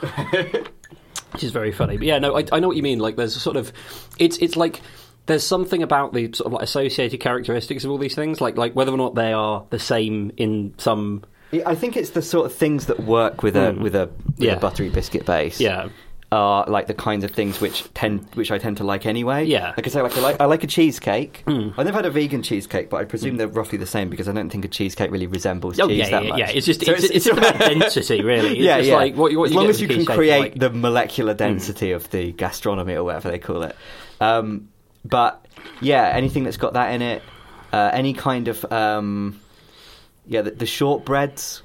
which is very funny. But yeah, no, I, I know what you mean. Like, there's a sort of, it's it's like there's something about the sort of like associated characteristics of all these things, like like whether or not they are the same in some. I think it's the sort of things that work with a hmm. with a, with Yeah. a buttery biscuit base. Yeah, are like the kinds of things which tend which I tend to like anyway. Yeah. Like I say, like I like, I like a cheesecake. I've never had a vegan cheesecake, but I presume they're roughly the same because I don't think a cheesecake really resembles Oh cheese yeah, that yeah, much. yeah. It's just So it's, it's, just about density, really. It's yeah, yeah. Like what, what as long as you can create like- the molecular density of the gastronomy or whatever they call it. Um, but yeah, anything that's got that in it, uh, any kind of um, yeah, the, the shortbreads.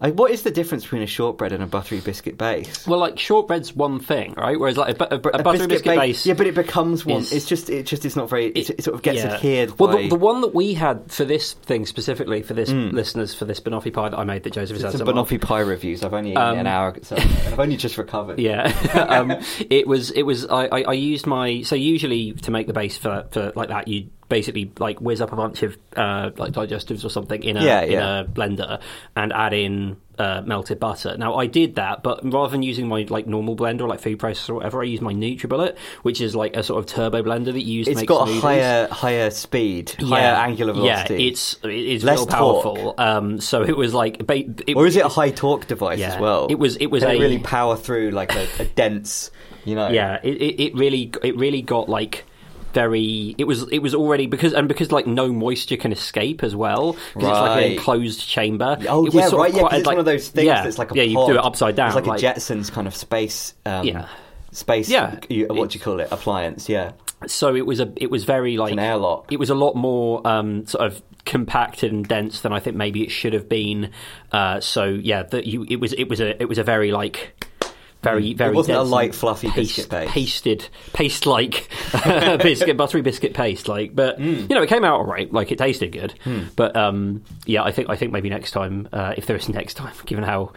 Like, what is the difference between a shortbread and a buttery biscuit base? Well, like shortbread's one thing, right? Whereas like a, bu- a, a buttery biscuit, base, yeah, but it becomes one. is- it's just, it just, it's not very. It, it sort of gets yeah. adhered. Well, the, the one that we had for this thing specifically for this listeners for this banoffee pie that I made that Joseph has had some some of. banoffee pie reviews. I've only eaten Um, an hour, so I've only just recovered. Yeah, um, it was. It was. I, I, I used my. So usually to make the base for, for like that, you basically like whiz up a bunch of uh, like digestives or something in a Yeah, in a blender and add in uh, melted butter. Now I did that, but rather than using my like normal blender, or like food processor or whatever, I used my NutriBullet, which is like a sort of turbo blender that you use to It's got a higher, higher speed, higher angular velocity. Yeah, it's it is Less real powerful. Um, so it was like, ba- it, or is it a high torque device Yeah, as well? it was- it was Can a- really power through like a, a dense, you know. yeah, it, it, it really it really got like very it was it was already because and because like no moisture can escape as well because it's like Right. an enclosed chamber. Oh it was yeah, sort right. Yeah, quite, it's like- one of those things yeah, that's like a yeah, you pod. do it upside down, It's like, a Jetsons kind of space. Um, Yeah. Space. Yeah, You, what do you call it? Appliance. Yeah. So it was a it was very like An airlock. It was a lot more um, sort of compacted and dense than I think maybe it should have been. Uh, so yeah, that you it was it was a it was a very like. Very, very. Mm. wasn't a light, fluffy biscuit base. Pasted, paste like biscuit, buttery biscuit paste like. But Mm. you know, it came out all right. Like it tasted good. But um, yeah, I think I think maybe next time, uh, if there is next time, given how.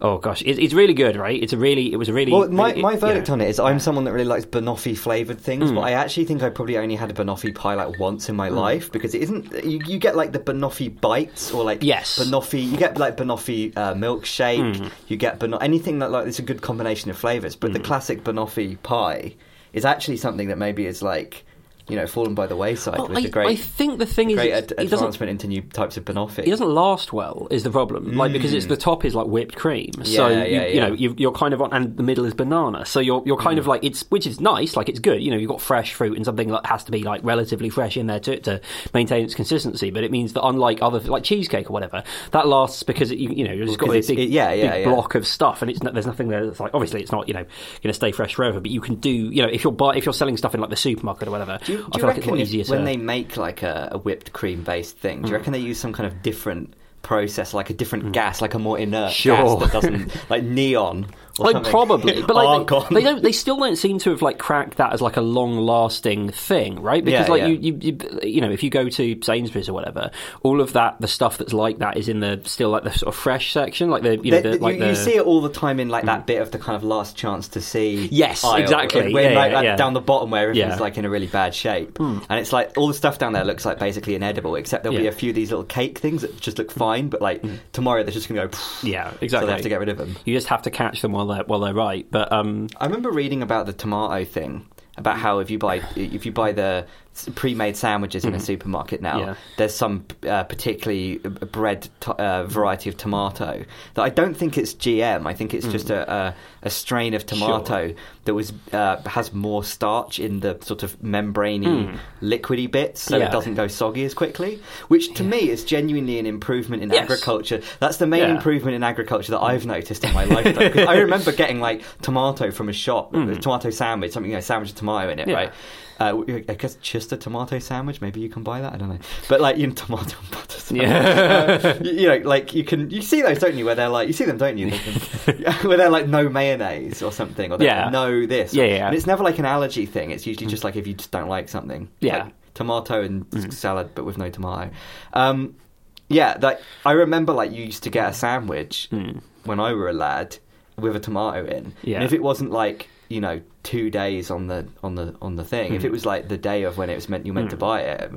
Oh gosh, it, it's really good, right? It's a really, it was a really. Well, my, really- my verdict know. on it is I'm someone that really likes banoffee flavoured things, Hmm. but I actually think I probably only had a banoffee pie like once in my life because it isn't. You, you get like the banoffee bites or like Yes. banoffee. You get like banoffee uh, milkshake. You get bano- anything that like it's a good combination of flavours. But the classic banoffee pie is actually something that maybe is like you know fallen by the wayside Well, with I, the great I think the thing is, great ad- it doesn't advancement into new types of banoffee. it doesn't last well is the problem like because it's the top is like whipped cream so Mm. Yeah, you, yeah, you know yeah. you, you're kind of on and the middle is banana so you're you're kind Mm. of like it's which is nice like it's good you know you've got fresh fruit and something that has to be like relatively fresh in there to, to maintain its consistency but it means that unlike other like cheesecake or whatever that lasts because it, you, you know you've just got this big, it- yeah, yeah, big yeah. block of stuff and it's not, there's nothing there that's like obviously it's not you know going to stay fresh forever but you can do you know if you're buy, if you're selling stuff in like the supermarket or whatever Do you, I do feel you like it's a reckon lot if- to when they make like a, a whipped cream based thing, Mm. do you reckon they use some kind of different process, like a different gas, like a more inert Mm. Sure. gas that doesn't, like neon? Like something? probably, but like they, they don't. They still don't seem to have like cracked that as like a long-lasting thing, right? Because Yeah, like yeah. You, you, you, you know, if you go to Sainsbury's or whatever, all of that, the stuff that's like that is in the still like the sort of fresh section, like the you know, They- the, like you, the, you see it all the time in like that mm. bit of the kind of last chance to see. Yes, aisle, exactly. When, Yeah, like, like, down the bottom where everything's like in a really bad shape, hmm. and it's like all the stuff down there looks like basically inedible, except there'll be a few of these little cake things that just look fine, but like hmm. tomorrow they're just gonna go. yeah, exactly. So they have to get rid of them. You just have to catch them while they're while they're right. But um, I remember reading about the tomato thing, about how if you buy if you buy the pre-made sandwiches in a supermarket now, Mm-hmm. Yeah. there's some uh, particularly bread to- uh, variety of tomato that I don't think it's GM. I think it's just a, a a strain of tomato that was uh, has more starch in the sort of membraney, liquidy bits, so. Yeah. it doesn't go soggy as quickly. Which to me is genuinely an improvement in Yes. agriculture. That's the main Yeah. improvement in agriculture that I've noticed in my lifetime. I remember getting like tomato from a shop, a tomato sandwich, something you know, sandwich with tomato in it. Yeah. right? Uh, I guess just a tomato sandwich. Maybe you can buy that. I don't know, but like you know, tomato and butter. Sandwich. Uh, you, you know, like you can you see those, don't you? Where they're like you see them, don't you? They can- where they're like no mayonnaise or something, or Yeah. no this. Yeah, yeah. And it's never like an allergy thing. It's usually just like if you just don't like something. Yeah. Like tomato and salad, but with no tomato. Um, yeah, like I remember, like you used to get a sandwich when I were a lad with a tomato in, Yeah. and if it wasn't like you know two days on the on the on the thing, if it hmm. was like the day of when it was meant you meant to hmm. buy it.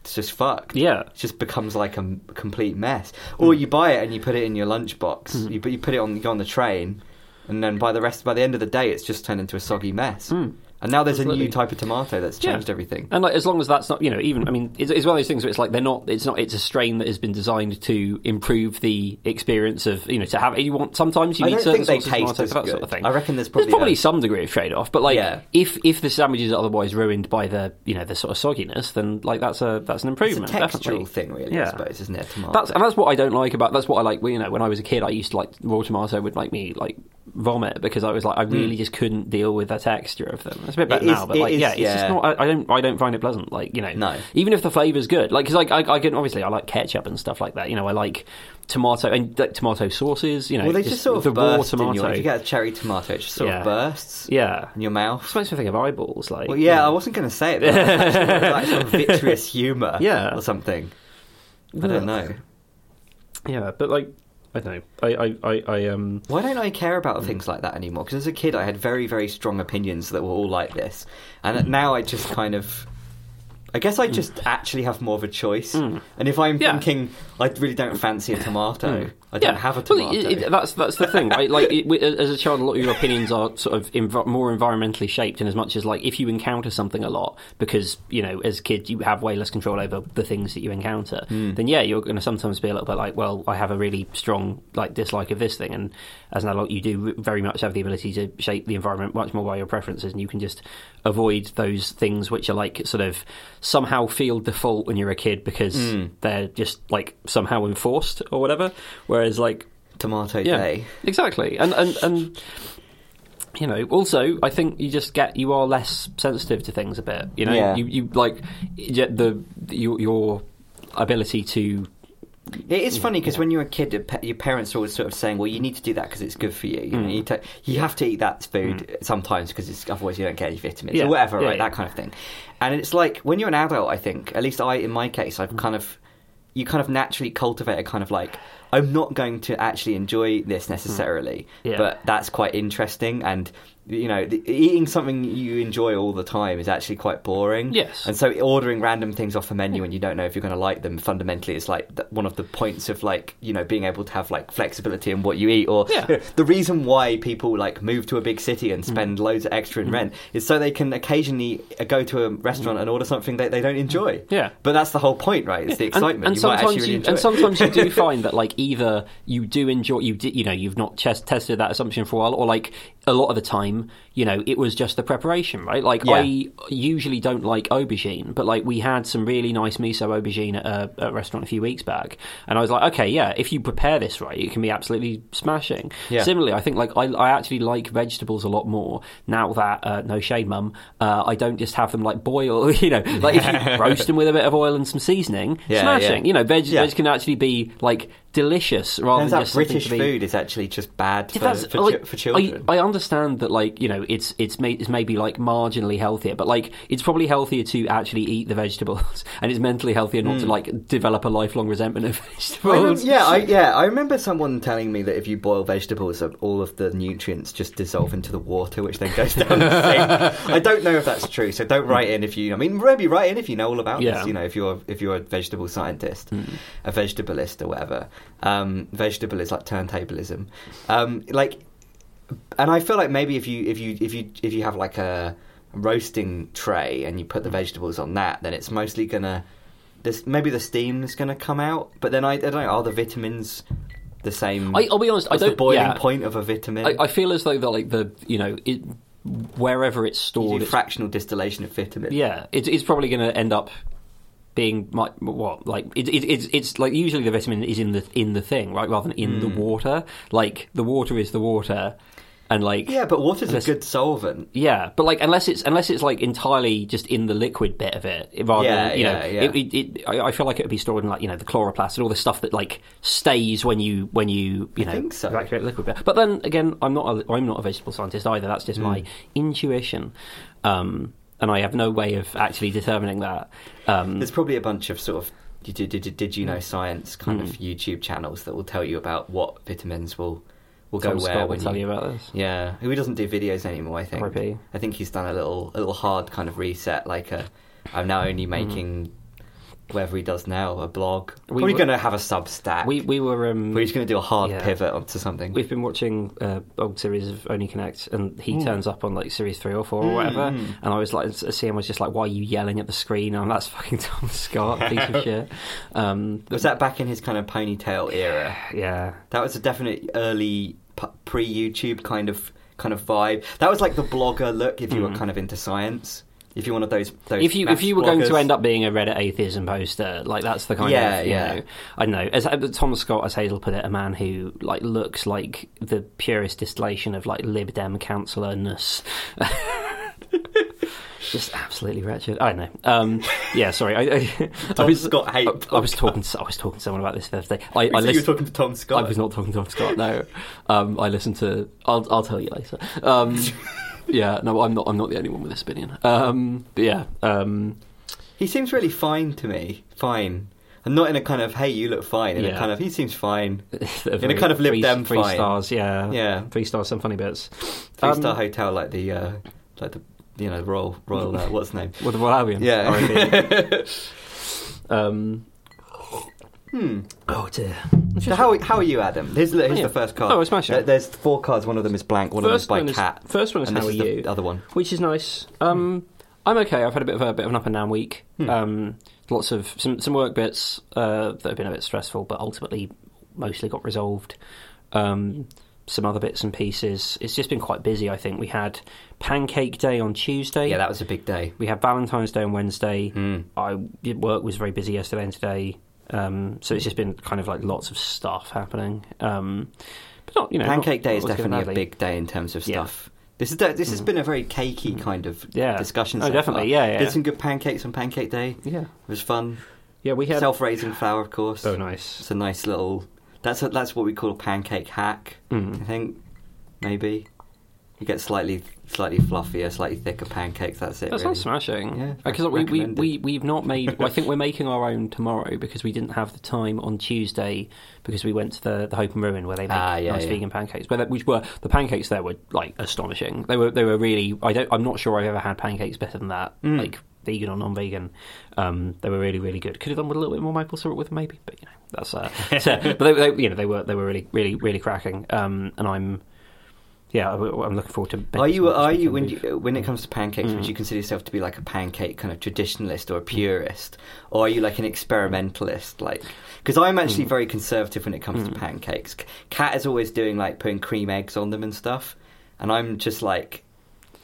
it's just fucked. Yeah. It just becomes like a m- complete mess. Hmm. Or you buy it and you put it in your lunchbox. You put you put it on you go on the train, and then by the rest by the end of the day, it's just turned into a soggy mess. And now there's a new type of tomato that's Yeah. changed everything. And like, as long as that's not, you know, even I mean, it's, it's one of those things where it's like they're not. It's not. It's a strain that has been designed to improve the experience of, you know, to have. You want sometimes you I need certain sorts of taste tomato for that good. sort of thing. I reckon there's probably, There's probably a- some degree of trade off, but like Yeah. if if the sandwich is otherwise ruined by the you know the sort of sogginess, then like that's a that's an improvement. It's textural definitely. thing, really. I Yeah. suppose, isn't it? Tomato. That's and that's what I don't like about. That's what I like. You know, when I was a kid, I used to like raw tomato would make me like vomit because I was like I really just couldn't deal with the texture of them. It's a bit better Hmm. It is- now, but it like is, yeah, it's just not. I, I don't I don't find it pleasant. Like you know, No. even if the flavour's good, like because like I, I can obviously I like ketchup and stuff like that. You know, I like tomato and like, tomato sauces. You know, well, they just, sort of the raw tomato. in your. If you get a cherry tomato, it just sort Yeah. of bursts yeah, in your mouth. it makes me think of eyeballs. Like Well, yeah, you I wasn't going to say it, but actually like some vitreous humour, Yeah. or something. I don't know. yeah, but like I don't know. I I I, I um. Why don't I care about Hmm. things like that anymore? Because as a kid, I had very, very strong opinions that were all like this, and now I just kind of. I guess I mm. just actually have more of a choice. Mm. And if I'm. Yeah. thinking I really don't fancy a tomato, mm. I don't have a Well, tomato. it- it- that's that's the thing, right? Like, it, as a child, a lot of your opinions are sort of env- more environmentally shaped, in as much as like if you encounter something a lot, because you know, as a kid, you have way less control over the things that you encounter. Hmm. Then yeah, you're going to sometimes be a little bit like, well, I have a really strong like dislike of this thing, and as an adult, you do very much have the ability to shape the environment much more by your preferences, and you can just avoid those things which are like sort of somehow feel default when you're a kid because Hmm. they're just like somehow enforced or whatever. Whereas like tomato yeah, day. exactly, and and and you know, also I think you just get you are less sensitive to things a bit. You know, Yeah. you you like the your your ability to It is funny because yeah. when you're a kid, your parents are always sort of saying, "Well, you need to do that because it's good for you. You, Mm. know, you, ta- you have to eat that food sometimes because otherwise you don't get any vitamins Yeah. or whatever, Yeah, right? That kind of thing." And it's like when you're an adult, I think, at least I, in my case, Mm. I've kind of you kind of naturally cultivate a kind of like I'm not going to actually enjoy this necessarily, Mm. Yeah. but that's quite interesting and. You know, the, eating something you enjoy all the time is actually quite boring. Yes. and so ordering random things off a menu and you don't know if you're going to like them fundamentally is like one of the points of like you know being able to have like flexibility in what you eat or Yeah. you know, the reason why people like move to a big city and spend loads of extra in rent is so they can occasionally uh, go to a restaurant and order something that they don't enjoy Yeah. but that's the whole point right it's the excitement And, you might sometimes actually really you, enjoy and sometimes you do find that like either you do enjoy you you know you've not tested that assumption for a while, or like a lot of the time you know it was just the preparation, right? Like Yeah. I usually don't like aubergine, but like we had some really nice miso aubergine at a, at a restaurant a few weeks back, and I was like, okay, yeah, if you prepare this right, it can be absolutely smashing. Yeah. Similarly, I think like I, I actually like vegetables a lot more now that uh, no shade, mum. Uh, I don't just have them like boil, you know, like if you roast them with a bit of oil and some seasoning, Yeah, smashing. You know, veg, veg can actually be like delicious rather Turns than out just British be. food is actually just bad for, for, like, for children I, I understand that, like you know, it's it's, may, it's maybe like marginally healthier, but like it's probably healthier to actually eat the vegetables, and it's mentally healthier not to hmm. like develop a lifelong resentment of vegetables. remem- yeah, I, yeah. I remember someone telling me that if you boil vegetables, all of the nutrients just dissolve into the water, which then goes down the sink. I don't know if that's true, so don't write in if you. I mean, maybe write in if you know all about Yeah. this. You know, if you're if you're a vegetable scientist, hmm. a vegetalist or whatever. Um, vegetable is like turntablism. Um, like, and I feel like maybe if you if you if you if you have like a roasting tray and you put the vegetables on that, then it's mostly gonna. This, maybe the steam is gonna come out, but then I, I don't know. Are the vitamins the same? I, I'll be honest. I don't. the boiling yeah. point of a vitamin? I, I feel as though that like the you know it wherever it's stored, it's fractional distillation of vitamin. Yeah, it, it's probably going to end up being my, what like it, it, it's it's like usually the vitamin is in the in the thing right rather than in the water. Like the water is the water, and like Hmm. Yeah, but water's Unless- a good solvent. yeah, but like unless it's unless it's like entirely just in the liquid bit of it, rather Yeah, than you know, yeah, yeah. It, it, it, I, I feel like it would be stored in like you know the chloroplast and all the stuff that like stays when you when you you I know so. evacuate the liquid bit. But then again, I'm not a, I'm not a vegetable scientist either. That's just my Hmm. intuition, um, and I have no way of actually determining that. Um, There's probably a bunch of sort of did, did, did, you Hmm. know science kind of YouTube channels that will tell you about what vitamins will will go Tom where Scott will when tell you about this. Yeah, he doesn't do videos anymore. I think. R.I.P.. I think he's done a little, a little hard kind of reset. Like, a, I'm now Hmm. only making whatever he does now, a blog. We Probably were- going to have a Substack. We we were um, Where he's going to do a hard Yeah. pivot onto something. We've been watching uh, old series of Only Connect, and he turns up on like series three or four or whatever. Mm. And I was like, CM was just like, "Why are you yelling at the screen?" And that's fucking Tom Scott, piece of shit. Um, was that back in his kind of ponytail era? yeah, That was a definite early pre-YouTube kind of kind of vibe. That was like the blogger look if you were Mm. kind of into science. If you of those, those if you if you were going to end up being a Reddit atheism poster, like that's the kind Yeah, of you yeah. know, I don't know. As uh, Tom Scott, as Hazel put it, a man who like looks like the purest distillation of like Lib Dem councillorness. Just absolutely wretched. I know. Um, yeah, sorry. I, I, I was, Scott hate. I, I was talking. To, I was talking to someone about this the other day. I, I you were talking to Tom Scott. I was not talking to Tom Scott. No, um, I listened to. I'll I'll tell you later. Um, yeah, no, I'm not. I'm not the only one with this opinion. Um, but yeah, um, He seems really fine to me. Fine. And not in a kind of hey, you look fine. In a kind of he seems fine. in a kind of three, Dem three fine. stars. Yeah, Yeah. three stars. Some funny bits. Three Um, star hotel like the uh, like the you know royal royal uh, what's the name? With the Royal Albion. Yeah. Um, hmm. oh dear. So how how are you, Adam? Here's, the- here's Yeah. the first card. Oh, smashing. There- There's four cards. One of them is blank. One of them is by one is cat. first one is and how this are is you, the other one. which is nice. Um, I'm okay. I've had a bit of a bit of an up and down week. Hmm. Um, lots of some some work bits uh, that have been a bit stressful, but ultimately mostly got resolved. Um, some other bits and pieces. It's just been quite busy. I think we had Pancake Day on Tuesday. Yeah, that was a big day. we had Valentine's Day on Wednesday. Hmm. I work was very busy yesterday and today, um, so it's just been kind of like lots of stuff happening. Um, but not you know, Pancake not- Day not is definitely a big day in terms of Yeah. stuff. This is this has been a very cakey kind of Yeah. discussion. Oh, definitely. Yeah, yeah. Did some good pancakes on Pancake Day. Yeah, It was fun. yeah. We had Self-raising flour, of course. oh nice. It's a nice little. That's a, that's what we call a pancake hack. I Mm. think maybe you get slightly slightly fluffier, slightly thicker pancakes. That's it. That really. smashing. Yeah, because we, we, we, we've not made. well, I think we're making our own tomorrow because we didn't have the time on Tuesday because we went to the, the Hope and Ruin where they make Ah, yeah, nice yeah. vegan pancakes. But that- which were the pancakes there were like astonishing. They were they were really. I don't. I'm not sure I've ever had pancakes better than that. Mm. Like vegan or non-vegan, um, they were really really good. Could have done with a little bit more maple syrup with them maybe, but you know that's. Uh, so, but they, they, you know they were they were really really really cracking. Um, and I'm. Yeah, I'm looking forward to. Are you are you when beef. you, when it comes to pancakes? Would Mm. you consider yourself to be like a pancake kind of traditionalist or a purist, or are you like an experimentalist? Like, because I'm actually Mm. very conservative when it comes to Mm. pancakes. Cat is always doing like putting cream eggs on them and stuff, and I'm just like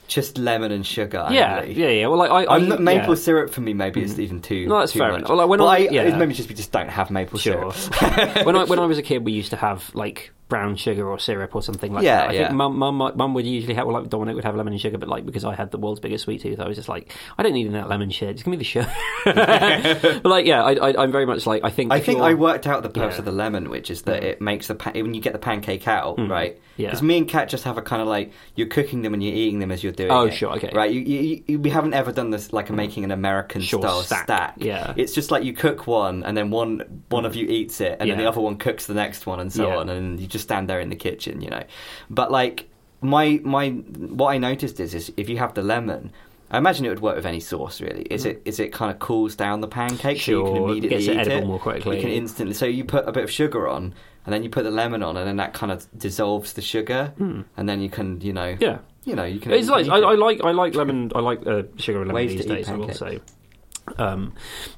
just lemon and sugar. Yeah, only. yeah, yeah. Well, like, I, I I'm not, maple yeah. syrup for me maybe is Mm. even too. No, that's too fair much. enough. Well, like, when But I- I, yeah. maybe just we just don't have maple Sure. syrup. when I when I was a kid, we used to have like brown sugar or syrup or something like Yeah, that. I yeah. think mum, mum, mum would usually have, well, like Dominic would have lemon and sugar, but like because I had the world's biggest sweet tooth, I was just like, I don't need any that lemon shit. Just give me the sugar. but like, yeah, I, I, I'm very much like I think. I think I worked out the purpose Yeah. of the lemon, which is that Mm. it makes the pa- when you get the pancake out, Mm. right? Yeah. Because me and Kat just have a kind of like you're cooking them and you're eating them as you're doing Oh, it. sure, okay. Right? You, you, you, we haven't ever done this like a making an American Sure, style stack. stack. Yeah. It's just like you cook one and then one one of you eats it and then the other one cooks the next one and so on and you just stand there in the kitchen, you know. But like my my what I noticed is is if you have the lemon. I imagine it would work with any sauce, really. Is it? Is it kind of cools down the pancake so you Mm. Can immediately gets it eat edible it? more quickly. You can instantly. So you put a bit of sugar on, and then you put the lemon on, and then that kind of dissolves the sugar, Hmm. and then you can, you know, Yeah, you know, you can. it's like I, eat I like I like lemon. I like uh, sugar and lemon Ways these days. I will say. Um,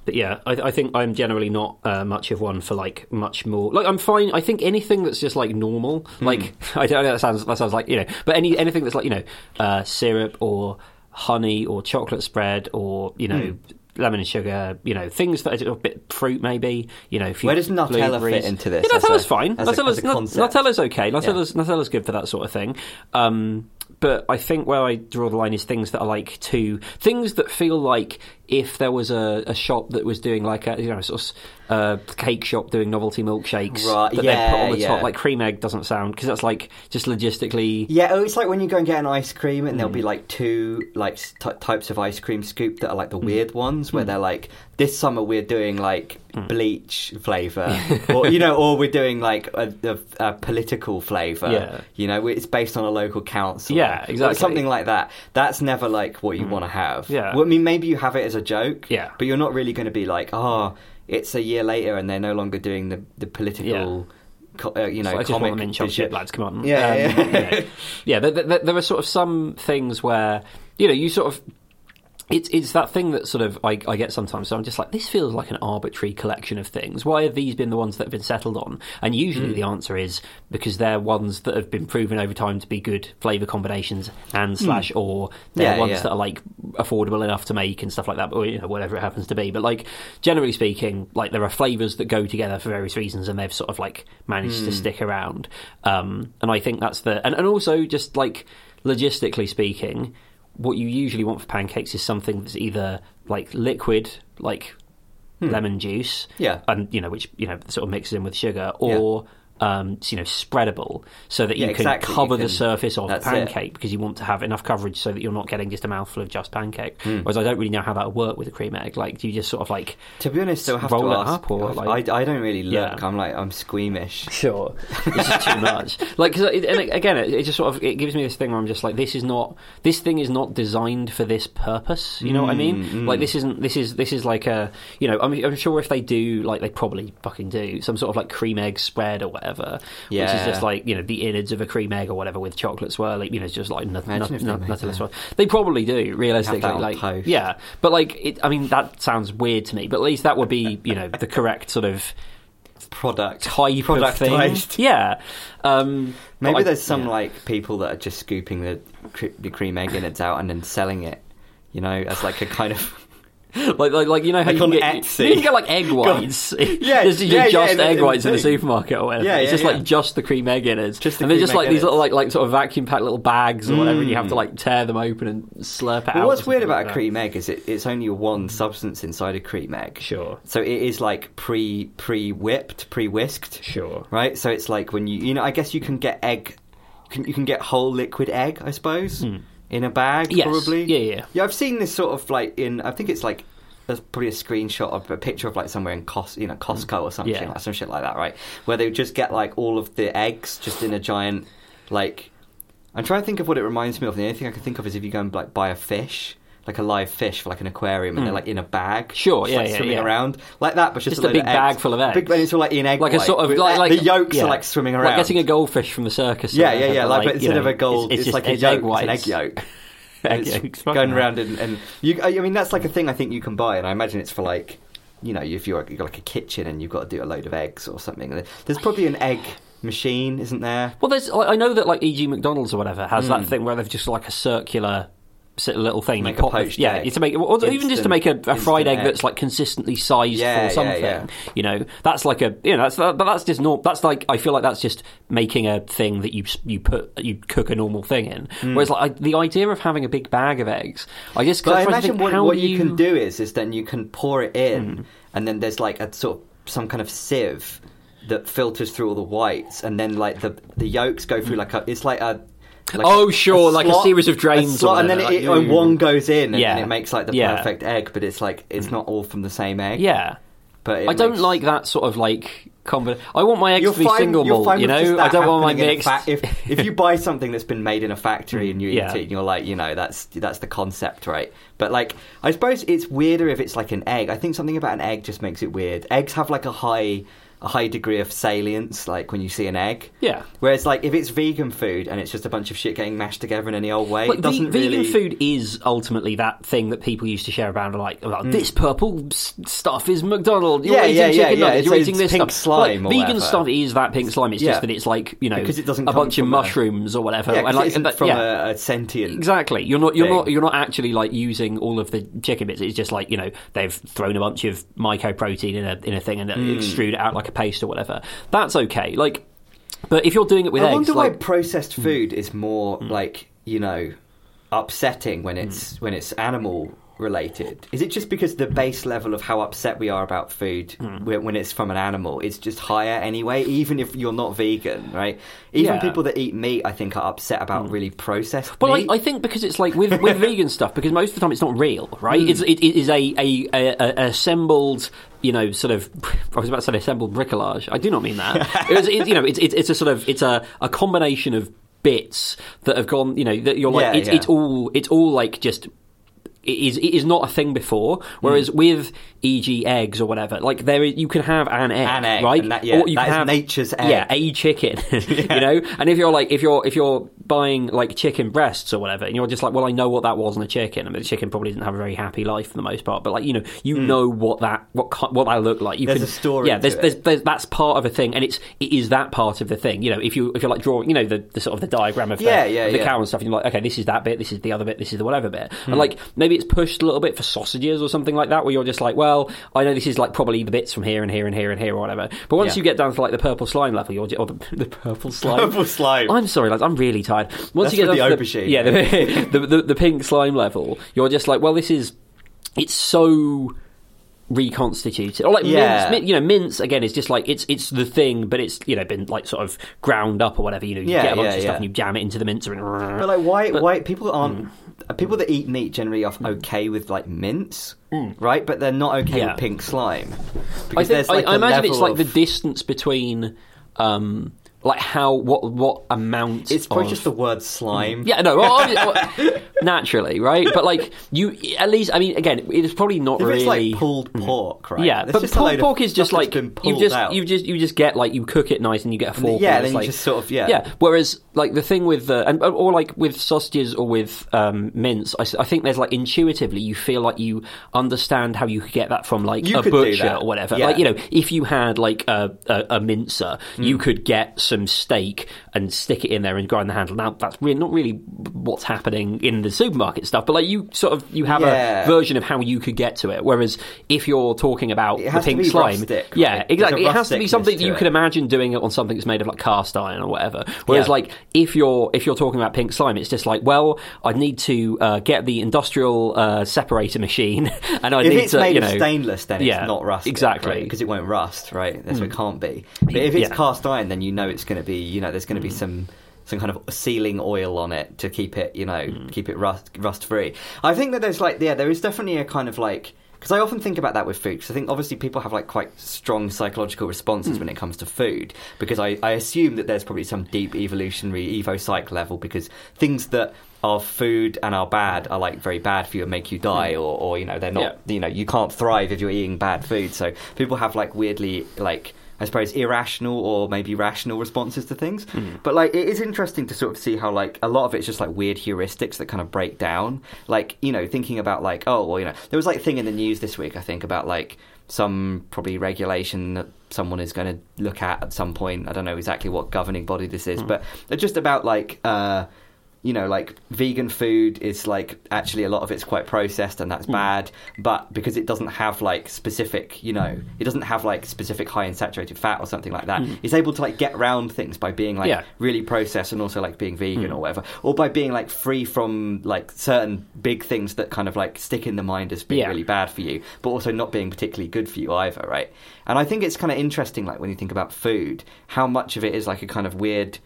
but yeah, I, I think I'm generally not uh, much of one for like much more. Like I'm fine. I think anything that's just like normal, Hmm. like I don't know that sounds that sounds like you know, but any anything that's like you know, uh, syrup or honey or chocolate spread or you know. Hmm. Lemon and sugar, you know, things that are a bit fruit, maybe. You know, Where does Nutella fit into this Yeah, as Nutella's a- fine. as a- Nutella's, as a Nutella's okay. Nutella's, Nutella's good for that sort of thing. Um, but I think where I draw the line is things that are like too things that feel like if there was a, a shop that was doing like a you know sort of uh, cake shop doing novelty milkshakes Right, that they put on the yeah, top yeah. like cream egg doesn't sound because that's like just logistically Yeah, oh, it's like when you go and get an ice cream, and there'll Hmm. be like two like ty types of ice cream scoop that are like the Hmm. weird ones, where they're like, this summer we're doing like bleach flavor, or you know, or we're doing like a, a, a political flavor. Yeah. you know, it's based on a local council. Yeah, or exactly. something like that. That's never like what you want to have. Yeah. Well, I mean, maybe you have it as as a joke. Yeah. But you're not really going to be like, oh, it's a year later and they're no longer doing the the political. Co- uh, you know, So I just comic want them in lads. Come on. Yeah, Um, yeah. you know. yeah. There, there, there are sort of some things where you know you sort of. It's it's that thing that sort of I, I get sometimes. So I'm just like, this feels like an arbitrary collection of things. Why have these been the ones that have been settled on? And usually Hmm. the answer is because they're ones that have been proven over time to be good flavour combinations and slash or they're Hmm. Yeah, ones yeah. that are like affordable enough to make and stuff like that, or you know, whatever it happens to be. But like generally speaking, like there are flavors that go together for various reasons, and they've sort of like managed Hmm. to stick around. Um, and I think that's the and, and also just like logistically speaking, what you usually want for pancakes is something that's either like liquid, like lemon juice, Hmm. Yeah. and you know which you know sort of mixes in with sugar, or um, you know, spreadable so that you Yeah, can exactly. You cover the surface of the that's it. pancake because you want to have enough coverage so that you're not getting just a mouthful of just pancake. Hmm. Whereas I don't really know how that would work with a cream egg. Like, do you just sort of like To be honest, have Roll to it ask. up or, like- I, I don't really look. Yeah. I'm like I'm squeamish. Sure, it's just too much. Like, 'cause it, and again, it, it just sort of it gives me this thing where I'm just like, this is not this thing is not designed for this purpose. You know what I mean? Mm, Like, this isn't this is this is like a you know, I'm, I'm sure if they do like they probably fucking do some sort of like cream egg spread or whatever, which is just like you know the innards of a cream egg or whatever with chocolate swirling. You know, it's just like nothing. nut, Imagine if they nut, made Nutella that. They probably do realistically. Have that on like, toast. yeah, but like, it, I mean, that sounds weird to me. But at least that would be you know the correct sort of Product. type of thing. Yeah. Um, Maybe I- there's some yeah. like people that are just scooping the cre- the cream egg innards out and then selling it. You know, as like a kind of like, like, like you know how Like you, can get, Etsy. you can get like egg whites. Yeah, just, yeah, just yeah, egg in- whites in the supermarket or whatever. Yeah, it's yeah, just yeah. like just the cream egg innards. Just the and they're just like these little like like sort of vacuum packed little bags or whatever, and you have to Mm. like tear them open and slurp it out. Well, or what's weird about like a cream egg is it, it's only one substance inside a cream egg. Sure. So it is like pre pre whipped, pre whisked. Sure. Right. So it's like when you you know I guess you can get egg, you can, you can get whole liquid egg I suppose in a bag. Yes. probably. Yeah, yeah. Yeah, I've seen this sort of like in I think it's like. There's probably a screenshot of a picture of like somewhere in Cos, you know, Costco or something, Yeah. like some shit like that, right? Where they just get like all of the eggs just in a giant, like. I'm trying to think of what it reminds me of. The only thing I can think of is if you go and like buy a fish, like a live fish for like an aquarium, and they're like in a bag, Hmm. Sure, yeah, like, yeah, swimming yeah. around like that, but just, Just a, a big bag full of eggs. Big, it's all like in egg Like a sort of like, like the yolks yeah. are like swimming around. like getting a goldfish from the circus. yeah, yeah, yeah. Like, but instead know, of a gold, it's, just- like a it's yolk. egg It's an egg yolk. It's going around and, and you. I mean, that's like a thing I think you can buy, and I imagine it's for like, you know, if you're you've got like a kitchen and you've got to do a load of eggs or something. There's probably an egg machine, isn't there? Well, there's. I know that like E.G. McDonald's or whatever has Mm. that thing where they've just like a circular little thing. Make you a pop the- poached yeah, egg. to make, or even just to make a, a fried egg egg. that's like consistently sized Yeah, for something. yeah. You know, that's like a you know, that's but that's just normal. That's like I feel like that's just making a thing that you you put you cook a normal thing in. Whereas like I, the idea of having a big bag of eggs, I just Hmm. But I I'm trying to imagine think, what, what do you... can do is is then you can pour it in, and then there's like a sort of some kind of sieve that filters through all the whites, and then like the the yolks go through like a it's like a like Oh, a- sure, like a series of drains or slot, and then it, like, and one goes in, and, Yeah. it makes like the Yeah. perfect egg, but it's like it's mm-hmm. not all from the same egg. Yeah. but it I don't like that sort of like I want my eggs You're to be single malt, you know. I don't want my mixed. fa- if if you buy something that's been made in a factory and you eat Yeah. it, and you're like, you know, that's that's the concept, right? But like, I suppose it's weirder if it's like an egg. I think something about an egg just makes it weird. Eggs have like a high a high degree of salience, like when you see an egg. Yeah. Whereas like if it's vegan food and it's just a bunch of shit getting mashed together in any old way, it doesn't vegan really. food is ultimately that thing that people used to share around, like, like this purple s- stuff is McDonald's. You're. Yeah, eating yeah, yeah, chicken yeah. nuggets. You're It's- eating it's this pink stuff. slime Like, vegan whatever. stuff is that pink slime. It's Yeah. just that it's like you know Because it doesn't a bunch of from a- mushrooms or whatever. Yeah, and like isn't that- from yeah. a, a sentient. Exactly. You're not. You're thing. not. You're not actually like using all of the chicken bits. It's just like you know they've thrown a bunch of mycoprotein in a in a thing and Hmm. extrude it out like a paste or whatever. That's okay. Like, but if you're doing it with I eggs, wonder like, why processed hmm. food is more hmm. like you know upsetting when hmm. it's when it's animal related. Is it just because the base level of how upset we are about food when, when it's from an animal is just higher anyway? Even if you're not vegan, right? Even Yeah. people that eat meat, I think, are upset about really processed Well, meat. I, I think because it's like with, with vegan stuff, because most of the time it's not real, right? Hmm. It's it, it is a, a, a, a assembled, you know, sort of. I was about to say assembled bricolage. I do not mean that. it was, it, you know, it's, it's it's a sort of it's a, a combination of bits that have gone. You know, that you're like Yeah, it's, yeah. it's all it's all like just it is it is not a thing before. Whereas with e.g. eggs or whatever, like there is, you can have an egg, An egg, right? that- yeah, or you can is have nature's egg. Yeah, a chicken, you know. And if you're like if you're if you're buying like chicken breasts or whatever, and you're just like, well, I know what that was in a chicken. I mean, the chicken probably didn't have a very happy life for the most part, but like you know, you know what that what what that looked like. You. There's can, a story Yeah, there's, it. there's, there's that's part of a thing, and it's it is that part of the thing. You know, if you if you're like drawing, you know, the, the sort of the diagram of the, Yeah, yeah, of the yeah. cow and stuff, and you're like, okay, this is that bit, this is the other bit, this is the whatever bit, Hmm. and like maybe it's pushed a little bit for sausages or something like that, where you're just like, well, I know this is like probably the bits from here and here and here and here or whatever. But once Yeah. you get down to like the purple slime level, you're just, or the, the purple slime, Purple slime. I'm sorry, lads, I'm really tired. Once That's you get down the to aubergine. yeah, the, the, the the pink slime level, you're just like, well, this is it's so reconstituted or like Yeah. mince, you know mince again is just like it's it's the thing but it's you know been like sort of ground up or whatever you know you Yeah, get a bunch yeah, of stuff and you jam it into the mincer and But like, why? But- why people aren't hmm. People that eat meat generally are okay with like mince, right? But they're not okay Yeah. with pink slime I, think, there's like I, I a imagine it's level like the distance between um like how what what amount It's probably of- just the word slime. yeah, no, well, naturally, right? But like you, at least, I mean, again, it is probably not If really. it's like pulled pork, right? yeah, That's but pulled pork is just like you just out. you just you just get like you cook it nice and you get a fork. yeah, and then it's you like, just sort of yeah. yeah. Whereas like the thing with the and or like with sausages or with um, mince, I think there's like intuitively you feel like you understand how you could get that from like You a butcher or whatever. Yeah. Like you know, if you had like a a, a mincer, Mm. you could get some steak and stick it in there and grind the handle. Now that's really not really what's happening in the supermarket stuff, but like you sort of you have Yeah. a version of how you could get to it. Whereas if you're talking about It the pink be slime, rustic, yeah, right? Exactly, it has to be something that you could imagine doing it on something that's made of like cast iron or whatever. Whereas Yeah. like if you're if you're talking about pink slime, it's just like well, I need to uh, get the industrial uh, separator machine, and I If need to made you of know stainless, then yeah, it's not rust exactly. because it won't rust, right? That's what it can't be. But if it's Yeah. cast iron, then you know it's going to be, you know, there's going to be hmm. some some kind of sealing oil on it to keep it, you know, hmm. keep it rust rust free. I think that there's like, yeah, there is definitely a kind of like. Because I often think about that with food. Because I think obviously people have like quite strong psychological responses hmm. when it comes to food. Because I, I assume that there's probably some deep evolutionary evo psych level. Because things that are food and are bad are like very bad for you and make you die, or, or you know they're not. Yeah. You know you can't thrive if you're eating bad food. So people have like weirdly like I suppose irrational or maybe rational responses to things. But like it is interesting to sort of see how like a lot of it's just like weird heuristics that kind of break down. Like you know thinking about like oh well you know there was like thing in the news this week I think about like some probably regulation that someone is going to look at at some point. I don't know exactly what governing body this is, but they're just about like. uh you know, like vegan food is like actually a lot of it's quite processed and that's hmm. bad, but because it doesn't have like specific, you know, it doesn't have like specific high in saturated fat or something like that. Hmm. It's able to like get around things by being like. Yeah. Really processed and also like being vegan hmm. or whatever, or by being like free from like certain big things that kind of like stick in the mind as being Yeah. really bad for you, but also not being particularly good for you either, right? And I think it's kind of interesting, like when you think about food, how much of it is like a kind of weird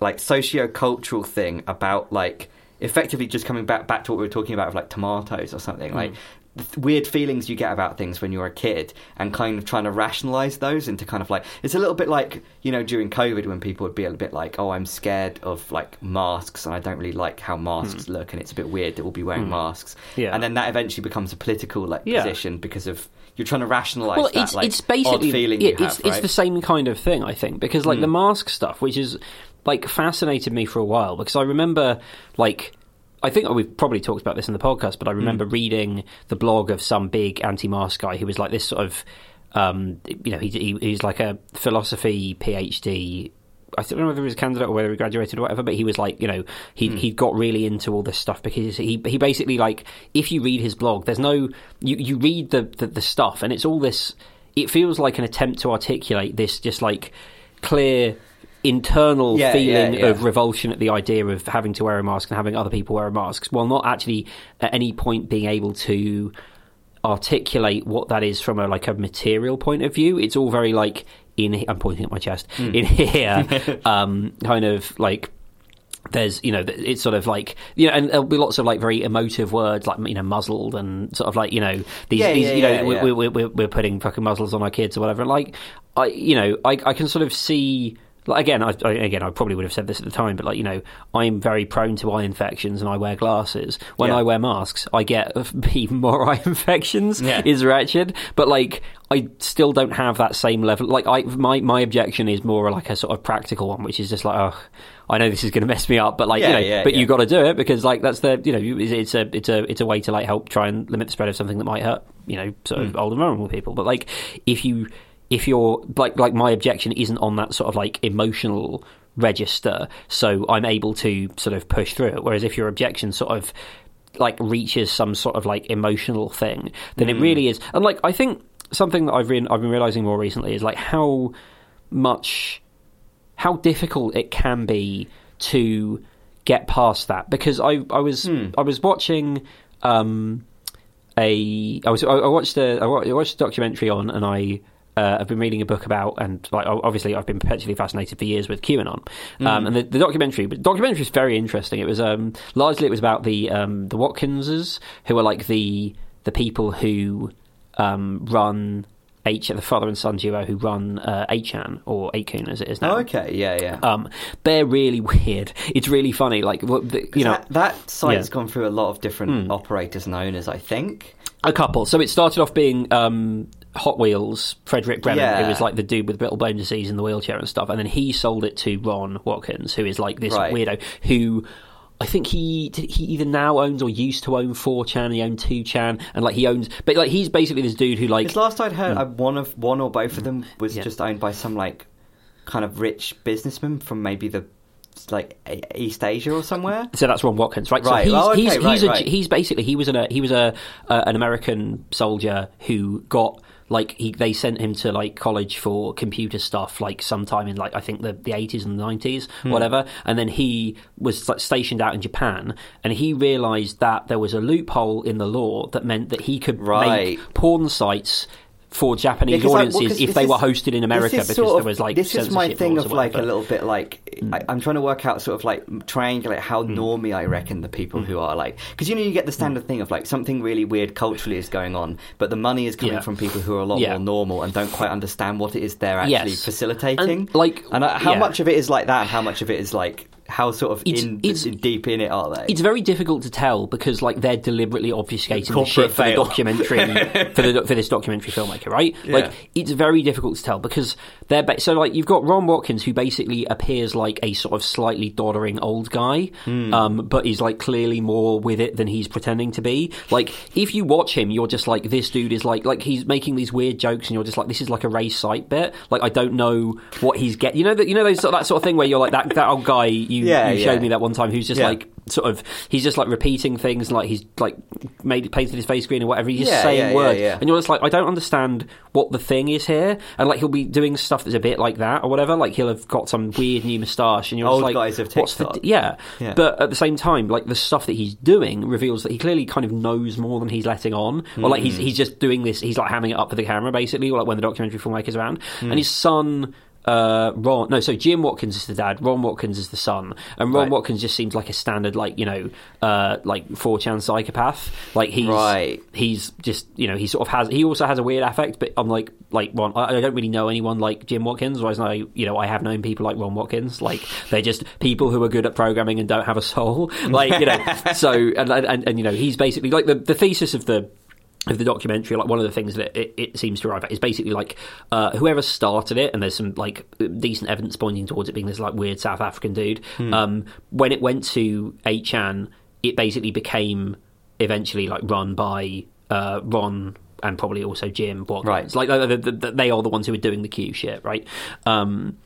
like socio-cultural thing about like effectively just coming back back to what we were talking about of like tomatoes or something mm. like th- weird feelings you get about things when you're a kid and kind of trying to rationalize those into kind of like it's a little bit like you know during covid when people would be a bit like oh i'm scared of like masks and i don't really like how masks mm. look and it's a bit weird that we'll be wearing mm. masks Yeah. and then that eventually becomes a political like Yeah. position because of you're trying to rationalize well, that it's like it's basically odd feeling you have it's right? It's the same kind of thing, I think, because like the mask stuff, which is like fascinated me for a while, because I remember like. I think we've probably talked about this in the podcast, but I remember Hmm. reading the blog of some big anti-mask guy who was like this sort of, um, you know, he, he, he's like a philosophy PhD. I don't know whether he was a candidate or whether he graduated or whatever, but he was like, you know, he Hmm. he got really into all this stuff because he he basically like if you read his blog, there's no you you read the the, the stuff and it's all this. It feels like an attempt to articulate this just like clear internal Yeah, feeling yeah, yeah. of revulsion at the idea of having to wear a mask and having other people wear masks, while not actually at any point being able to articulate what that is from a like a material point of view. It's all very like in. I'm pointing at my chest. Hmm. In here, um, kind of like there's you know it's sort of like you know and there'll be lots of like very emotive words like you know muzzled and sort of like you know these, Yeah, these yeah, you know yeah, we, yeah. we, we, we're, we're putting fucking muzzles on our kids or whatever like I you know I, I can sort of see like again, I, I, again, I probably would have said this at the time, but like you know, I'm very prone to eye infections, and I wear glasses. When Yeah. I wear masks, I get even more eye infections. Yeah. Is wretched, but like I still don't have that same level. Like I, my my objection is more like a sort of practical one, which is just like, oh, I know this is going to mess me up, but like Yeah, you know, yeah, but yeah. you got to do it because like that's the you know, it's, it's a it's a it's a way to like help try and limit the spread of something that might hurt you know sort Hmm. of old and vulnerable people. But like if you if you're like like my objection isn't on that sort of like emotional register, so I'm able to sort of push through it. Whereas if your objection sort of like reaches some sort of like emotional thing, then Hmm. it really is. And like I think something that I've re- I've been realizing more recently is like how much how difficult it can be to get past that because I I was Hmm. I was watching um a I was I I watched a I watched a documentary on and I uh, I've been reading a book about and like obviously I've been perpetually fascinated for years with QAnon um, and the, the documentary the documentary is very interesting it was um, largely it was about the um, the Watkinses who are like the the people who um, run H the father and son duo who run uh, or 8kun as it is now Oh, okay, yeah, yeah. um, they're really weird. It's really funny. Like what the, you know, that, that site's yeah. gone through a lot of different Hmm. operators and owners, I think. a couple. So it started off being um, Hot Wheels, Frederick Brennan, Yeah. who was like the dude with brittle bone disease in the wheelchair and stuff, and then he sold it to Ron Watkins, who is like this Right. weirdo who. I think he did he either now owns or used to own 4chan. He owned 2chan, and like he owns, but like he's basically this dude who like Because last I'd heard, uh, one of one or both of them was Hmm. Yeah. just owned by some like kind of rich businessman from maybe the like East Asia or somewhere. So that's Ron Watkins, right? Right. So he's Oh, okay, he's right, he's, a, right. he's basically he was an a, he was a, uh, an American soldier who got like he they sent him to like college for computer stuff like sometime in like I think the the eighties and the nineties Hmm. whatever, and then he was like, stationed out in Japan, and he realised that there was a loophole in the law that meant that he could Right. make porn sites. For Japanese audiences, like, well, if they is- were hosted in America, because sort there was like this is my thing of like a little bit like I, I'm trying to work out sort of like triangulate how Hmm. normie I reckon the people who are like because you know you get the standard thing of like something really weird culturally is going on, but the money is coming Yeah. from people who are a lot Yeah. more normal and don't quite understand what it is they're actually Yes. facilitating. And, like, and uh, how much of it is like that, and how much of it is like how sort of It's- in, it's- deep in it are they? It's very difficult to tell because like they're deliberately obfuscating the shit for the documentary for the for this documentary filmmaker, right? Yeah. Like it's very difficult to tell because they're ba- so like you've got Ron Watkins who basically appears like a sort of slightly doddering old guy, Hmm. um, but is like clearly more with it than he's pretending to be. Like if you watch him, you're just like this dude is like like he's making these weird jokes and you're just like this is like a Ray Sight bit. Like I don't know what he's getting. You know that you know those that sort of thing where you're like that that old guy you, Yeah, you showed yeah. me that one time who's just Yeah. like sort of he's just like repeating things like he's like made painted his face green or whatever he's just Yeah, saying yeah, words yeah. and you're just like I don't understand what the thing is here and like he'll be doing stuff that's a bit like that or whatever like he'll have got some weird new moustache and you're Old just like what's the d- yeah. Yeah. but at the same time like the stuff that he's doing reveals that he clearly kind of knows more than he's letting on or like Hmm. he's he's just doing this he's like hamming it up for the camera basically or like when the documentary filmmaker's around Hmm. and his son uh, Ron, no, so Jim Watkins is the dad, Ron Watkins is the son, and Ron Right. Watkins just seems like a standard, like you know, uh, like 4chan psychopath. Like he's Right. he's just you know he sort of has he also has a weird affect, but I'm like like Ron. I, I don't really know anyone like Jim Watkins, whereas I you know I have known people like Ron Watkins. Like they're just people who are good at programming and don't have a soul. Like you know, so and, and and you know he's basically like the the thesis of the of the documentary, like one of the things that it, it seems to arrive at is basically like uh, whoever started it, and there's some like decent evidence pointing towards it being this like weird South African dude. Um, when it went to 8chan, it basically became eventually like run by uh, Ron and probably also Jim Watkins. Right. It's like the, the, the, they are the ones who are doing the Q shit, right? Um,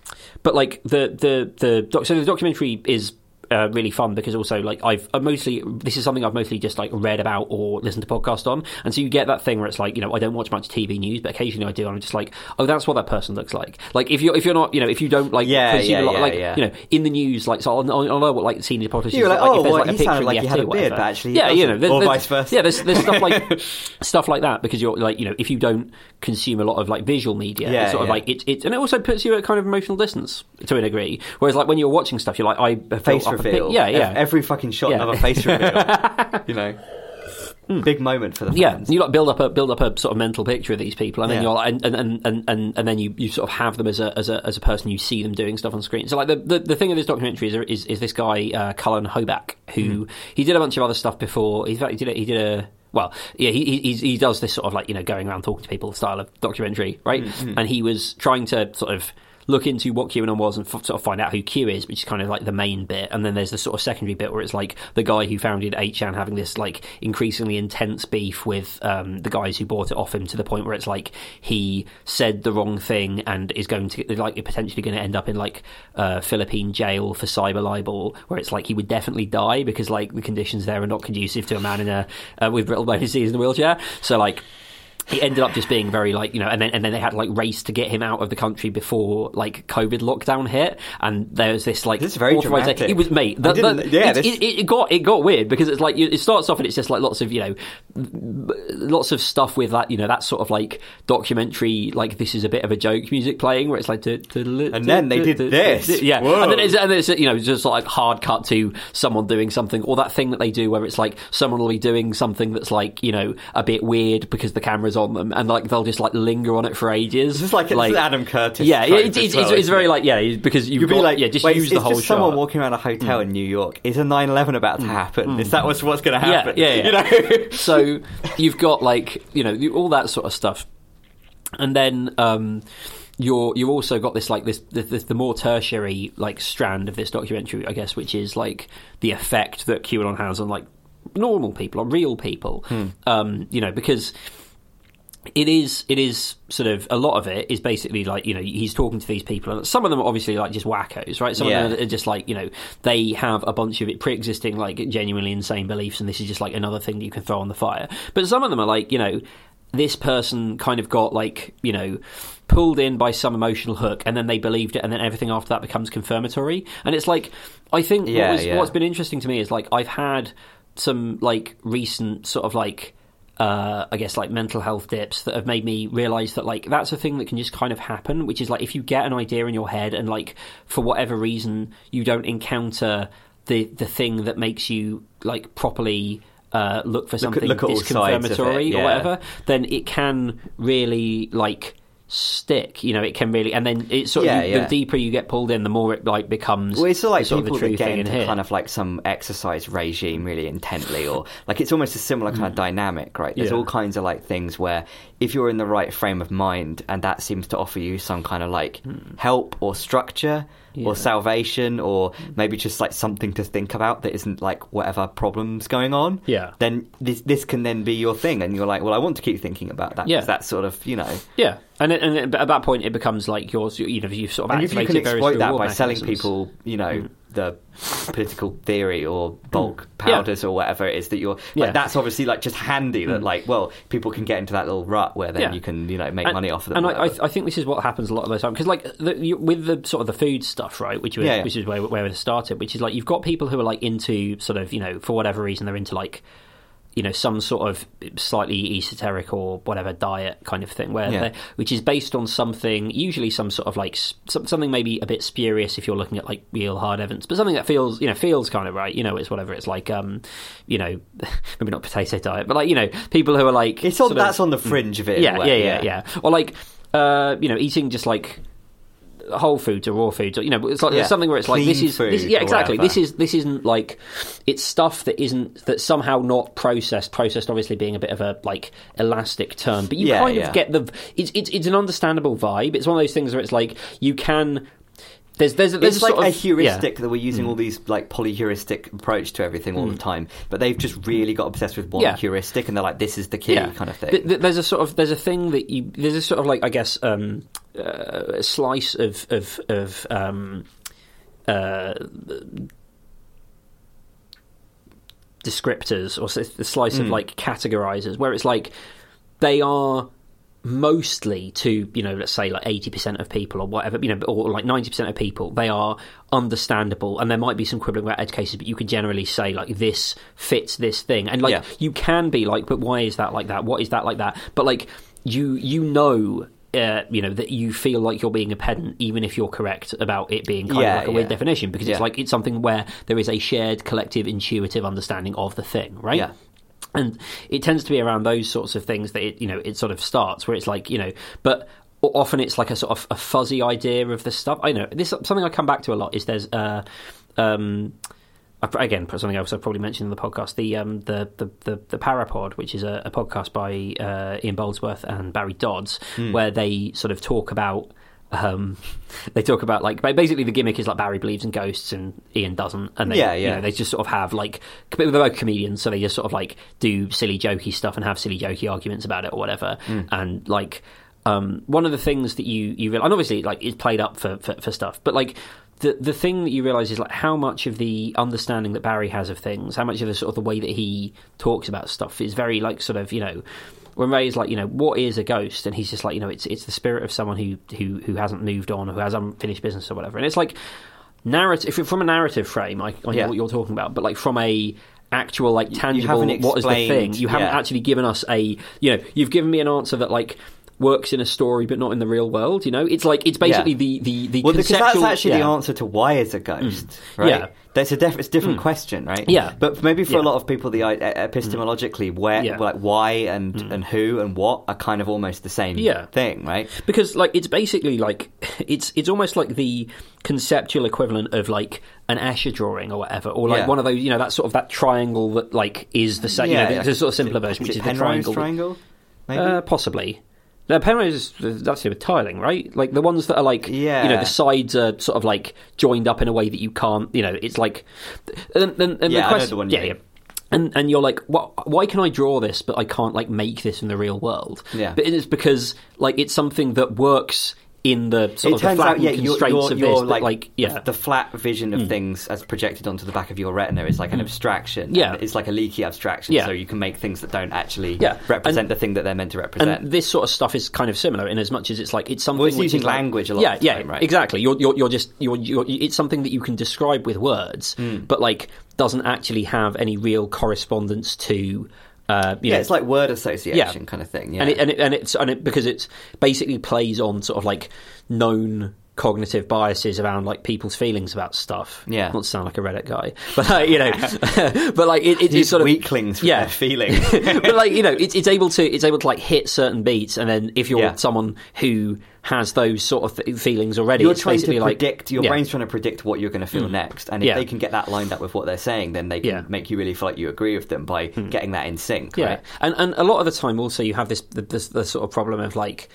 but like the the the doc- so the documentary is. Uh, really fun because also like I've I mostly this is something I've mostly just like read about or listened to podcast on, and so you get that thing where it's like you know I don't watch much TV news, but occasionally I do, and I'm just like oh that's what that person looks like. Like if you're if you're not you know if you don't like Yeah, yeah, a lot, yeah, like yeah. you know in the news like so I'll, I'll know what like senior politicians You were like, look oh, if there's well, like a he picture sounded like he had a beard, but actually yeah you know there's, Or there's- vice versa. yeah there's, there's stuff like stuff like that because you're like you know if you don't consume a lot of like visual media Yeah, it's sort of like it, it and it also puts you at kind of emotional distance to a degree whereas like when you're watching stuff you're like I face built up a reveal. yeah yeah Ev- Every fucking shot, Yeah. another face reveal. you know. big moment for the Yeah, fans. you like build up a build up a sort of mental picture of these people, and then Yeah. you're like, and, and, and, and, and then you, you sort of have them as a, as a as a person. You see them doing stuff on screen. So like the the, the thing of this documentary is is, is this guy uh, Cullen Hoback who he did a bunch of other stuff before. In fact, he did a, he did a well, yeah, he, he he does this sort of like you know going around talking to people style of documentary, right? And he was trying to sort of look into what QAnon was and f- sort of find out who Q is, which is kind of like the main bit. And then there's the sort of secondary bit where it's like the guy who founded 8chan having this like increasingly intense beef with um, the guys who bought it off him to the point where it's like he said the wrong thing and is going to like potentially going to end up in like uh, Philippine jail for cyber libel, where it's like he would definitely die because like the conditions there are not conducive to a man in a uh, with brittle bone disease in a wheelchair. So like he ended up just being very like you know and then and then they had like race to get him out of the country before like covid lockdown hit. And there was this like This is very dramatic. it was mate the, the, yeah, it, this- it, it got it got weird because it's like it starts off and it's just like lots of you know lots of stuff with that you know that sort of like documentary like this is a bit of a joke music playing where it's like And then they did this. yeah. And then it's, and it's you know just like hard cut to someone doing something or that thing that they do where it's like someone will be doing something that's like you know a bit weird because the camera's on them and like they'll just like linger on it for ages It's is like, it's Adam Curtis. yeah it's, it's, well, it's, it's very it? like yeah because you've You'd got be like, yeah just wait, use it's the whole just shot someone walking around a hotel in New York. Is a 9/11 about to happen? Is that what's what's going to happen? yeah, yeah. You know? so you've got like you know all that sort of stuff, and then um, you're you've also got this like this, this, this the more tertiary like strand of this documentary, I guess, which is like the effect that QAnon has on like normal people, on real people. Um, you know, because it is it is sort of a lot of it is basically like you know he's talking to these people and some of them are obviously like just wackos right some Yeah. of them are just like you know they have a bunch of it pre-existing like genuinely insane beliefs and this is just like another thing that you can throw on the fire but some of them are like you know this person kind of got like you know pulled in by some emotional hook and then they believed it and then everything after that becomes confirmatory and it's like i think Yeah, what was, yeah. what's been interesting to me is like i've had some like recent sort of like uh, I guess like mental health dips that have made me realize that like that's a thing that can just kind of happen, which is like if you get an idea in your head and like for whatever reason you don't encounter the the thing that makes you like properly uh, look for something look at all sides it, disconfirmatory or whatever, then it can really like stick. You know, it can really, and then it's sort Yeah, of you, yeah. the deeper you get pulled in, the more it like becomes. Well, it's sort of like sort people of the true that get thing in into here. kind of like some exercise regime really intently, or like it's almost a similar kind of dynamic, right? There's Mm. Yeah. all kinds of like things where if you're in the right frame of mind and that seems to offer you some kind of like help or structure. Yeah. or salvation or maybe just like something to think about that isn't like whatever problems going on, Yeah. then this this can then be your thing, and you're like, well, I want to keep thinking about that. yeah that's sort of you know. Yeah, and and at that point it becomes like yours. You know, you've sort of And if you activated can exploit that reward by selling people, you know, mm. The political theory or bulk Mm. Yeah. powders or whatever it is that you're, like, Yeah. that's obviously like just handy. That like, well, people can get into that little rut where then Yeah. you can, you know, make And- money off of them. And I, I, think this is what happens a lot of the time because, like, the, you, with the sort of the food stuff, right? Which was, which is where where it started. Which is like you've got people who are like into sort of you know for whatever reason they're into like you know some sort of slightly esoteric or whatever diet kind of thing where Yeah. which is based on something usually some sort of like some, something maybe a bit spurious if you're looking at like real hard evidence but something that feels you know feels kind of right you know it's whatever it's like um you know maybe not potato diet but like you know people who are like it's on sort of- that's on the fringe of it. a yeah, yeah, yeah, yeah. Or like, uh, you know, eating just like whole foods or raw foods, or you know, it's like Yeah. something where it's like this Clean is, this, yeah, exactly. This is this isn't like it's stuff that isn't that somehow not processed. Processed, obviously, being a bit of a like elastic term, but you Yeah, kind of get the. It's it's it's an understandable vibe. It's one of those things where it's like you can. There's there's there's It's a like sort a of, heuristic that we're using Mm. all these like polyheuristic approach to everything all the time, but they've just really got obsessed with one Yeah. heuristic, and they're like, "This is the key," kind of thing. Th- th- there's a sort of there's a thing that you there's a sort of like I guess um, uh, a slice of of of um, uh, descriptors or the slice of Mm. like categorizers where it's like they are mostly to you know let's say like 80% of people or whatever you know or like 90% of people they are understandable and there might be some quibbling about edge cases but you could generally say like this fits this thing and like Yeah. you can be like but why is that like that what is that like that but like you you know uh, you know that you feel like you're being a pedant even if you're correct about it being kind Yeah, of like a weird definition because Yeah. it's like it's something where there is a shared collective intuitive understanding of the thing right Yeah. And it tends to be around those sorts of things that it you know it sort of starts where it's like you know but often it's like a sort of a fuzzy idea of the stuff i know this something i come back to a lot is there's uh um again something else I've probably mentioned in the podcast the um the the the, the Parapod which is a, a podcast by uh, Ian Boldsworth and Barry Dodds Hmm. where they sort of talk about um, they talk about like ba- basically the gimmick is like Barry believes in ghosts and Ian doesn't, and they, Yeah, you yeah. know, they just sort of have like they're both comedians, so they just sort of like do silly jokey stuff and have silly jokey arguments about it or whatever, Hmm. and like um, one of the things that you you realize, and obviously like it's played up for, for for stuff, but like. The, the thing that you realise is like how much of the understanding that Barry has of things, how much of the sort of the way that he talks about stuff is very like sort of you know when Ray's like, you know, what is a ghost? And he's just like, you know, it's it's the spirit of someone who who who hasn't moved on, or who has unfinished business or whatever. And it's like narrative if from a narrative frame, I, I know what you're talking about, but like from a actual like tangible what is the thing you haven't yeah. actually given us a you know you've given me an answer that like works in a story but not in the real world you know it's like it's basically Yeah. the the the Well, because that's actually the yeah. Mm. answer to why is a ghost, right? Yeah. Mm. That's a def- it's a different question, right? Yeah. But maybe for Yeah. a lot of people, the e- epistemologically, where Yeah. Mm. like why and and who and what are kind of almost the same Yeah. thing, right? because like it's basically like it's it's almost like the conceptual equivalent of like an Escher drawing or whatever, or like Yeah. one of those you know that sort of that triangle that like is the same. you know, yeah. the, the sort of simpler version, which is the triangle. triangle. Maybe. Uh, possibly. No, Penrose is that's with tiling, right? Like the ones that are like, Yeah. you know, the sides are sort of like joined up in a way that you can't, you know, it's like, and, and, and Yeah, the question, the one yeah, yeah. And and you're like, what, why can I draw this, but I can't like make this in the real world? Yeah. but it is because like it's something that works in the sort it of the turns out, flattened yeah, constraints your, of your, this. like, like, yeah, the, the flat vision of things as projected onto the back of your retina is like an abstraction. Yeah. it's like a leaky abstraction. Yeah. so you can make things that don't actually Yeah. represent And- the thing that they're meant to represent. and this sort of stuff is kind of similar in as much as it's like it's something Well, it's using is like- language a lot yeah, of the yeah, time, right? exactly. You're, you're, you're just you're, you're, it's something that you can describe with words, Hmm. but like doesn't actually have any real correspondence to. Uh, you yeah, know, it's like word association Yeah. kind of thing. Yeah. and it, and it, and it's and it because it's basically plays on sort of like known cognitive biases around like people's feelings about stuff. Yeah. not to sound like a Reddit guy, but uh, you know, but like it, it, it's sort of weaklings yeah. their feelings. but like you know, it's, it's able to it's able to like hit certain beats, and then if you're Yeah. someone who has those sort of th- feelings already, You're it's trying basically to like predict. Your yeah. brain's trying to predict what you're going to feel next, and if Yeah. they can get that lined up with what they're saying, then they can Yeah. Make you really feel like you agree with them by getting that in sync. Yeah, Right? and and a lot of the time also you have this the, this the sort of problem of like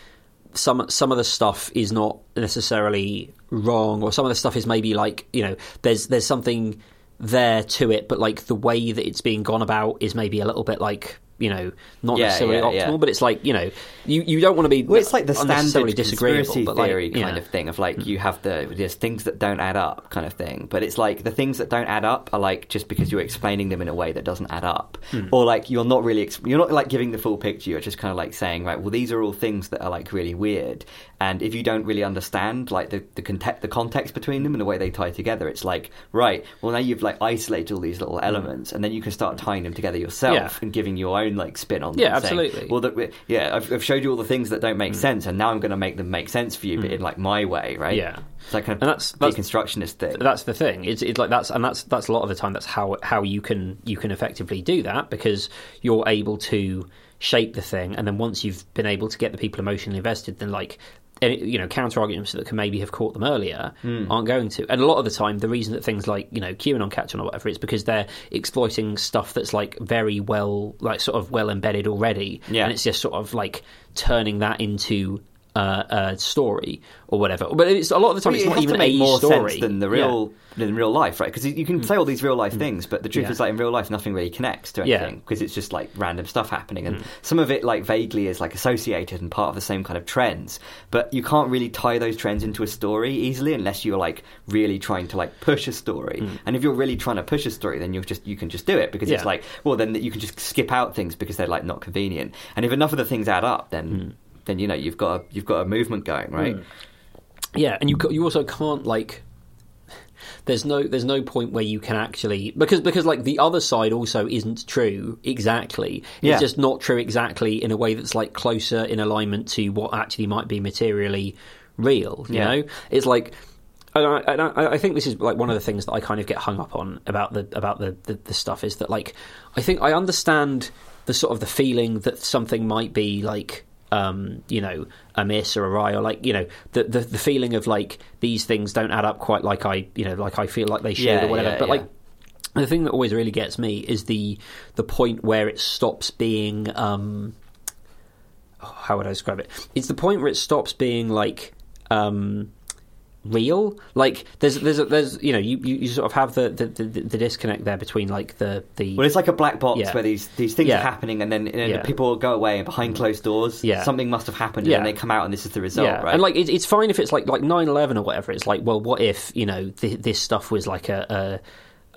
some some of the stuff is not necessarily wrong, or some of the stuff is maybe like you know there's there's something there to it, but like the way that it's being gone about is maybe a little bit like you know not Yeah, necessarily yeah, optimal, yeah. but it's like you know you, you don't want to be Well, it's like the standard disagreeable, conspiracy but like, theory kind. Hmm. of thing of like you have the there's things that don't add up kind of thing. But it's like the things that don't add up are like just because you're explaining them in a way that doesn't add up, Hmm. or like you're not really you're not like giving the full picture. You're just kind of like saying right, well these are all things that are like really weird, and if you don't really understand like the the, context the context between them and the way they tie together, it's like right, well now you've like isolated all these little elements, and then you can start tying them together yourself Hmm. And giving your own like spin on them. Yeah, saying, absolutely. well, that, yeah, I've, I've showed you all the things that don't make Mm. sense, and now I'm going to make them make sense for you, but in like my way, right? Yeah. it's like kind of And that's- that's- deconstructionist thing. that's the thing. It's, it's like that's and that's that's a lot of the time. That's how how you can you can effectively do that because you're able to shape the thing, and then once you've been able to get the people emotionally invested, then like you know counter arguments that can maybe have caught them earlier Hmm. aren't going to. And a lot of the time, the reason that things like you know QAnon catch on or whatever is because they're exploiting stuff that's like very well like sort of well embedded already, Yeah. and it's just sort of like turning that into. Uh, a story or whatever, but it's a lot of the time Well, it's not even a more story sense than the Yeah. Mm. real than real life, right? Because you can say all these real life things, but the truth Yeah. is, like in real life, nothing really connects to anything because it's just like random stuff happening, Mm. and some of it like vaguely is like associated and part of the same kind of trends. But you can't really tie those trends into a story easily unless you're like really trying to like push a story. Mm. And if you're really trying to push a story, then you just you can just do it because it's like well, then you can just skip out things because they're like not convenient. And if enough of the things add up, then Mm. Then you know you've got a, you've got a movement going, right? Mm. Yeah, and you you also can't like. There's no there's no point where you can actually because because like the other side also isn't true exactly. It's Yeah. just not true exactly in a way that's like closer in alignment to what actually might be materially real. You Yeah. know, it's like and I, and I, I think this is like one of the things that I kind of get hung up on about the about the, the, the stuff is that like I think I understand the sort of the feeling that something might be like um, you know, a miss or a awry, or like you know, the, the the feeling of like these things don't add up quite like I you know like I feel like they should Yeah, or whatever. yeah, but yeah. like the thing that always really gets me is the the point where it stops being um, oh, how would I describe it? It's the point where it stops being like um, real. Like there's there's a, there's you know you, you, sort of have the, the, the, the disconnect there between like the the Well, it's like a black box Yeah. where these these things Yeah. are happening, and then, and then Yeah. people go away, and behind mm. closed doors, Yeah. something must have happened, and they come out, and this is the result, right? and like it, it's fine if it's like like 9-11 or whatever. It's like, well, what if you know th- this stuff was like a, a,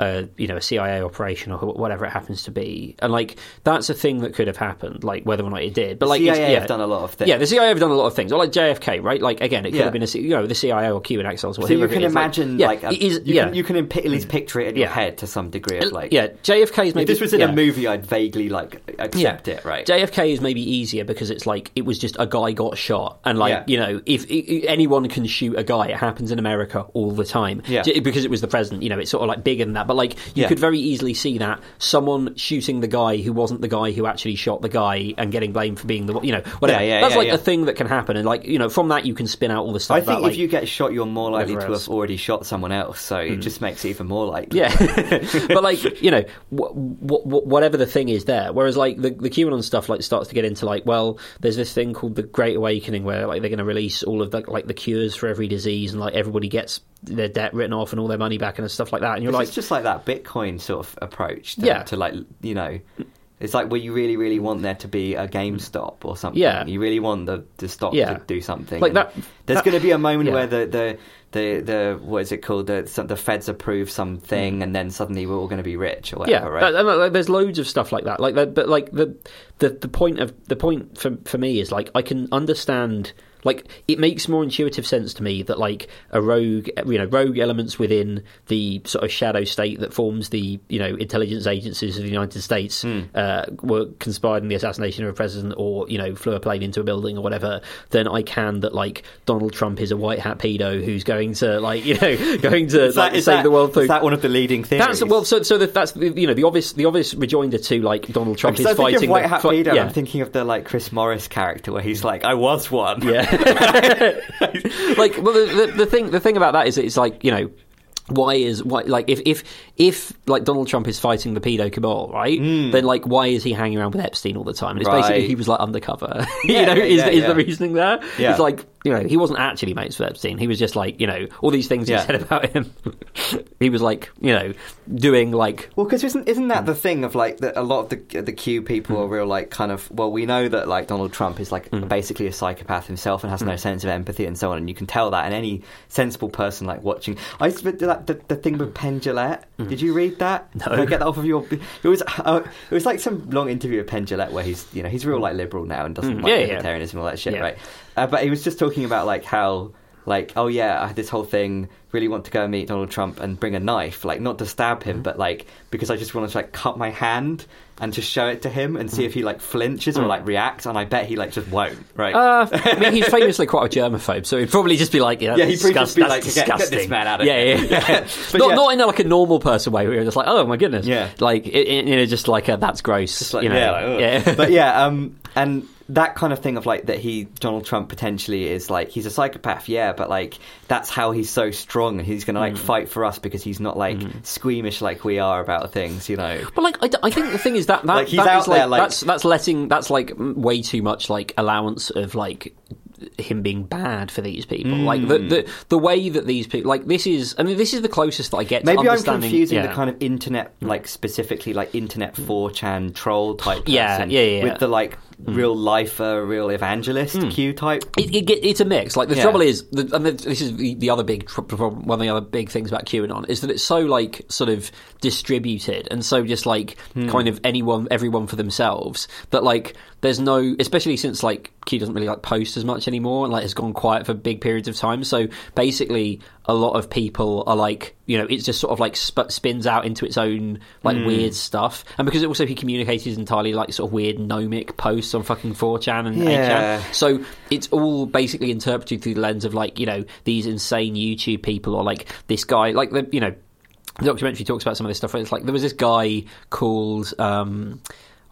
a you know a CIA operation or whatever it happens to be, and like that's a thing that could have happened, like whether or not it did. But like CIA yeah, have done a lot of things. Yeah, the CIA have done a lot of things. Or like JFK, right? Like again, it could Yeah. have been a you know the CIA or Cuban exiles. Or so you can is. Like, imagine, yeah, like, a, is, you, yeah, can, you can imp- at least picture it in your head to some degree of like, yeah. JFK's maybe if this was in a movie, I'd vaguely like accept it, right? JFK is maybe easier because it's like it was just a guy got shot, and like you know, if, i anyone can shoot a guy, it happens in America all the time. Yeah. Because it was the president. You know, it's sort of like bigger than that. But like you Yeah. could very easily see that someone shooting the guy who wasn't the guy who actually shot the guy and getting blamed for being the you know whatever. Yeah, yeah, That's like a thing that can happen, and like you know, from that you can spin out all the stuff. I think if you get shot, you're more likely to have already shot someone else, so it mm. just makes it even more likely. Yeah, but like you know, wh- wh- whatever the thing is there. Whereas like the the QAnon stuff like starts to get into like, well, there's this thing called the Great Awakening where like they're going to release all of the like the cures for every disease and like everybody gets their debt written off and all their money back and stuff like that. And you're like, It's just like that Bitcoin sort of approach. To, Yeah. To like, you know, it's like where you really, really want there to be a GameStop or something. Yeah. You really want the, the stock Yeah. to do something. Like that- There's that- going to be a moment yeah. where the, the the the what is it called? The the feds approve something, and then suddenly we're all going to be rich or Hmm. yeah, right? there's loads of stuff like that. Like, that, but like the the the point of the point for for me is like I can understand. Like it makes more intuitive sense to me that like a rogue, you know, rogue elements within the sort of shadow state that forms the you know intelligence agencies of the United States Hmm. uh, were conspired in the assassination of a president, or you know, flew a plane into a building or whatever. Then I can that like Donald Trump is a white hat pedo who's going to like you know going to Is like, save that- the world through Is that one of the leading things that's well, so so that, that's you know the obvious the obvious rejoinder to like Donald Trump is fighting of White the- Hat Peter, yeah. I'm thinking of the like Chris Morris character where he's like, "I was one." Yeah. like, well, the, the, the thing the thing about that is it's like you know. Why is why like if if if like Donald Trump is fighting the pedo cabal, right? Then like why is he hanging around with Epstein all the time? And it's basically Hmm. He was like undercover. you know, yeah, is yeah, is yeah. the reasoning there? Yeah. It's like you know he wasn't actually mates with Epstein. He was just like you know all these things Yeah. he said about him. he was like you know doing like Well, because isn't isn't that the thing of like that a lot of the the Q people are real like kind of well we know that like Donald Trump is like basically a psychopath himself and has no sense of empathy and so on and you can tell that and any sensible person like watching I used to do that the, the thing with Penn Jillette did you read that No. Did I get that off of your it was uh, it was like some long interview with Penn Jillette where he's you know he's real like liberal now and doesn't Mm. like Yeah, yeah. libertarianism and all that shit Yeah. right uh, but he was just talking about like how like oh yeah I had this whole thing really want to go and meet Donald Trump and bring a knife like not to stab Mm-hmm. him but like because I just want to like cut my hand and just show it to him and see if he like flinches or like reacts and I bet he like just won't right Mm. Uh, I mean, he's famously quite a germaphobe, so he'd probably just be like, "Yeah, Yeah, he'd probably disgust- just be like, "Get- get this man out of yeah, here. Yeah, yeah. Not yeah. not in like a normal person way, where you're just like, "Oh my goodness," Yeah. like you know, just like a, that's gross, like, you know, yeah, like, yeah. but yeah, um, and that kind of thing of like that he Donald Trump potentially is like he's a psychopath, yeah, but like that's how he's so strong and he's gonna Mm. like fight for us because he's not like squeamish like we are about things, you know. But like, I think the thing is that that, Like, he's that out is, like, there, like- that's that's letting that's like way too much like allowance of like him being bad for these people. Like the, Mm. the the way that these people like this is. I mean, this is the closest that I get. to Maybe I'm confusing yeah. Mm. the kind of internet, like specifically like internet 4chan troll type Yeah, yeah, yeah, with the like real lifer, real evangelist Q type. It, it, it's a mix. Like the Yeah. trouble is, the, and this is the, the other big tr- problem. One of the other big things about QAnon is that it's so like sort of distributed and so just like Hmm. kind of anyone, everyone for themselves. That like there's no, especially since like Q doesn't really like post as much anymore and like has gone quiet for big periods of time. So basically, a lot of people are like you know, it's just sort of like sp- spins out into its own like Hmm. weird stuff, and because also he communicates entirely like sort of weird gnomic posts on fucking 4chan and Yeah. 8chan, so it's all basically interpreted through the lens of like you know these insane YouTube people or like this guy, like the you know the documentary talks about some of this stuff. It's like there was this guy called. Um,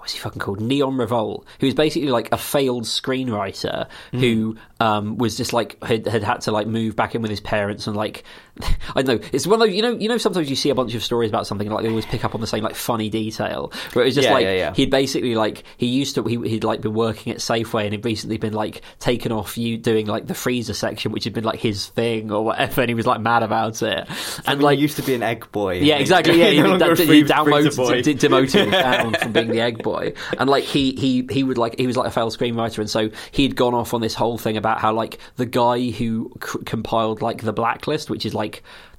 What's he fucking called? Neon Revolt, who was basically like a failed screenwriter who um, was just like had, had had to like move back in with his parents and like I know. It's one of those you know you know sometimes you see a bunch of stories about something and, like they always pick up on the same like funny detail where it was just Yeah, like yeah, yeah. he'd basically like he used to he, he'd like been working at Safeway and he'd recently been like taken off you doing like the freezer section which had been like his thing or whatever and he was like mad about it And and like used to be an egg boy. yeah, exactly. Yeah, he, No he free- downloaded, d- demoted down from being the egg boy, and like he he he would like he was like a failed screenwriter, and so he'd gone off on this whole thing about how like the guy who c- compiled like the blacklist, which is like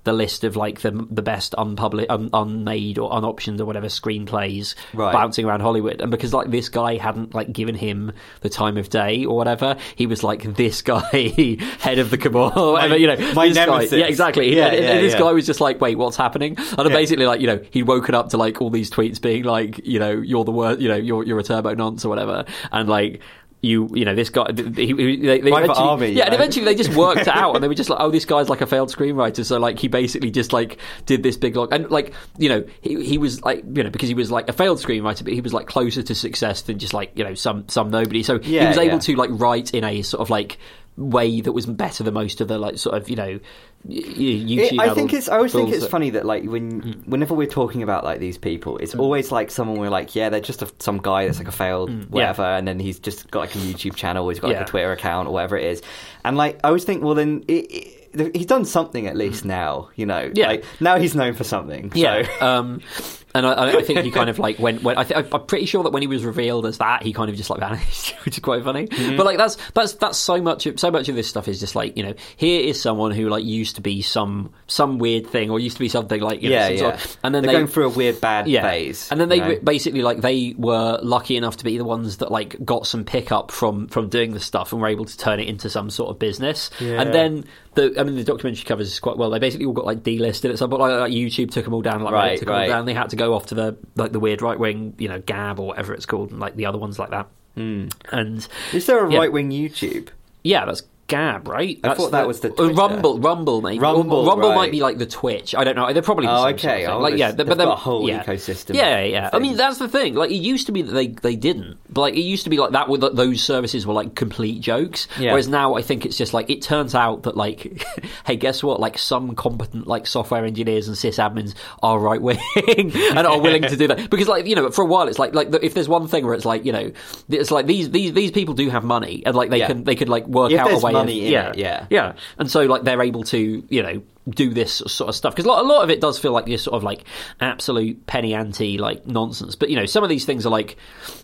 the list of like the the best unpublished, un, unmade or unoptioned or whatever screenplays Right. bouncing around Hollywood, and because like this guy hadn't like given him the time of day or whatever, he was like this guy head of the cabal, or whatever, you know, my this guy- nemesis. yeah, exactly. Yeah, and- yeah, and this yeah. guy was just like, wait, what's happening? And Yeah. basically, like, you know, he'd woken up to like all these tweets being like, you know, you're the worst, you know, you're you're a turbo nonce or whatever, and like. You, you know, this guy. He, he, they, they Army, yeah, and know? eventually they just worked it out, and they were just like, "Oh, this guy's like a failed screenwriter." So, like, he basically just like did this big log, and like, you know, he he was like, you know, because he was like a failed screenwriter, but he was like closer to success than just like you know some some nobody. So he was able yeah. to like write in a sort of like way that was better than most of the like sort of you know YouTube. It- I think it's. I always think it's that- funny that like when mm. whenever we're talking about like these people, it's mm. always like someone we're like, yeah, they're just a, some guy that's like a failed mm. whatever, and then he's just got like a YouTube channel, he's got like Yeah. a Twitter account or whatever it is, and like I always think, well then. It, it, He's done something at least now, you know. Yeah. Like, now he's known for something. Yeah, So. um, and I, I think he kind of like went. when I th- I'm pretty sure that when he was revealed as that, he kind of just like vanished, which is quite funny. Mm-hmm. But like that's that's that's so much of, so much of this stuff is just like you know here is someone who like used to be some some weird thing or used to be something like you know, yeah, some yeah. sort of- and then they're they going through a weird bad yeah. phase, And then they you know? basically like they were lucky enough to be the ones that like got some pickup from from doing the stuff and were able to turn it into some sort of business. Yeah. And then the I mean the documentary covers this quite well. They basically all got like delisted at some point. Like, like YouTube took them all down. Like Right, took them all right. down. They had to go off to the like the weird right wing you know Gab or whatever it's called and like the other ones like that. Hmm. And Is there a Yeah. right wing YouTube? yeah, that's Gab, right? I thought that was the uh, Twitter. Rumble. Rumble, maybe. Rumble, Rumble right. might be like the Twitch. I don't know. They're probably the Oh, same sort of okay. Oh, like yeah, but they're- a whole yeah. ecosystem Yeah, yeah. I mean, that's the thing. Like it used to be that they they didn't, but like it used to be like that. With those services were like complete jokes. Yeah. Whereas now I think it's just like it turns out that like, hey, guess what? Like some competent like software engineers and sysadmins are right wing and are willing to do that because like you know for a while it's like like if there's one thing where it's like you know it's like these these these people do have money and like they Yeah. can they could like work If out a way money yeah it, yeah. yeah, and so like they're able to you know do this sort of stuff because a lot, of it does feel like this sort of like absolute penny ante like nonsense. But you know, some of these things are like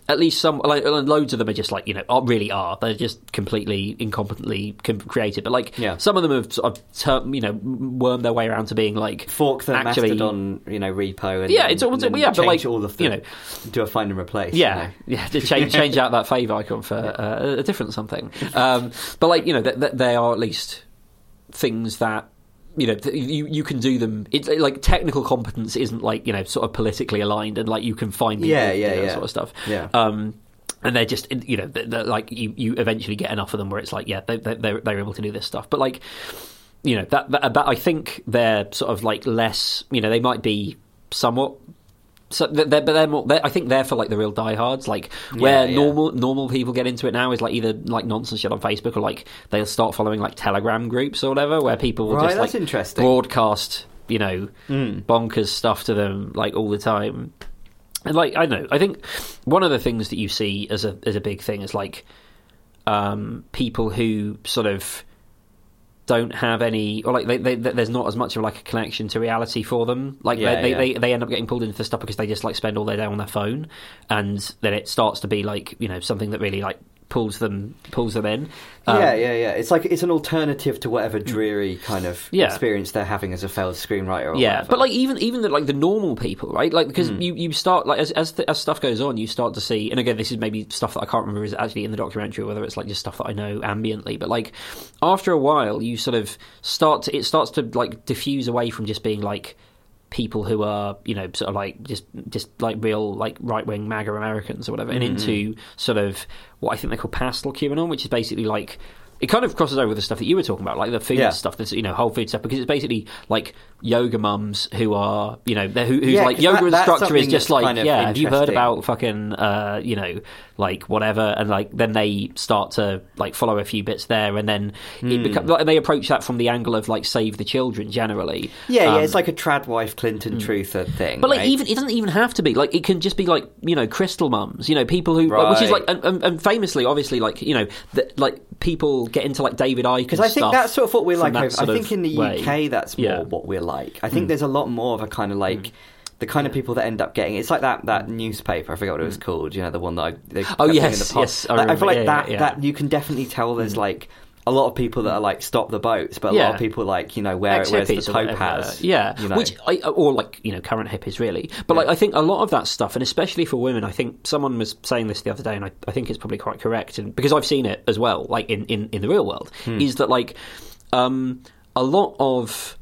at least some like loads of them are just like you know are, really are they're just completely incompetently created. But like Yeah. some of them have sort of term, you know wormed their way around to being like fork the actually Mastodon, you know, repo, and Yeah, it's all- and then yeah, but like, all of the, you know- do a find and replace. Yeah, you know. yeah. To change change out that favicon for uh, a different something. Um, but like you know, th- th- they are at least things that you know th- you you can do them. It's like technical competence isn't like you know sort of politically aligned, and like you can find people Yeah, yeah, yeah. sort of stuff. Yeah. Um, and they're just you know they're, they're like you you eventually get enough of them where it's like yeah they they they're, they're able to do this stuff, but like you know that, that that I think they're sort of like less. You know, they might be somewhat. So they're, but they're more. They're, I think they're for like the real diehards, like where Yeah, yeah. normal normal people get into it now is like either like nonsense shit on Facebook or like they'll start following like Telegram groups or whatever, where people will Right, just like interesting. broadcast, you know, Mm. bonkers stuff to them like all the time. And like I know, I think one of the things that you see as a as a big thing is like um, people who sort of don't have any or like they, they, there's not as much of like a connection to reality for them like Yeah, they, they, yeah. they, they end up getting pulled into this stuff because they just like spend all their day on their phone and then it starts to be like you know something that really like pulls them pulls them in. Um, yeah, yeah, yeah. It's like it's an alternative to whatever dreary kind of Yeah. experience they're having as a failed screenwriter. Or Yeah, whatever. but like even even the, like the normal people, right? Like because Hmm. you, you start like as as, as stuff goes on, you start to see. And again, this is maybe stuff that I can't remember is actually in the documentary, or whether it's like just stuff that I know ambiently. But like after a while, you sort of start to it starts to like diffuse away from just being like people who are you know sort of like just just like real like right wing MAGA Americans or whatever, and mm-hmm. into sort of what I think they call pastel QAnon, which is basically like. It kind of crosses over with the stuff that you were talking about, like the food Yeah. stuff, this you know whole food stuff, because it's basically like yoga mums who are you know who, who's Yeah, like yoga that- instructor is just like kind of yeah, have you heard about fucking uh, you know like whatever, and like then they start to like follow a few bits there, and then it Hmm. becomes like, they approach that from the angle of like save the children generally. yeah, yeah. Um, It's like a trad wife Clinton truther thing. but like right? even it doesn't even have to be like it can just be like you know crystal mums you know people who like, which is like and, and, famously obviously like you know the, like people get into like David Icke Because I think that's sort of what we're like. I think in the way. UK, that's more Yeah. What we're like. I think there's a lot more of a kind of like. The kind of people that end up getting it's like that that newspaper. I forget what it was called. You know, the one that I, they Hmm. Oh, yes, in the yes, I Like, I, feel like Yeah, that yeah, yeah. that you can definitely tell. There's like a lot of people that are like stop the boats, but a lot of people like you know wear it wears the topaz. Yeah, you know. which I, or like you know current hippies really. But like I think a lot of that stuff, and especially for women, I think someone was saying this the other day, and I, I think it's probably quite correct, and because I've seen it as well, like in in, in the real world, Hmm. is that like um, a lot of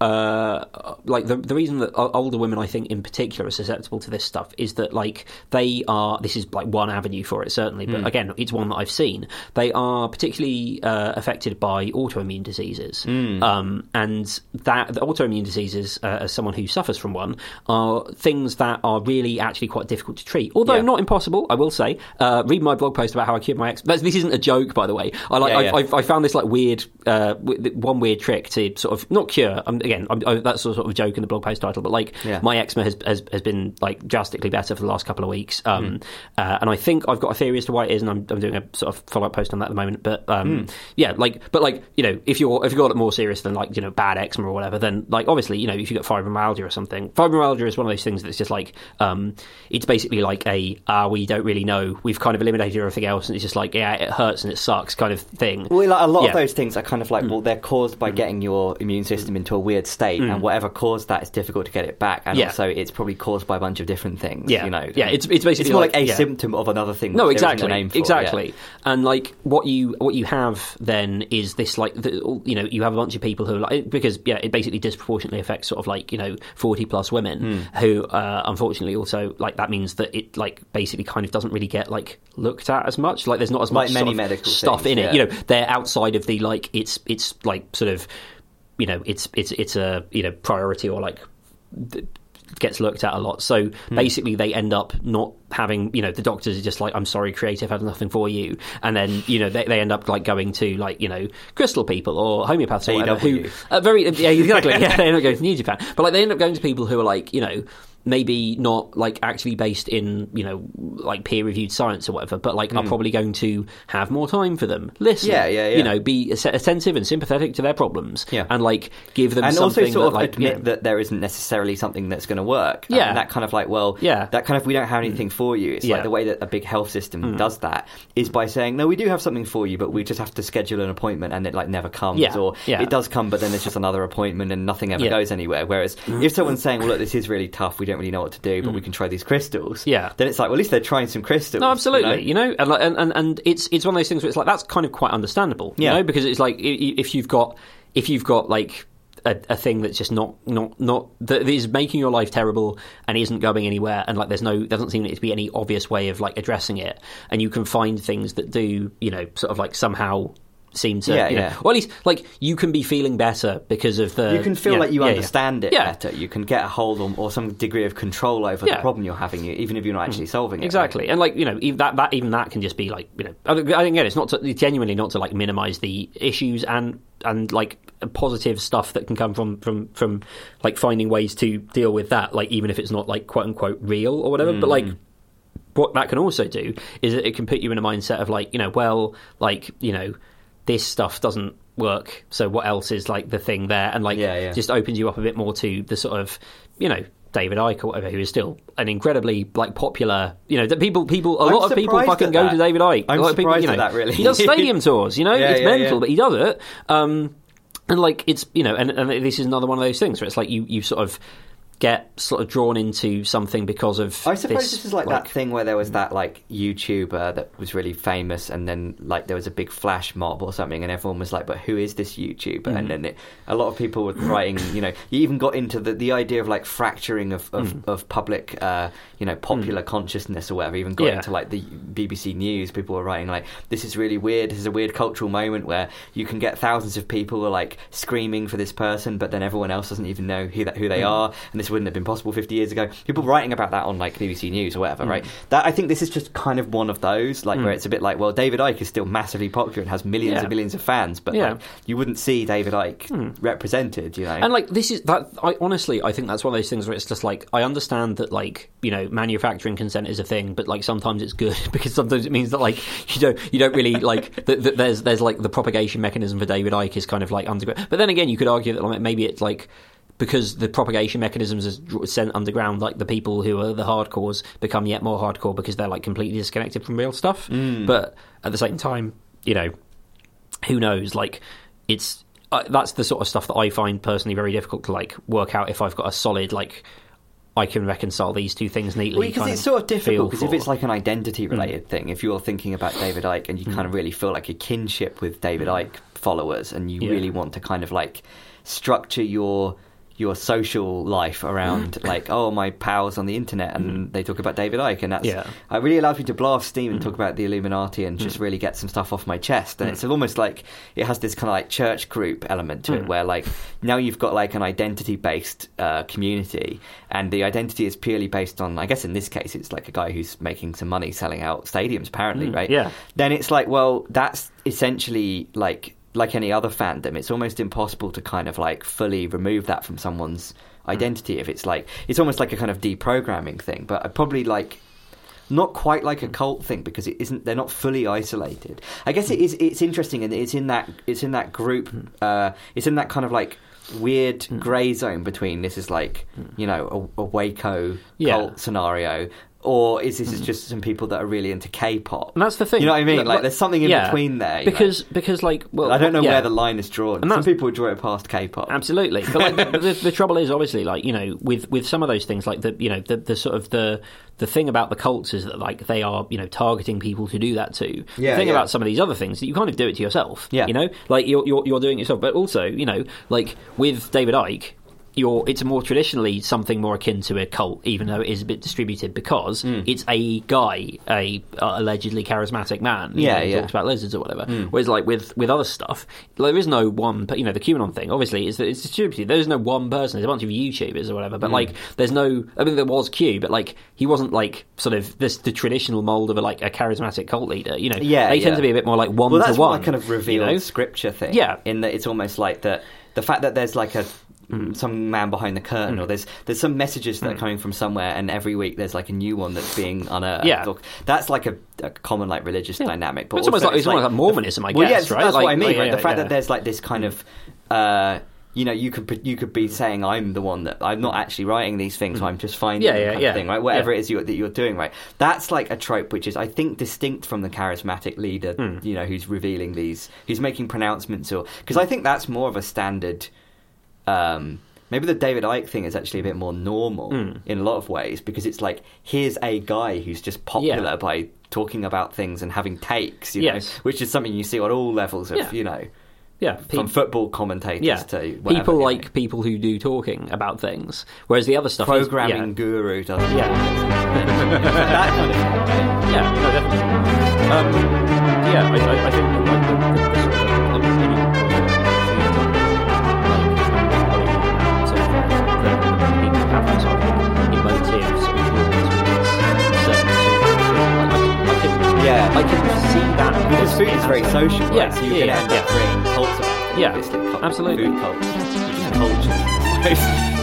uh, like the the reason that older women, I think, in particular, are susceptible to this stuff is that like they are. This is like one avenue for it, certainly, but again, it's one that I've seen. They are particularly uh, affected by autoimmune diseases, um, and that the autoimmune diseases, uh, as someone who suffers from one, are things that are really actually quite difficult to treat. Although Yeah. not impossible, I will say. Uh, read my blog post about how I cured my ex. This this isn't a joke, by the way. I like. Yeah, I, yeah. I, I found this like weird, uh, w- one weird trick to sort of not cure. Um, again, I'm, I, that's sort of a joke in the blog post title, but like Yeah. my eczema has, has has been like drastically better for the last couple of weeks, Hmm. um, uh, and I think I've got a theory as to why it is, and I'm, I'm doing a sort of follow up post on that at the moment. But um, Hmm. yeah, like, but like you know, if you're if you've got it more serious than like you know bad eczema or whatever, then like obviously you know if you've got fibromyalgia or something, fibromyalgia is one of those things that's just like um, it's basically like a ah we don't really know, we've kind of eliminated everything else, and it's just like yeah it hurts and it sucks kind of thing. Well, like, a lot Yeah. of those things are kind of like, well, they're caused by getting your immune system into a weird state, and whatever caused that, it's difficult to get it back. And Yeah. also, it's probably caused by a bunch of different things. Yeah. you know. Yeah, it's- it's basically it's more like, like- a yeah. symptom of another thing. No, which there isn't exactly, a name for, exactly. yeah. And like what you what you have then is this like the, you know you have a bunch of people who are like because yeah it basically disproportionately affects sort of like you know forty plus women Hmm. who uh, unfortunately also like that means that it like basically kind of doesn't really get like looked at as much like there's not as Like much many sort of medical stuff things, in it you know they're outside of the like it's it's like sort of you know it's it's it's a you know priority or like gets looked at a lot. So Hmm. basically, they end up not having, you know, the doctors are just like, "I'm sorry, creative has nothing for you," and then you know they, they end up like going to like you know crystal people or homeopaths or whatever. Who uh, very yeah exactly yeah they end up going to New Japan, but like they end up going to people who are like you know maybe not like actually based in you know like peer reviewed science or whatever, but like are probably going to have more time for them, listen, Hmm. Yeah, yeah, yeah. you know, be attentive and sympathetic to their problems, Yeah. and like give them and also sort that, of like, admit you know- that there isn't necessarily something that's going to work. Yeah. and that kind of like, well, Yeah. that kind of we don't have anything for you. It's Yeah. like the way that a big health system mm. does that is by saying, no, we do have something for you, but we just have to schedule an appointment, and it like never comes, Yeah. or Yeah. it does come, but then it's just another appointment, and nothing ever Yeah. goes anywhere. Whereas if someone's saying, well, look, this is really tough, we don't really know what to do, but we mm. can try these crystals, Yeah. then it's like, well, at least they're trying some crystals. No, absolutely. you know? and, like- and and and it's it's one of those things where it's like that's kind of quite understandable. Yeah. You know, because it's like i- i- if you've got if you've got like. A, a thing that's just not not not that is making your life terrible and isn't going anywhere and like there's no doesn't seem to be any obvious way of like addressing it. And you can find things that do you know sort of like somehow seem to Yeah, you know, yeah. or at least like you can be feeling better because of the You can feel yeah, like you yeah, understand it better. You can get a hold on, or some degree of control over the problem you're having, even if you're not mm. actually solving it. Exactly, and like you know, even that, that even that can just be like you know, I think again, it's not to, genuinely not to like minimize the issues and and like positive stuff that can come from from from like finding ways to deal with that, like even if it's not like quote unquote real or whatever, but like. Mm. What that can also do is that it can put you in a mindset of like, you know, well, like, you know, this stuff doesn't work, so what else is like the thing there? And like, Yeah, yeah. just opens you up a bit more to the sort of, you know, David Icke or whatever, who is still an incredibly like popular, you know, that people people a I'm lot of people fucking go to David Icke. I'm a lot of people, surprised you know, that, really. He does stadium tours, you know, Yeah, it's mental, but he does it. Um, and like it's you know, and, and this is another one of those things where it's like you you sort of get sort of drawn into something because of. I suppose this, this, is like, that thing where there was that like YouTuber that was really famous, and then like there was a big flash mob or something, and everyone was like, "But who is this YouTuber?" Mm-hmm. And then it, a lot of people were writing, you know, you even got into the, the idea of like fracturing of of, Mm. of public, uh, you know, popular consciousness or whatever. Even got Yeah. into like the BBC News, people were writing like, "This is really weird. This is a weird cultural moment where you can get thousands of people are like screaming for this person, but then everyone else doesn't even know who that who Mm. they are, and this wouldn't have been possible 50 years ago." People writing about that on like BBC News or whatever, Mm. right? That I think this is just kind of one of those, like where it's a bit like, well, David Icke is still massively popular and has millions Yeah. and millions of fans, but Yeah. like, you wouldn't see David Icke represented, you know? And like this is that I honestly I think that's one of those things where it's just like I understand that like you know manufacturing consent is a thing, but like sometimes it's good because sometimes it means that like you don't you don't really like that, that there's there's like the propagation mechanism for David Icke is kind of like underground. But then again, you could argue that like, maybe it's like. Because the propagation mechanisms are sent underground, like the people who are the hardcores become yet more hardcore because they're like completely disconnected from real stuff. Mm. But at the same time, you know, who knows? Like, it's uh, that's the sort of stuff that I find personally very difficult to like work out if I've got a solid like I can reconcile these two things neatly. Because kind it's sort of difficult because if it's like an identity mm. related thing, if you're thinking about David Icke and you mm. kind of really feel like a kinship with David Icke followers and you Yeah. really want to kind of like structure your your social life around mm. like oh my pals on the internet and mm-hmm. they talk about David Icke. And that's Yeah. it really allows me to blow off steam and talk mm. about the Illuminati and just mm. really get some stuff off my chest. And it's almost like it has this kind of like church group element to it where like now you've got like an identity based uh, community and the identity is purely based on I guess in this case it's like a guy who's making some money selling out stadiums apparently right? Yeah. then it's like well that's essentially like like any other fandom it's almost impossible to kind of like fully remove that from someone's hmm. identity if it's like it's almost like a kind of deprogramming thing but I probably like not quite like a hmm. cult thing because it isn't they're not fully isolated. I guess it hmm. is it's interesting and it's in that it's in that group uh it's in that kind of like weird gray zone between this is like you know a, a waco Yeah. cult scenario or is this hmm. just some people that are really into k-pop and that's the thing. you know what i mean Look, like there's something in yeah. between there you know? because because like well i don't know yeah. where the line is drawn And some people would draw it past k-pop Absolutely, but like, the, the, the trouble is obviously like you know with with some of those things like the you know the, the sort of the the thing about the cults is that like they are you know targeting people to do that to. Yeah, the thing yeah. about some of these other things that you kind of do it to yourself. Yeah. you know, like you're you're, you're doing it yourself, but also you know like with David Icke. You're, it's more traditionally something more akin to a cult, even though it is a bit distributed, because Hmm. it's a guy, a uh, allegedly charismatic man, Yeah, know, yeah. Talks about lizards or whatever. Whereas, like with with other stuff, like, there is no one. You know, the QAnon thing, obviously, is it's distributed. There's no one person. There's a bunch of YouTubers or whatever. But like, there's no. I mean, there was Q, but like, he wasn't like sort of this the traditional mold of a like a charismatic cult leader. You know, Yeah, they tend to be a bit more like one well, to one. kind of revealed you know? scripture thing. Yeah. in that it's almost like that the fact that there's like a Mm. some man behind the curtain, or there's there's some messages that are coming from somewhere, and every week there's like a new one that's being unearthed. Yeah. Or- that's like a, a common like religious dynamic. But It's almost like- it's almost like Mormonism, I well, guess, yeah, right? That's Like- what I mean. like, right? yeah, the fact yeah. that there's like this kind of. Uh, you know, you could you could be saying I'm the one that I'm not actually writing these things. I'm just finding Yeah, yeah, yeah. thing, right? Whatever Yeah. it is you, that you're doing, right? That's like a trope which is, I think, distinct from the charismatic leader. Hmm. You know, who's revealing these, who's making pronouncements, or because I think that's more of a standard. Um, maybe the David Icke thing is actually a bit more normal Hmm. in a lot of ways because it's like here's a guy who's just popular Yeah. by talking about things and having takes, you Yes. know, which is something you see on all levels of, Yeah. you know, yeah, from football commentators yeah. to whatever, people know. like people who do talking about things, whereas the other stuff programming is, guru doesn't. Yeah, yeah. that kind of thing. Yeah, no, definitely. Um, yeah, I, I, I think like the, the, Yeah. I can see that Because food is very social, right? Yeah, so you yeah, can yeah, end up yeah. creating cults about it. Yeah, obviously, absolutely. Food cults, which is culture.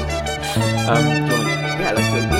Um, do you want to- yeah, let's do it.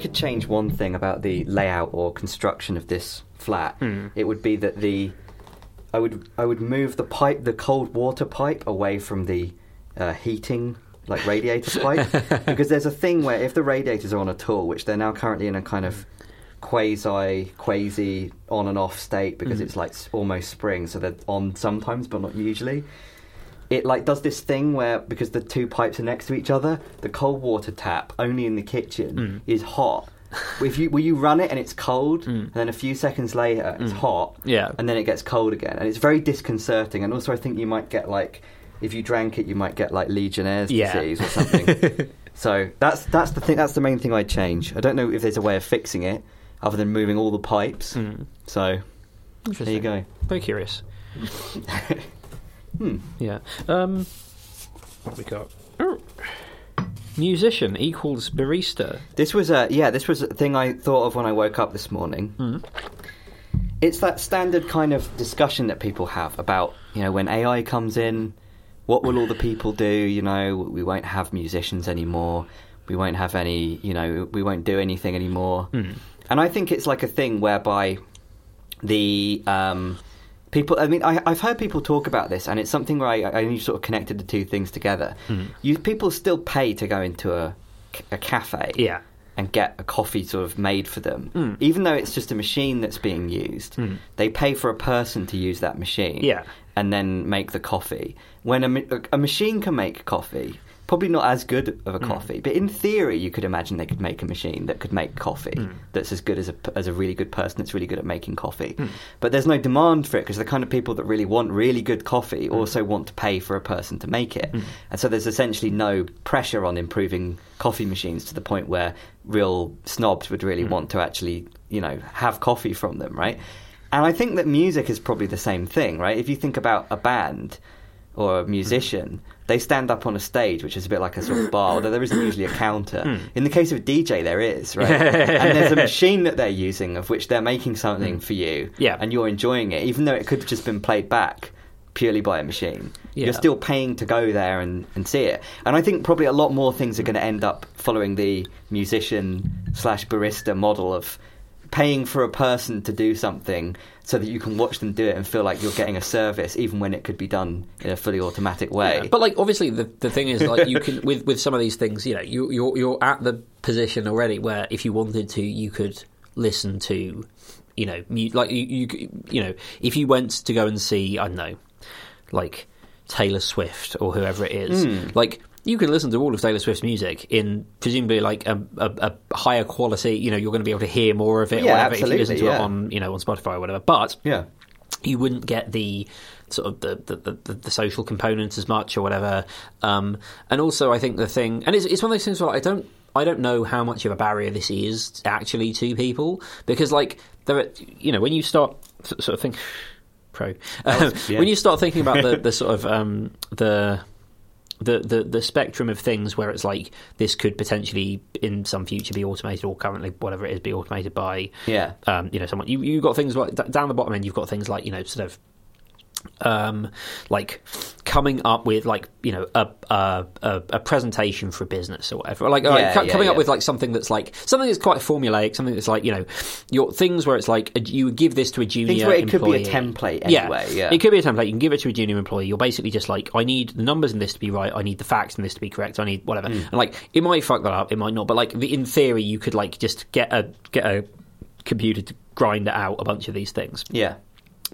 Could change one thing about the layout or construction of this flat, Hmm. it would be that the I would I would move the pipe, the cold water pipe, away from the uh, heating like radiator pipe because there's a thing where if the radiators are on at all, which they're now currently in a kind of quasi quasi on and off state because Mm. it's like almost spring, so they're on sometimes but not usually. It like does this thing where because the two pipes are next to each other, the cold water tap only in the kitchen Mm. is hot. if you will you run it and it's cold, Mm. and then a few seconds later it's hot, Yeah. and then it gets cold again, and it's very disconcerting. And also, I think you might get like if you drank it, you might get like Legionnaire's Yeah. disease or something. so that's that's the thing. That's the main thing I'd change. I don't know if there's a way of fixing it other than moving all the pipes. Mm. So there you go. Very curious. Hmm. Yeah. Um, what have we got? Oh. Musician equals barista. This was a yeah. This was a thing I thought of when I woke up this morning. Mm. It's that standard kind of discussion that people have about you know when AI comes in, what will all the people do? You know, we won't have musicians anymore. We won't have any. You know, we won't do anything anymore. Mm. And I think it's like a thing whereby the um, people. I mean, I, I've heard people talk about this, and it's something where I, I only sort of connected the two things together. Mm. You people still pay to go into a, a cafe Yeah. and get a coffee sort of made for them, Mm. even though it's just a machine that's being used. Mm. They pay for a person to use that machine, Yeah. and then make the coffee. When a, a machine can make coffee, probably not as good of a Mm. coffee, but in theory, you could imagine they could make a machine that could make coffee Mm. that's as good as a as a really good person that's really good at making coffee. Mm. But there's no demand for it because the kind of people that really want really good coffee Mm. also want to pay for a person to make it. And so there's essentially no pressure on improving coffee machines to the point where real snobs would really Mm. want to actually, you know, have coffee from them, right? And I think that music is probably the same thing, right? If you think about a band or a musician, they stand up on a stage, which is a bit like a sort of bar, although there isn't usually a counter. Hmm. In the case of a DJ, there is, right? and there's a machine that they're using of which they're making something for you, Hmm. Yeah. and you're enjoying it, even though it could have just been played back purely by a machine. Yeah. You're still paying to go there and, and see it. And I think probably a lot more things are going to end up following the musician slash barista model of paying for a person to do something so that you can watch them do it and feel like you're getting a service even when it could be done in a fully automatic way. Yeah. But like, obviously, the the thing is, like, you can with with some of these things, you know, you you're you're at the position already where if you wanted to, you could listen to, you know, mu- like you you you know, if you went to go and see, I don't know, like Taylor Swift or whoever it is, Mm. like. You can listen to all of Taylor Swift's music in presumably like a, a, a higher quality. You know, you're going to be able to hear more of it, Yeah, or whatever, if you listen to it on you know on Spotify or whatever. But yeah. you wouldn't get the sort of the the, the, the social components as much or whatever. Um, and also, I think the thing, and it's, it's one of those things where I don't. I don't know how much of a barrier this is actually to people because, like, there, are, you know, when you start sort of think, pro, um, yeah. when you start thinking about the, the sort of um, the the, the the spectrum of things where it's like this could potentially in some future be automated or currently whatever it is be automated by Yeah. um, you know someone you you got things like down the bottom end you've got things like you know sort of um, like coming up with like you know a a, a, presentation for a business or whatever. Like, like Yeah, co- yeah, coming up with like something that's like something that's quite formulaic something that's like you know your things where it's like a, you give this to a junior it could be a template anyway, yeah. it could be a template. You can give it to a junior employee. You're basically just like I need the numbers in this to be right. I need the facts in this to be correct. I need whatever. Hmm. and like it might fuck that up. It might not. But like the, in theory you could like just get a get a computer to grind out a bunch of these things. Yeah.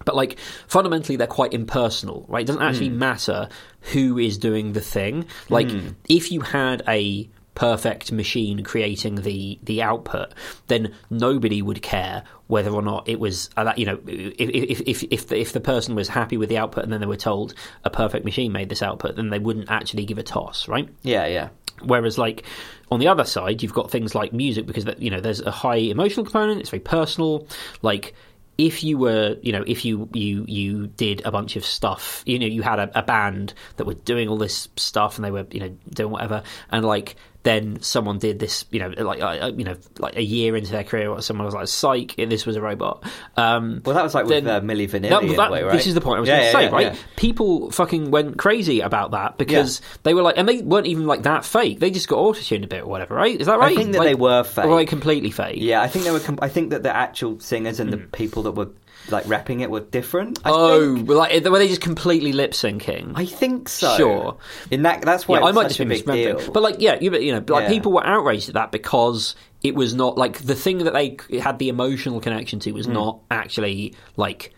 But like fundamentally they're quite impersonal right it doesn't actually matter who is doing the thing like if you had a perfect machine creating the the output then nobody would care whether or not it was uh, you know if if if if the, if the person was happy with the output and then they were told a perfect machine made this output then they wouldn't actually give a toss right Yeah, yeah. Whereas, like on the other side, you've got things like music because that you know there's a high emotional component. It's very personal. Like if you were, you know, if you you you did a bunch of stuff, you know, you had a, a band that were doing all this stuff and they were, you know, doing whatever, and like then someone did this, you know, like uh, you know, like a year into their career, or someone was like, "Psych, this was a robot." Um, Well, that was like with then- uh, Milli Vanilli. that- in a that- way, right? This is the point I was Yeah, going to yeah, say, yeah, right? People fucking went crazy about that because they were like, and they weren't even like that fake. They just got auto tuned a bit or whatever, right? Is that right? I think that Like- they were fake. Or like completely fake. Yeah, I think they were. Com- I think that the actual singers and the people that were like repping it were different. I. Oh, think. like, were they just completely lip syncing? I think so. Sure. In that, that's why yeah, I might just be misremembering. But like, yeah, you, you know, like Yeah. people were outraged at that because it was not like the thing that they had the emotional connection to was not actually like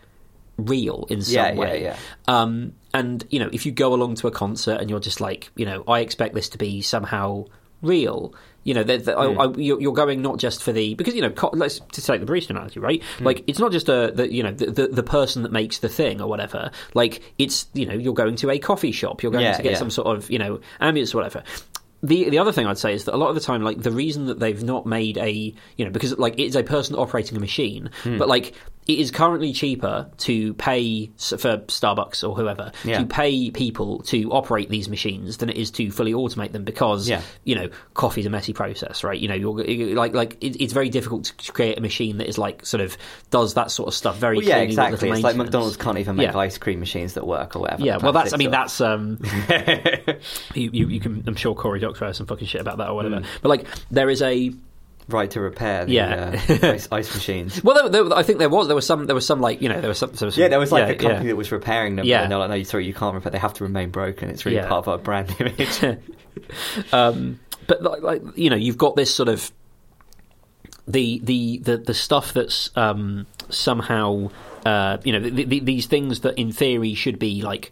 real in some Yeah, yeah, way. yeah. Um, and you know, if you go along to a concert and you're just like, you know, I expect this to be somehow real. You know, that that I. I, you're going not just for the because you know, co- let's to take the barista analogy, right? Hmm. Like, it's not just a the you know the, the the person that makes the thing or whatever. Like, it's you know, you're going to a coffee shop, you're going Yeah, to get yeah. some sort of you know ambience or whatever. The the other thing I'd say is that a lot of the time, like the reason that they've not made a you know because like it's a person operating a machine, Hmm. but like it is currently cheaper to pay for Starbucks or whoever Yeah. to pay people to operate these machines than it is to fully automate them because Yeah. you know coffee's a messy process, right? You know, you're you- like like it, it's very difficult to create a machine that is like sort of does that sort of stuff very Well, yeah, cleanly with little exactly. It's like. McDonald's can't even make Yeah. ice cream machines that work or whatever. Yeah, well, that's. I mean, that's. Um, you, you, you can. I'm sure Cory Has some fucking shit about that or whatever. Mm. But like, there is a. right to repair the Yeah. uh, ice, ice machines. Well, there, there, I think there was. There was some. There was some like you know. There was some. There was some Yeah, there was like yeah, a company yeah. that was repairing them, Yeah. and they're like, "No, sorry, you can't repair. They have to remain broken. It's really Yeah. part of our brand image." um, but like, like you know, you've got this sort of the the the, the stuff that's um, somehow uh, you know the, the, these things that in theory should be like.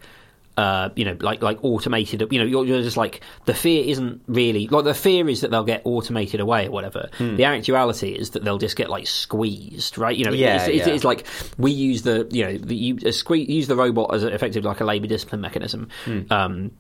Uh, you know, like like automated. You know, you're, you're just like the fear isn't really like the fear is that they'll get automated away or whatever. Hmm. The actuality is that they'll just get like squeezed, right? You know, Yeah, it's, it's, yeah. it's like we use the you know the, you, squeeze, use the robot as effectively like a labour discipline mechanism. Hmm. Um,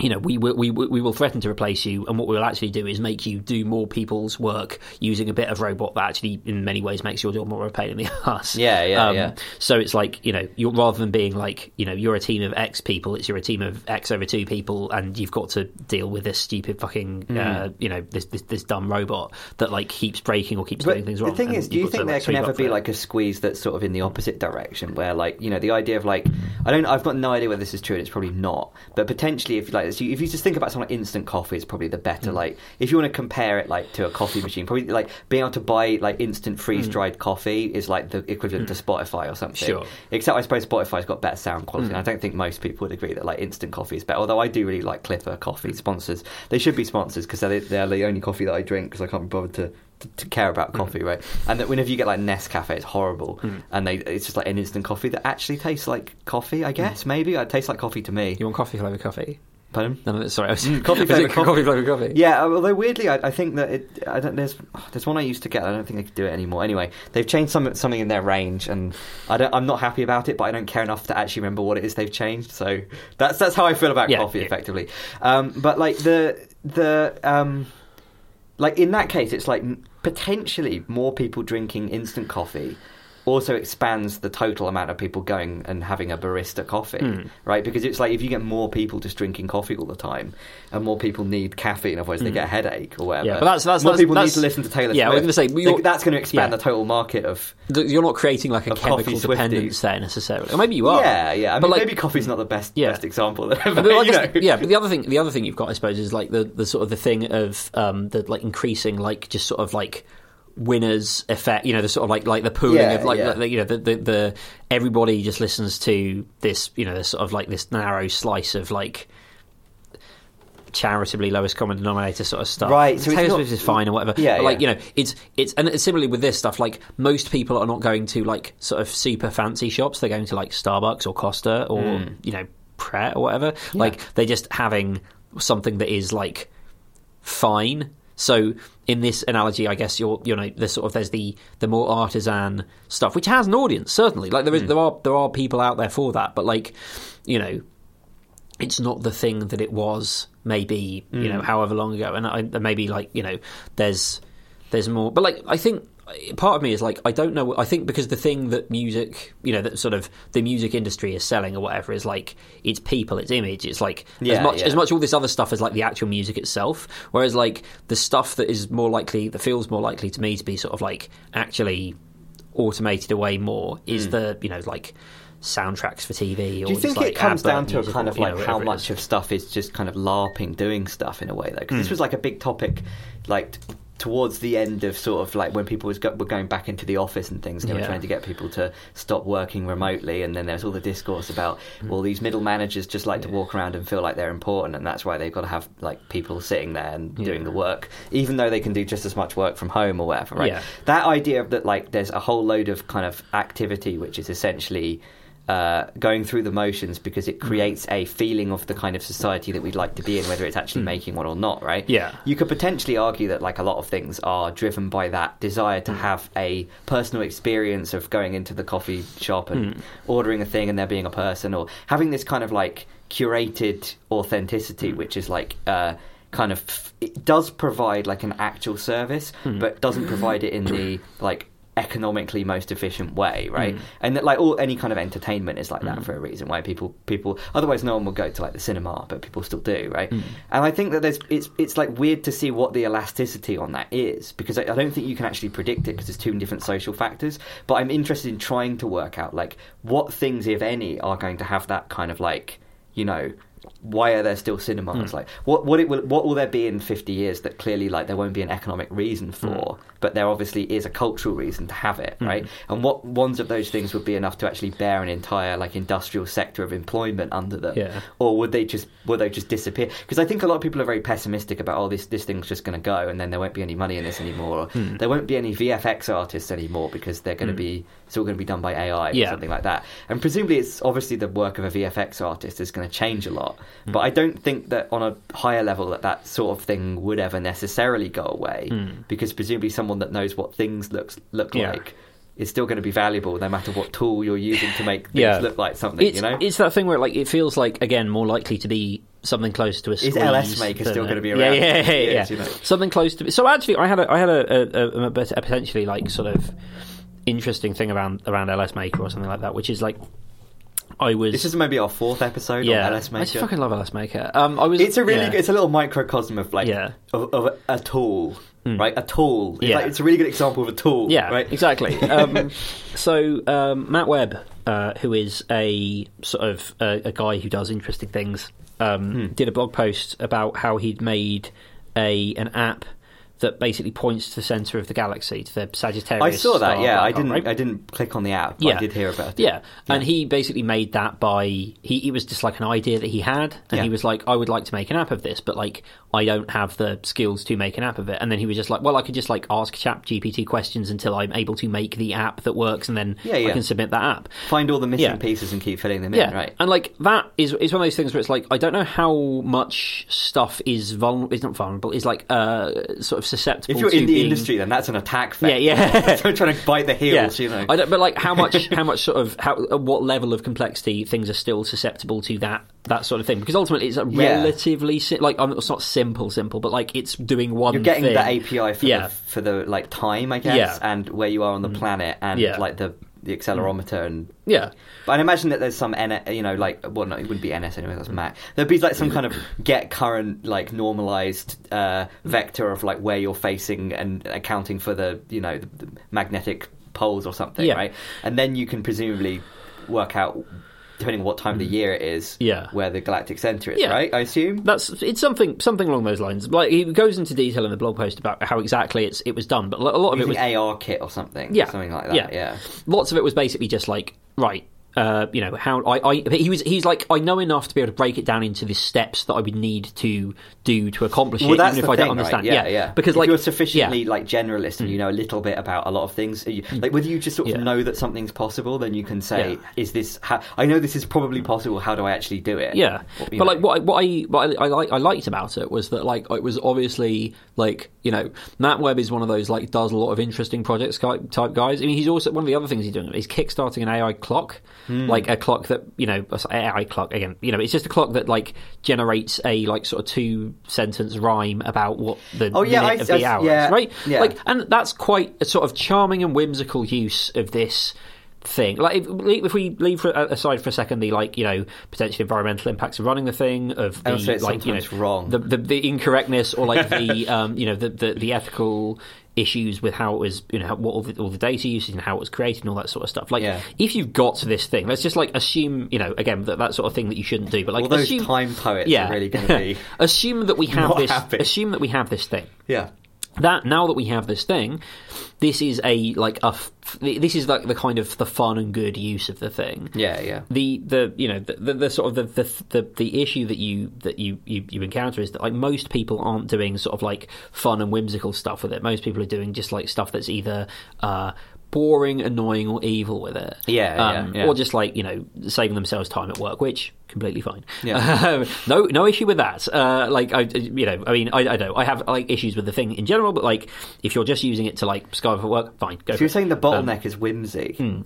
you know, we will, we, we will threaten to replace you, and what we will actually do is make you do more people's work using a bit of robot that actually, in many ways, makes your job more of a pain in the ass. Yeah, yeah, yeah. So it's like you know, you're rather than being like you know, you're a team of X people, it's you're a team of X over two people, and you've got to deal with this stupid fucking Hmm. uh, you know this, this this dumb robot that like keeps breaking or keeps But doing things wrong. the thing is, do you think to, there like, can ever be like a squeeze that's sort of in the opposite direction, where like you know the idea of like I don't, I've got no idea whether this is true, and it's probably not, but potentially if like if you, if you just think about something like instant coffee, it's probably the better. Mm. Like if you want to compare it like to a coffee machine, probably like being able to buy like instant freeze dried coffee is like the equivalent to Spotify or something. Mm. Sure. Mm. Except I suppose Spotify's got better sound quality, and I don't think most people would agree that like instant coffee is better. Although I do really like Clipper coffee sponsors. They should be sponsors because they're, they're the only coffee that I drink because I can't be bothered to, to, to care about Mm. coffee, right? And that whenever you get like Nescafe, it's horrible, and they it's just like an instant coffee that actually tastes like coffee. I guess maybe it tastes like coffee to me. Mm. You want coffee flavour coffee? Pardon? No, no, sorry, I was, Mm, coffee flavoured coffee. coffee flavour coffee. Yeah, although weirdly, I, I think that it. I don't. There's there's one I used to get. I don't think they could do it anymore. Anyway, they've changed some something in their range, and I don't. I'm not happy about it, but I don't care enough to actually remember what it is they've changed. So that's that's how I feel about Yeah, coffee, yeah. effectively. Um, but like the the um, like in that case, it's like potentially more people drinking instant coffee also expands the total amount of people going and having a barista coffee, Hmm. right? Because it's like if you get more people just drinking coffee all the time, and more people need caffeine, otherwise they get a headache or whatever. Hmm. Yeah, but that's- that's- more that's- people that's- need to listen to Taylor yeah, I was gonna say, They- that's going to expand yeah. the total market of. You're not creating like a chemical dependence there necessarily, or maybe you are. Yeah, yeah. I But, mean, like- maybe coffee's not the best Yeah. best example. But, But I you guess- know. yeah, but the other thing, the other thing you've got, I suppose, is like the, the sort of the thing of um, the like increasing, like just sort of like winners effect. You know, the sort of like like the pooling Yeah, of like yeah. the, you know the, the the everybody just listens to this. You know, this sort of like this narrow slice of like charitably lowest common denominator sort of stuff. Right, so Taylor Swift is fine or whatever. Yeah, but like yeah. you know, it's it's and similarly with this stuff. Like most people are not going to like sort of super fancy shops. They're going to like Starbucks or Costa or Hmm. you know Pret or whatever. Like they're just having something that is like fine. So in this analogy, I guess you're you know there's sort of there's the the more artisan stuff, which has an audience certainly. Like there is hmm. there are there are people out there for that, but like you know it's not the thing that it was maybe you know hmm. however long ago. And I, maybe like you know there's there's more. But like i think part of me is like I don't know. I think because the thing that music, you know, that sort of the music industry is selling or whatever is like it's people, it's image, it's like Yeah, as much yeah. as much all this other stuff as like the actual music itself. Whereas like the stuff that is more likely, that feels more likely to me to be sort of like actually automated away more is the you know like soundtracks for TV. Or. Do you think like, it comes down to a kind of you know, like how much of stuff is just kind of LARPing, doing stuff in a way? Though, because Hmm. this was like a big topic, like towards the end of sort of like when people was go- were going back into the office and things, and they were trying to get people to stop working remotely, and then there's all the discourse about mm. well, these middle managers just like to walk around and feel like they're important, and that's why they've got to have like people sitting there and Yeah. doing the work, even though they can do just as much work from home or whatever. Right? Yeah. That idea of that like there's a whole load of kind of activity which is essentially uh, going through the motions because Mm. it creates a feeling of the kind of society that we'd like to be in, whether it's actually making one or not, right? Mm. Yeah. You could potentially argue that like a lot of things are driven by that desire Mm. to have a personal experience of going into the coffee shop and Mm. ordering a thing and there being a person, or having this kind of like curated authenticity, Mm. which is like. Uh, kind of it does provide like an actual service Hmm. but doesn't provide it in the like economically most efficient way right Mm. and that like all any kind of entertainment is like that for a reason why people people otherwise no one will go to like the cinema but people still do right Mm. and i think that there's it's it's like weird to see what the elasticity on that is because i, I don't think you can actually predict it because there's two different social factors but i'm interested in trying to work out like what things if any are going to have that kind of like you know why are there still cinemas? Hmm. Like, what what it will what will there be in fifty years that clearly like there won't be an economic reason hmm. for, but there obviously is a cultural reason to have it, hmm. right? And what ones of those things would be enough to actually bear an entire like industrial sector of employment under them, Yeah. or would they just would they just disappear? Because I think a lot of people are very pessimistic about oh this this thing's just going to go and then there won't be any money in this anymore, or Hmm. there won't be any VFX artists anymore because they're going to be it's all going to be done by AI or something like that. And presumably, it's obviously the work of a VFX artist is going to change a lot. Hmm. But I don't think that on a higher level that that sort of thing would ever necessarily go away because presumably someone that knows what things looks look. Yeah. like is still going to be valuable no matter what tool you're using to make things Yeah. look like something. It's, you know, it's that thing where like it feels like again more likely to be something close to a Is. LS Maker still gonna be around yeah, yeah, 50 yeah. years, you know? Something close to. So actually, I had a, I had a, a, a potentially like sort of interesting thing around around LS Maker or something like that, which is like I was. this is maybe our fourth episode yeah, on LS I just fucking love LS Maker. Um, I was. It's a really yeah. it's a little microcosm of like Yeah. of, of a, a tool, right? A tool. It's, Yeah. like, it's a really good example of a tool. Yeah, right. exactly. Um, so um, Matt Webb, uh, who is a sort of a, a guy who does interesting things, um, Hmm. did a blog post about how he'd made a an app that basically points to the center of the galaxy, to the Sagittarius. I saw that. Yeah, I didn't. right? I didn't click on the app. But Yeah. I did hear about it. Yeah. and he basically made that by he. It was just like an idea that he had, and Yeah. he was like, "I would like to make an app of this, but like I don't have the skills to make an app of it." And then he was just like, "Well, I could just like ask Chat GPT questions until I'm able to make the app that works, and then Yeah, I can submit that app." Find all the missing Yeah. pieces and keep filling them Yeah, in. Right. and like that is is one of those things where it's like I don't know how much stuff is vulnerable. Is not vulnerable. Is like uh sort of susceptible. If you're in the being- industry, then that's an attack. Yeah, yeah. They're trying to bite the heels. You know. I don't, but like how much, how much sort of, how, at what level of complexity things are still susceptible to that that sort of thing? Because ultimately, it's a Yeah. relatively si- like um, it's not simple, simple, but like it's doing one. You're getting thing. the API for Yeah. the for the like time, I guess, Yeah. Mm. and where you are on the planet, and Yeah. Mm. like the the accelerometer and. Yeah, But I imagine that there's some N, you know, like well, no, it wouldn't be NS anyway. That's Mac. There'd be like some kind of get current, like normalized uh, vector of like where you're facing and accounting for the, you know, the, the magnetic poles or something, Yeah. right? And then you can presumably work out, depending on what time of the year it is, Mm. Yeah. where the galactic center is, Yeah. right? I assume. that's it's something something along those lines. Like he goes into detail in the blog post about how exactly it's it was done, but a lot of it was AR kit or something, Yeah. something like that. Yeah. Yeah, lots of it was basically just like right uh, you know how I, I he was he's like I know enough to be able to break it down into the steps that I would need to do to accomplish Well, it, even if the I don't understand. Right? Yeah, yeah. Because if like you're sufficiently yeah. Mm. like generalist and you know a little bit about a lot of things, you, like whether you just sort of Yeah. know that something's possible, then you can say, Yeah. "Is this? How, I know this is probably possible. How do I actually do it?" Yeah, Or, but know. like what I, what I what I, I, like, I liked about it was that like it was obviously like you know Matt Webb is one of those like does a lot of interesting projects type type guys. I mean, he's also one of the other things he's doing. He's kickstarting an AI clock, like a clock that you know AI clock again. You know, it's just a clock that like generates a like sort of two sentence rhyme about what the Oh, yeah, minute I- of the I- hour yeah, is, right? yeah. Like, and that's quite a sort of charming and whimsical use of this thing. Like, if, if we leave for, aside for a second the like you know potential environmental impacts of running the thing, of the And also it's like you know wrong. the, the the incorrectness or like the um you know the the, the ethical issues with how it was you know what all the, all the data usage and how it was created and all that sort of stuff like Yeah. if you've got to this thing let's just like assume you know again that, that sort of thing that you shouldn't do but like All those assume, time poets yeah are really going to be. assume that we have this happy. assume that we have this thing yeah. That now that we have this thing, this is a like a f- this is like the kind of the fun and good use of the thing. Yeah, yeah. The the you know the, the, the sort of the, the the the issue that you that you, you you encounter is that like most people aren't doing sort of like fun and whimsical stuff with it. Most people are doing just like stuff that's either uh, boring, annoying, or evil with it. Yeah, yeah, um, yeah. Or just like you know saving themselves time at work, which completely fine. Yeah. no no issue with that. Uh, like I you know I mean I, I know I have like issues with the thing in general, but like if you're just using it to like skive for work, fine. Go So you're it. saying the bottleneck is whimsy?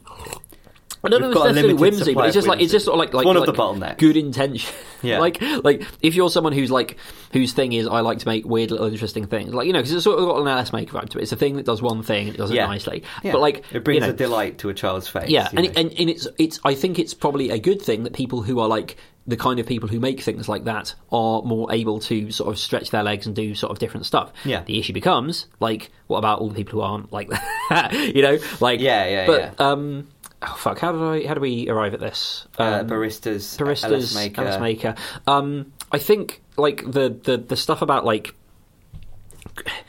I don't know We've if got a it's necessarily whimsy, but it's just like it's just sort of like like one of like the bottlenecks. good intention. Yeah. like like if you're someone who's like whose thing is I like to make weird little interesting things, like you know, because it's sort of got an LS maker vibe to it. It's a thing that does one thing and it does it nicely, Yeah. but like it brings you know, a delight to a child's face. yeah, and, and and it's it's. I think it's probably a good thing that people who are like the kind of people who make things like that are more able to sort of stretch their legs and do sort of different stuff. Yeah. The issue becomes like, what about all the people who aren't like that? you know, like Yeah, yeah, but, yeah. Um, oh fuck, how did I? How do we arrive at this? uh, Um, baristas, baristas, LS maker. LS maker. Um, I think like the, the the stuff about like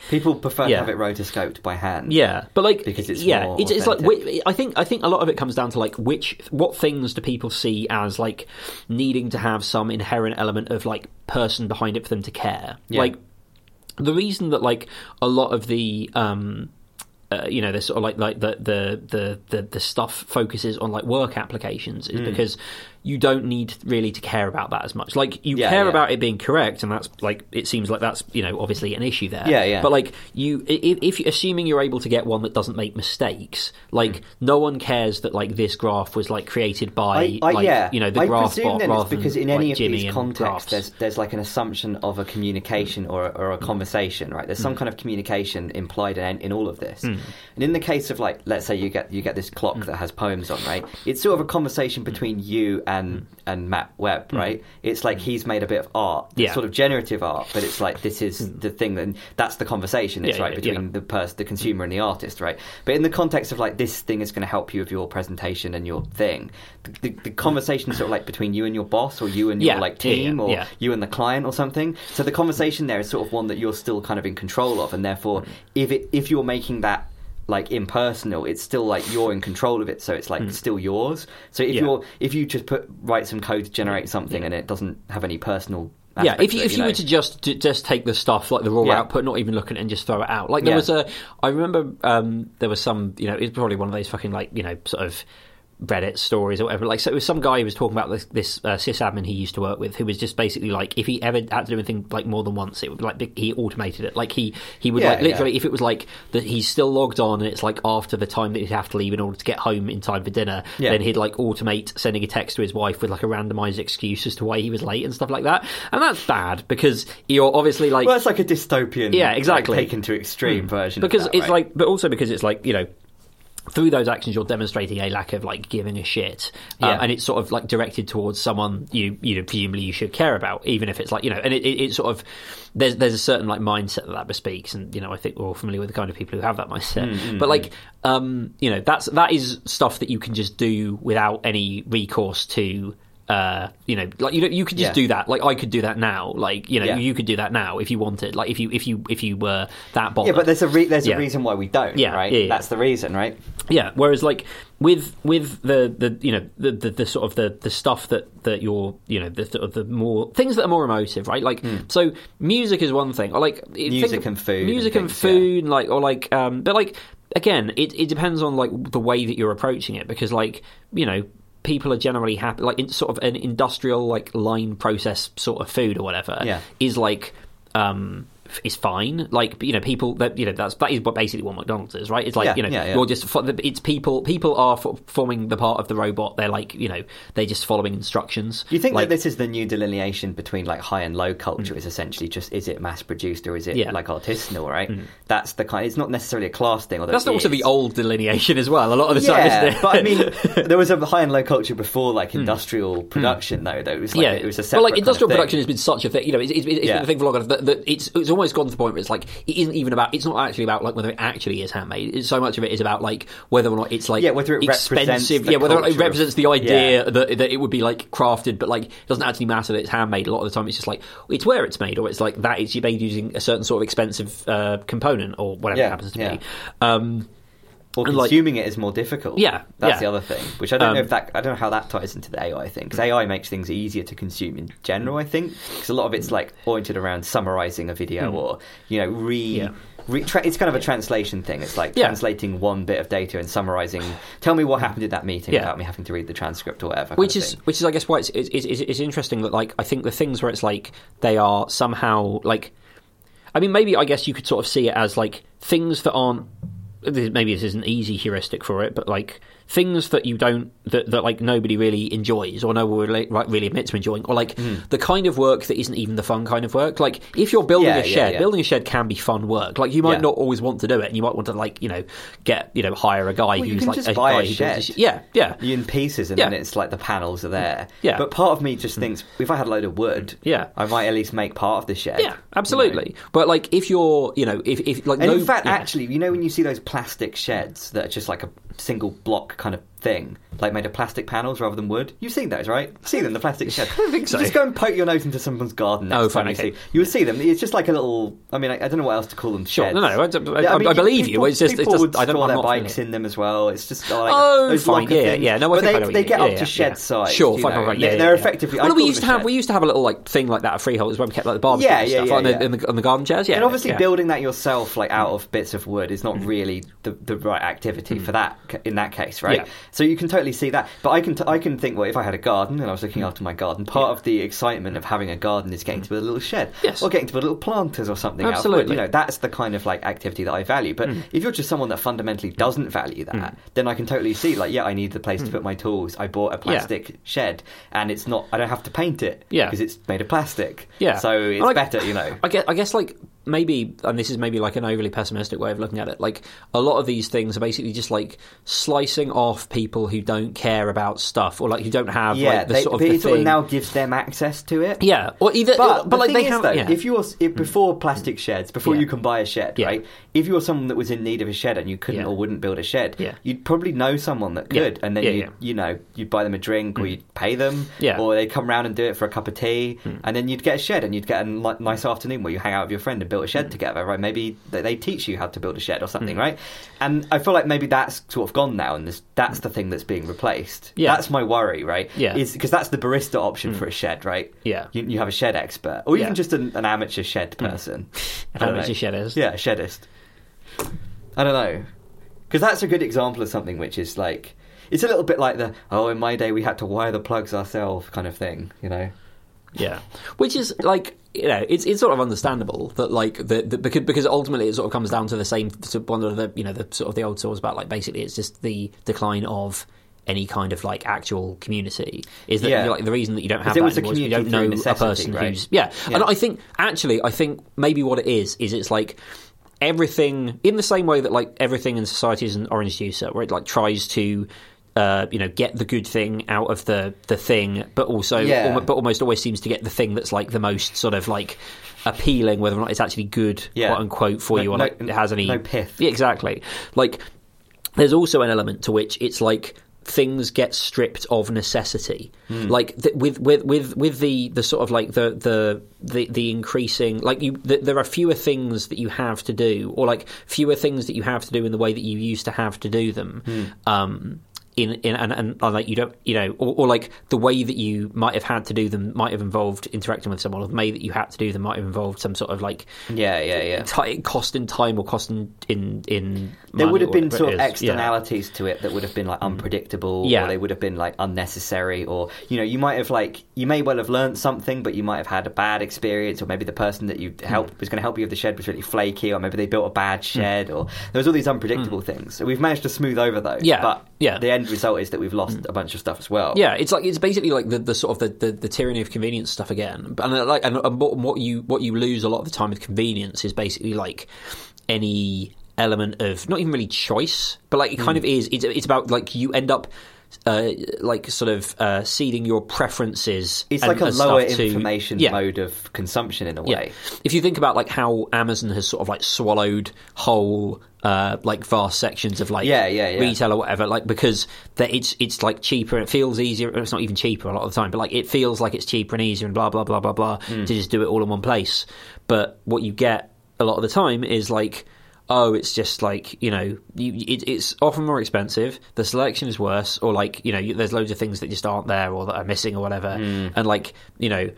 People prefer Yeah. to have it rotoscoped by hand. Yeah, but like Because it's yeah, more it's, it's like. I think I think a lot of it comes down to like which what things do people see as like needing to have some inherent element of like person behind it for them to care. Yeah. Like the reason that like a lot of the um uh, you know, this sort of like like the, the the the the stuff focuses on like work applications is because you don't need really to care about that as much. Like you Yeah, care yeah. about it being correct, and that's like it seems like that's you know obviously an issue there. Yeah, yeah. But like you, if, if assuming you're able to get one that doesn't make mistakes, like Hmm. no one cares that like this graph was like created by I, I, like yeah, you know the I graph presume bot then it's because in any like, of these contexts, there's there's like an assumption of a communication or a, or a conversation, right? There's Hmm. some kind of communication implied in, in all of this. And in the case of like, let's say you get you get this clock Hmm. that has poems on, right? It's sort of a conversation between you and hmm. and Matt Webb, hmm. right? It's like hmm. he's made a bit of art, Hmm. Yeah. sort of generative art, but it's like this is the thing, and that's the conversation. It's Yeah, right yeah, between the person, the consumer, and the artist, right? But in the context of like this thing is going to help you with your presentation and your thing, the, the, the conversation sort of like between you and your boss, or you and your like team, or you and the client, or something. So the conversation there is sort of one that you're still kind of in control of, and therefore, if it if you're making that like impersonal it's still like you're in control of it so it's like still yours so if. Yeah. you're if you just put write some code to generate something and it doesn't have any personal yeah, if you, it, if you know. were to just to just take the stuff like the raw Yeah. output, not even look at it and just throw it out. Like there Yeah. was a, I remember um, there was some, you know, it's probably one of those fucking like you know sort of Reddit stories or whatever. Like, so it was some guy who was talking about this, this uh, sysadmin he used to work with, who was just basically like, if he ever had to do anything like more than once, it would be like be- he automated it. Like he he would Yeah, like literally, yeah. if it was like that he's still logged on and it's like after the time that he'd have to leave in order to get home in time for dinner, Yeah. then he'd like automate sending a text to his wife with like a randomized excuse as to why he was late and stuff like that. And that's bad because you're obviously like well it's like a dystopian Yeah, exactly. Hmm. taken to extreme version of because that, it's right? like but also because it's like you know through those actions you're demonstrating a lack of like giving a shit. Uh, Yeah. and it's sort of like directed towards someone you you know presumably you should care about even if it's like you know and it, it, it sort of there's there's a certain like mindset that that bespeaks. And you know I think we're all familiar with the kind of people who have that mindset. Mm, but like um you know that's that is stuff that you can just do without any recourse to uh, you know, like you know, you could just Yeah. do that. Like I could do that now. Like you know, Yeah. you could do that now if you wanted. Like if you if you if you were that bothered. yeah but there's a re- there's Yeah. a reason why we don't Yeah, right that's the reason right Yeah. Whereas, like with with the, the you know the, the, the sort of the, the stuff that, that you're you know the sort of the more things that are more emotive, right? Like so, music is one thing. Or like. Music and food music and and, things, food, like or like um, but like again, it it depends on like the way that you're approaching it because like you know. People are generally happy, like in sort of an industrial, like line process sort of food or whatever, Yeah. is like um, is fine. Like you know, people that you know that's that is what basically what McDonald's is, right? It's like Yeah, you know, yeah, yeah. you're just it's people. People are forming the part of the robot. They're like you know, they're just following instructions. Do you think like, that this is the new delineation between like high and low culture? Is essentially just is it mass produced or is it Mm. Mm. like artisanal? Right. That's the kind. It's not necessarily a class thing. Although That's also is. the old delineation as well. A lot of the time, Yeah, isn't it? but I mean, there was a high and low culture before like industrial production, though. Though it was like Hmm. yeah, it was a well, separate like kind of industrial production has been such a thing. You know, it's, it's, it's been the thing for long enough that, that it's it's almost gone to the point where it's like it isn't even about. It's not actually about like whether it actually is handmade. It's, so much of it is about like whether or not it's like Yeah, whether it represents expensive. Yeah, whether or not it represents the idea Yeah. that that it would be like crafted, but like it doesn't actually matter that it's handmade. A lot of the time, it's just like it's where it's made, or it's like that it's made using a certain sort of expensive uh, component or whatever Yeah, it happens to yeah. be. Um, Or And, like- consuming it is more difficult. Yeah, that's yeah. the other thing. Which I don't know Um, if that I don't know how that ties into the AI thing because AI makes things easier to consume in general. I think because a lot of it's like oriented around summarizing a video or you know re. Hmm. Yeah. re- tra- it's kind of a translation thing. It's like Yeah. translating one bit of data and summarizing. Tell me what happened at that meeting without me having to read the transcript or whatever. which is which is I guess why it's, it's, it's, it's interesting that like I think the things where it's like they are somehow like I mean maybe I guess you could sort of see it as like things that aren't maybe this is an easy heuristic for it but like things that you don't that, that like nobody really enjoys or no one really, really admit to enjoying or like hmm. the kind of work that isn't even the fun kind of work like if you're building Yeah, a shed yeah. building a shed can be fun work like you might Yeah. not always want to do it and you might want to like you know get you know hire a guy Well, you who's like a buy guy a shed. sh- yeah yeah you in pieces, and Yeah. then it's like the panels are there. Yeah. But part of me just hmm. thinks if I had a load of wood, Yeah. I might at least make part of the shed. Yeah, absolutely. But like, if you're, you know, if, if like, And no, in fact, yeah. actually, you know when you see those plastic sheds that are just like a single block kind of thing, like made of plastic panels rather than wood. You've seen those, right? Seen them, the plastic sheds. I think so. Just go and poke your nose into someone's garden next Oh, fine, you okay. see. You will see them. It's just like a little. I mean, I, I don't know what else to call them. Sure, sheds. no, no, I, I, Yeah, I, mean, believe people, you. It's just, it's just, would I don't. store their bikes in them as well. It's just like Oh, fine, yeah, yeah. No, I but they, they get up to shed size. Sure, fine, fine, yeah, They're, effectively. Well, we used to have we used to have a little like thing like that at Freehold, where we kept like the barbecue Yeah, yeah, stuff on. The, in the, on the garden chairs. Yeah, and obviously building that yourself like out of bits of wood is not really the, the right activity for that in that case right Mm. So you can totally see that but i can t- i can think well if i had a garden and i was looking after my garden part of the excitement of having a garden is getting to build a little shed Mm. Yes. or getting to build little planters or something out. Absolutely. you know that's the kind of like activity that i value but Mm. if you're just someone that fundamentally doesn't value that then i can totally see like yeah i need the place to put my tools i bought a plastic shed and it's not i don't have to paint it Yeah. because it's made of plastic Yeah. so it's Like- better you know I guess, I guess, like maybe, and this is maybe like an overly pessimistic way of looking at it. Like a lot of these things are basically just like slicing off people who don't care about stuff, or like who don't have yeah, like the they, sort of the it sort of now gives them access to it. yeah, or either, But, but the like thing they is, have. though, yeah. if you're if hmm. before plastic sheds, before Yeah. you can buy a shed, Yeah. right? If you were someone that was in need of a shed and you couldn't Yeah. or wouldn't build a shed, Yeah. you'd probably know someone that Yeah. could, and then Yeah, you yeah. you know you'd buy them a drink or mm. you'd pay them, Yeah. or they'd come round and do it for a cup of tea, mm. and then you'd get a shed and you'd get a nice afternoon where you hang out with your friend and build a shed mm. together, right? Maybe they, teach you how to build a shed or something, right? And I feel like maybe that's sort of gone now, and this, that's the thing that's being replaced. Yeah. that's my worry, right? Yeah. is because that's the barista option for a shed, right? Yeah. you, you have a shed expert, or even Yeah. just an, an amateur shed person. An I don't amateur know. sheddist. Yeah, a sheddist. I don't know, because that's a good example of something which is like it's a little bit like the oh, in my day we had to wire the plugs ourselves kind of thing, you know. Yeah, which is like you know it's it's sort of understandable that like the, the because because ultimately it sort of comes down to the same to one of the you know the sort of the old source about like basically it's just the decline of any kind of like actual community is that Yeah. like the reason that you don't have it that anymore is you don't know a person right? who's yeah. Yeah. and I think actually I think maybe what it is is it's like everything in the same way that like everything in society is an orange juicer where it like tries to uh, you know, get the good thing out of the the thing, but also, Yeah. almo- but almost always seems to get the thing that's like the most sort of like appealing, whether or not it's actually good, Yeah. quote unquote, for No- you, or no- like it has any no pith. Yeah, exactly. Like, there's also an element to which it's like things get stripped of necessity Hmm. like th- with with with with the the sort of like the the the, the increasing like you th- there are fewer things that you have to do or like fewer things that you have to do in the way that you used to have to do them Hmm. um in, in and, and, and like you don't you know or, or like the way that you might have had to do them might have involved interacting with someone or the way that you had to do them might have involved some sort of like Yeah, yeah, yeah. ti cost in time or cost in in, in There would have been sort of is. Yeah. externalities to it that would have been like mm. unpredictable, Yeah. or they would have been like unnecessary, or you know, you might have like you may well have learned something, but you might have had a bad experience, or maybe the person that you helped mm. was going to help you with the shed was really flaky, or maybe they built a bad mm. shed, or there was all these unpredictable things. So we've managed to smooth over those, Yeah, But yeah. the end result is that we've lost a bunch of stuff as well. Yeah, it's like it's basically like the, the sort of the, the, the tyranny of convenience stuff again. And uh, like and, and what you what you lose a lot of the time with convenience is basically like any element of not even really choice, but like it kind of is. It's it's about like you end up. Uh, like sort of uh, ceding your preferences. It's and- like a lower stuff to- information yeah. mode of consumption in a Yeah. way. If you think about like how Amazon has sort of like swallowed whole uh, like vast sections of like Yeah, yeah, yeah. retail or whatever, like because that it's it's like cheaper, and it feels easier. It's not even cheaper a lot of the time, but like it feels like it's cheaper and easier and blah blah blah blah blah Hmm. to just do it all in one place. But what you get a lot of the time is like. Oh, it's just like you know, you, it, it's often more expensive. The selection is worse, or like you know, there's loads of things that just aren't there or that are missing or whatever. Hmm. And like you know,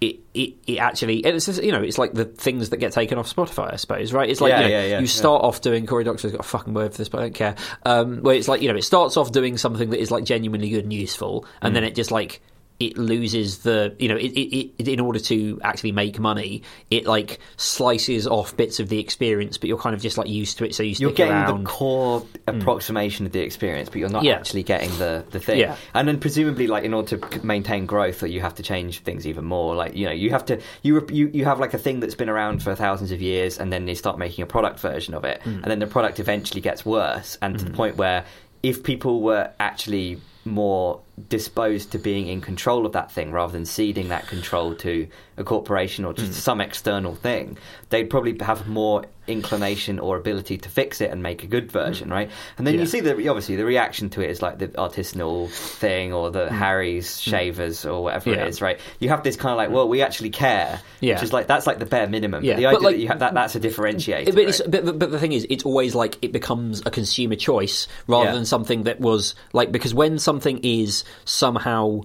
it, it, it actually and it's just, you know it's like the things that get taken off Spotify I suppose right it's like Yeah, you, know, yeah, yeah, you start off doing Cory Doctorow's got a fucking word for this but I don't care um, where it's like you know it starts off doing something that is like genuinely good and useful and Mm. then it just like it loses the you know it, it, it in order to actually make money it like slices off bits of the experience but you're kind of just like used to it so you stick You're getting around Hmm. the core approximation of the experience, but you're not Yeah. actually getting the, the thing. Yeah. And then presumably, like in order to maintain growth, or you have to change things even more. Like you know, you have to you you you have like a thing that's been around for thousands of years, and then they start making a product version of it, Hmm. and then the product eventually gets worse, and to the point where if people were actually more disposed to being in control of that thing rather than ceding that control to a corporation or Hmm. just some external thing, they'd probably have more inclination or ability to fix it and make a good version, right? And then Hmm. Yeah. you see the obviously the reaction to it is like the artisanal thing or the Harry's shavers or whatever Hmm. Yeah. it is, right? You have this kind of like, well, we actually care, Yeah. which is like that's like the bare minimum. Yeah. But the But, idea like- that you have that that's a differentiator. But, it's, right? but, but, but the thing is, it's always like it becomes a consumer choice rather Yeah. than something that was like because when something is somehow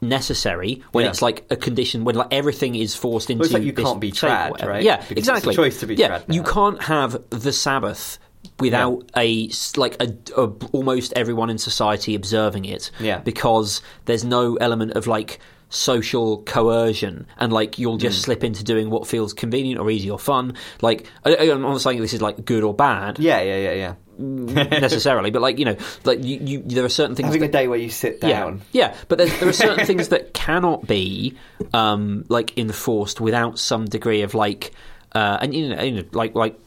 necessary, when Yeah. it's like a condition, when like everything is forced into it's like you can't be trad, right? Yeah, Because it's a exactly. choice to be yeah, trad you can't have the Sabbath without a s- like a, a almost everyone in society observing it. Yeah. because there's no element of like social coercion and like you'll just Hmm. slip into doing what feels convenient or easy or fun like I, I'm not saying this is like good or bad yeah, yeah, yeah, yeah. necessarily but like you know like you, you there are certain things Having that, a day where you sit down. yeah, yeah, but there's, there are certain things that cannot be um, like enforced without some degree of like, uh, and you know, you know, like like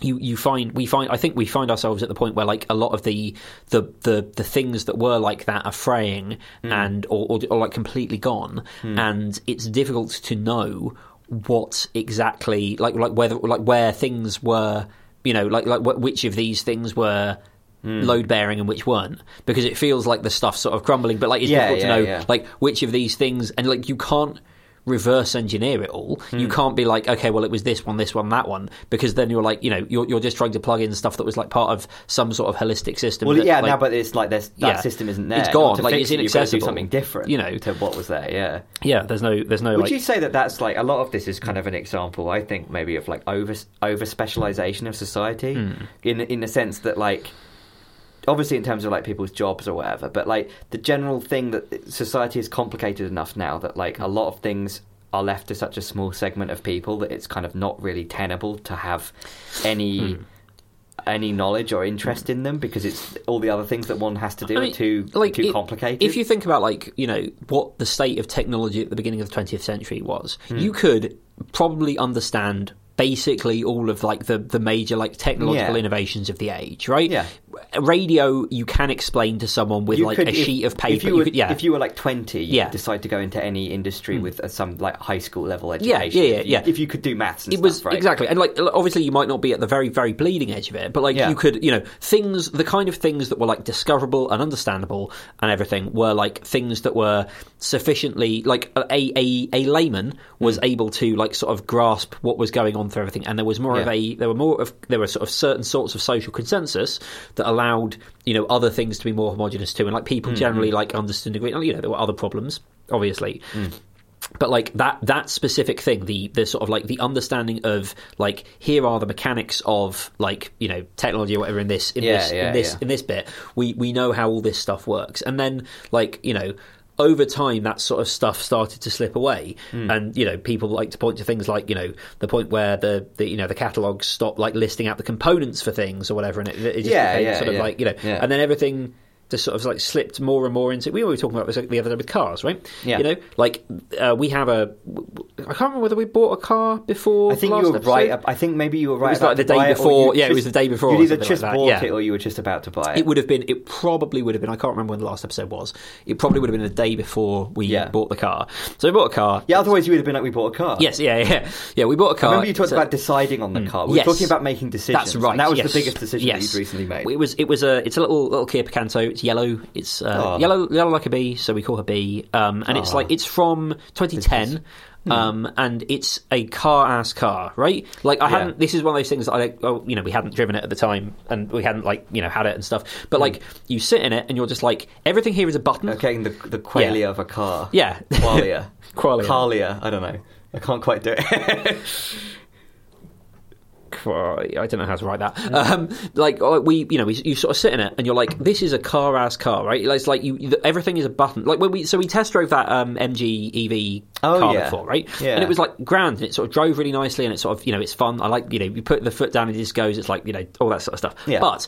you you find we find I think we find ourselves at the point where like a lot of the the the, the things that were like that are fraying and or, or or like completely gone, and it's difficult to know what exactly like like whether like where things were you know like like which of these things were hmm. load bearing and which weren't because it feels like the stuff's sort of crumbling but like it's Yeah, difficult to know yeah. like which of these things and like you can't reverse engineer it all Hmm. you can't be like okay well it was this one this one that one because then you're like you know you're, you're just trying to plug in stuff that was like part of some sort of holistic system Well, that, yeah, like, now, but it's like there's, that Yeah. system isn't there. It's gone, like, it's it, to do something different, You know. to what was there. Yeah. yeah there's no there's no Would like you say that that's like a lot of this is kind of an example? I think maybe of like over over specialization of society, Hmm. in in the sense that like. Obviously, in terms of like people's jobs or whatever, but like the general thing that society is complicated enough now that like a lot of things are left to such a small segment of people that it's kind of not really tenable to have any Hmm. any knowledge or interest in them because it's all the other things that one has to do I are too like, too it- complicated. If you think about like you know what the state of technology at the beginning of the 20th century was, Hmm. you could probably understand basically all of like the the major like technological Yeah. innovations of the age, right? Yeah. Radio you can explain to someone with You like could- a if- sheet of paper. If you, were, could, yeah. if you were like twenty, you Yeah. decide to go into any industry with uh, some like high school level education. yeah, yeah, if you, yeah. If you could do maths, and it stuff, was right? exactly and like obviously you might not be at the very very bleeding edge of it but like Yeah. you could you know things the kind of things that were like discoverable and understandable and everything were like things that were sufficiently like a a, a layman was Hmm. able to like sort of grasp what was going on through everything and there was more of a there were more of there were sort of certain sorts of social consensus that that allowed you know other things to be more homogenous too, and like people Mm-hmm. generally like understood. You know, there were other problems, obviously. Mm. But like that that specific thing, the the sort of like the understanding of like here are the mechanics of like you know technology or whatever in this in Yeah, this yeah, in this yeah. in this bit, we we know how all this stuff works, and then like you know. Over time, that sort of stuff started to slip away, Hmm. and you know people like to point to things like you know the point where the, the you know the catalogs stopped like listing out the components for things or whatever, and it, it just Yeah, became yeah, sort of yeah. like you know, and then everything just sort of like slipped more and more into. We were talking about this the other day with cars, right? Yeah. You know, like uh, we have a. I can't remember whether we bought a car before. I think you were episode. right. I think maybe you were right. It was like the day buy it, or before- you yeah, it was the day before You'd either just like bought yeah. it or you were just about to buy it. It would have been. It probably would have been. I can't remember when the last episode was. It probably would have been the day before we Yeah. bought the car. So we bought a car. yeah, otherwise you would have been like, we bought a car. Yes. Yeah. Yeah. Yeah. We bought a car. remember you talked So- about deciding on the car. We were Yes. talking about making decisions. That's right. That was yes. the biggest decision yes. that you'd recently made. It was. It was a. It's a little little Kia Picanto. It's yellow. It's uh, Oh. yellow yellow like a bee, so we call her Bee. Um, and it's Oh. like it's from 2010. Hmm. Um, and it's a car ass car, right? Like I Yeah. hadn't. This is one of those things that I, oh, you know, we hadn't driven it at the time, and we hadn't like, you know, had it and stuff. But like, you sit in it, and you're just like, everything here is a button. Okay, the the qualia Yeah. of a car. Yeah. Qualia. Qualia. Qualia. I don't know. I can't quite do it. I don't know how to write that. Um, like uh, we, you know, we, you sort of sit in it and you're like, this is a car ass car, right? It's like you, everything is a button. Like when we, so we test drove that um, MG EV Oh, car yeah. before, right? Yeah. And it was like grand. And it sort of drove really nicely, and it sort of, you know, it's fun. I like, you know, you put the foot down and it just goes. It's like, you know, all that sort of stuff. Yeah. But.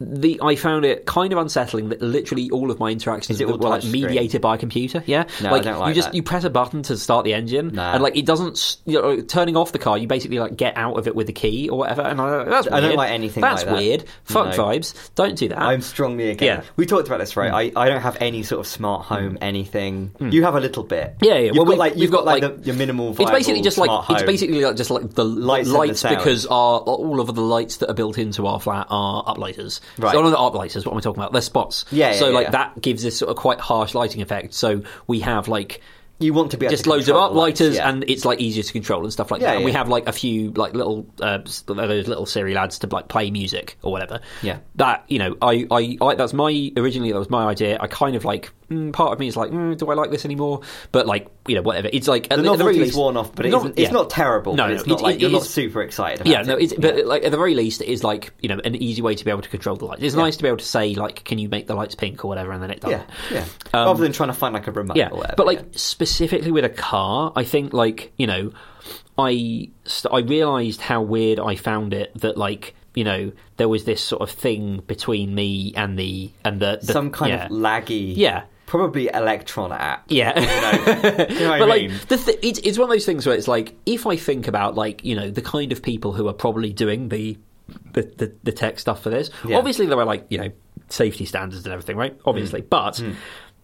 The I found it kind of unsettling that literally all of my interactions Is it all were like mediated by a computer. Yeah, No, I like don't you like just that. you press a button to start the engine, and like it doesn't. You know, turning off the car, you basically like get out of it with the key or whatever. And I, that's I don't like anything That's like that. weird. Fuck No. vibes. Don't do that. I'm strongly against. Yeah. Hmm. We talked about this, right? I, I don't have any sort of smart home anything. You have a little bit. Yeah, yeah. You've Well, got we've- like you've got, got, like, like- the, your minimal. it's basically just like smart it's basically like just like the Lights lights, the because our all of the lights that are built into our flat are uplighters. Right. So of the uplighters. What am I talking about? They're spots. Yeah, yeah, So like yeah. that gives this sort of quite harsh lighting effect. So we have like you want to be able just to loads of lights, uplighters, yeah. and it's like easier to control and stuff like Yeah, that. And we have like a few like little uh, those little Siri lads to like play music or whatever. Yeah. that you know, I, I, I that's my originally that was my idea. I kind of like mm, part of me is like, mm, do I like this anymore? But like you know, whatever. It's like at the at novelty's least, worn off, but it not- it's not terrible. No, it's not it- like it you're not super excited. About Yeah, no, but like at the very least, it is like you know an easy way to be able to control the lights. It's nice to be able to say like, can you make the lights pink or whatever, and then it does. yeah, yeah. Um, Rather than trying to find like a remote Yeah, or whatever. but like yeah. Specifically with a car, I think like you know, I st- I realised how weird I found it that like you know there was this sort of thing between me and the and the, the some kind yeah. of laggy, Yeah. probably Electron app. Yeah, You know what but I like mean? the th- it's it's one of those things where it's like if I think about like you know the kind of people who are probably doing the the, the, the tech stuff for this, Yeah. obviously there are like you know safety standards and everything, right? Mm. Obviously, but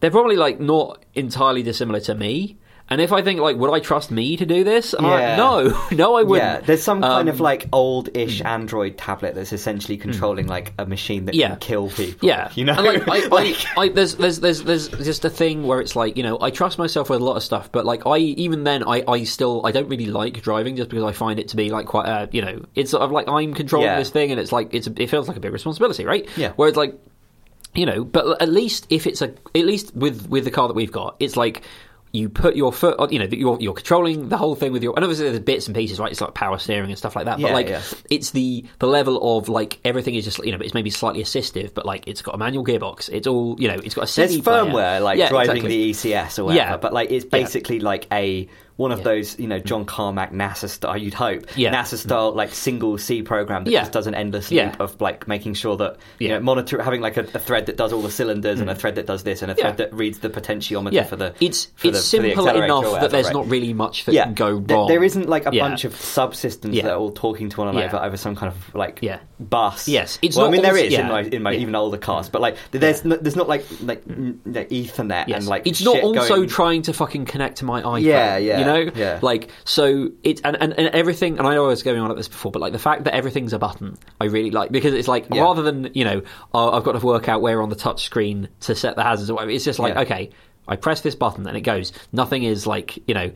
they're probably like not entirely dissimilar to me. And if I think like, would I trust me to do this? I'm like, Yeah. no, no, I wouldn't. Yeah, there's some kind of Um, like old-ish hmm. Android tablet that's essentially hmm. controlling like a machine that Yeah. can kill people. Yeah, you know, And, like, I, Like- I, I, there's, there's, there's, there's just a thing where it's like, you know, I trust myself with a lot of stuff, but like, I even then, I, I still, I don't really like driving just because I find it to be like quite, a, you know, it's sort of like I'm controlling Yeah. this thing, and it's like it's, it feels like a big responsibility, right? Yeah. Whereas like, you know, but at least if it's a, at least with with the car that we've got, it's like. You put your foot, on, you know, you're, you're controlling the whole thing with your. And obviously, there's bits and pieces, right? It's like power steering and stuff like that. Yeah, but like, yeah. it's the the level of like everything is just you know, it's maybe slightly assistive, but like it's got a manual gearbox. It's all you know, it's got a there's CD player. firmware like Yeah, driving exactly. the ECS or whatever, Yeah. but like it's basically like a one of Yeah. those you know John Carmack NASA style. You'd hope Yeah. NASA style like single C program that Yeah. just does an endless loop of like making sure that you know monitor having like a, a thread that does all the cylinders and a mm. thread that does this and a thread that reads the potentiometer for the it's for it's the, simple enough whatever, that there's right? not really much that can go wrong. there isn't like a bunch of subsystems that are all talking to one another over some kind of like Yeah. bus. Yes, it's well, I mean there is in my in my even older cars, but like there's no, there's not like like, mm. like Ethernet Yes. and like it's not also going- trying to fucking connect to my iPhone. Yeah, yeah, You know, yeah. Like so, it and, and, and everything. And I know I was going on at this before, but like the fact that everything's a button, I really like because it's like Yeah. rather than you know, oh, I've got to work out where on the touch screen to set the hazards or whatever. It's just like Yeah. okay, I press this button and it goes. Nothing is like you know.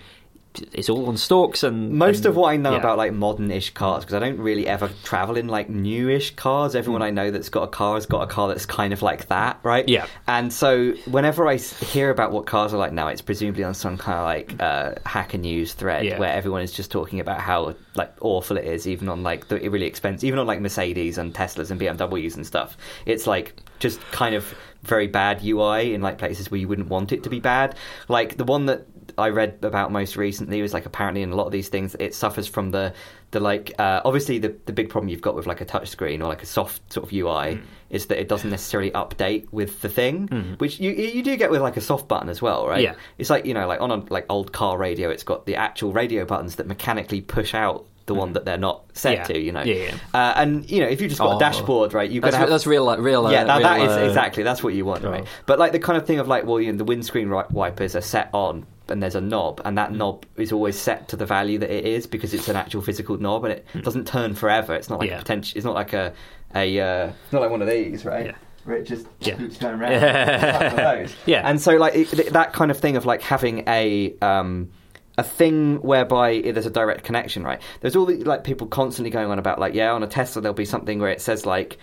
It's all on stalks and Most and- of what I know yeah. about like modern-ish cars, because I don't really ever travel in like newish cars. Everyone I know that's got a car has got a car that's kind of like that, right? Yeah. And so whenever I hear about what cars are like now, it's presumably on some kind of like uh, hacker news thread Yeah. where everyone is just talking about how like awful it is, even on like the really expensive, even on like Mercedes and Teslas and BMWs and stuff. It's like just kind of very bad UI in like places where you wouldn't want it to be bad. Like the one that I read about most recently was like apparently in a lot of these things it suffers from the the like uh, obviously the the big problem you've got with like a touch screen or like a soft sort of UI Hmm. is that it doesn't necessarily update with the thing, which you you do get with like a soft button as well, right? Yeah. It's like you know like on a like old car radio, it's got the actual radio buttons that mechanically push out the one that they're not set. Yeah. to, you know. Yeah, yeah. Uh, and you know if you've just got Oh. a dashboard, right, you've got That's, have that's real, like, real. Uh, yeah, that, that real, is uh, exactly that's what you want, right? oh. But like the kind of thing of like, well, you know, the windscreen wipers are set on, and there's a knob, and Mm. that knob is always set to the value that it is because it's an actual physical knob, and it doesn't turn forever. It's not like Mm. Yeah. a potential. It's not like a a. Uh, it's not like one of these, right? Yeah. Where it just Yeah. keeps going around. It's like one of those. Yeah. and so like it, that kind of thing of like having a. Um, a thing whereby there's a direct connection, right? There's all the like people constantly going on about like, yeah, on a Tesla there'll be something where it says like,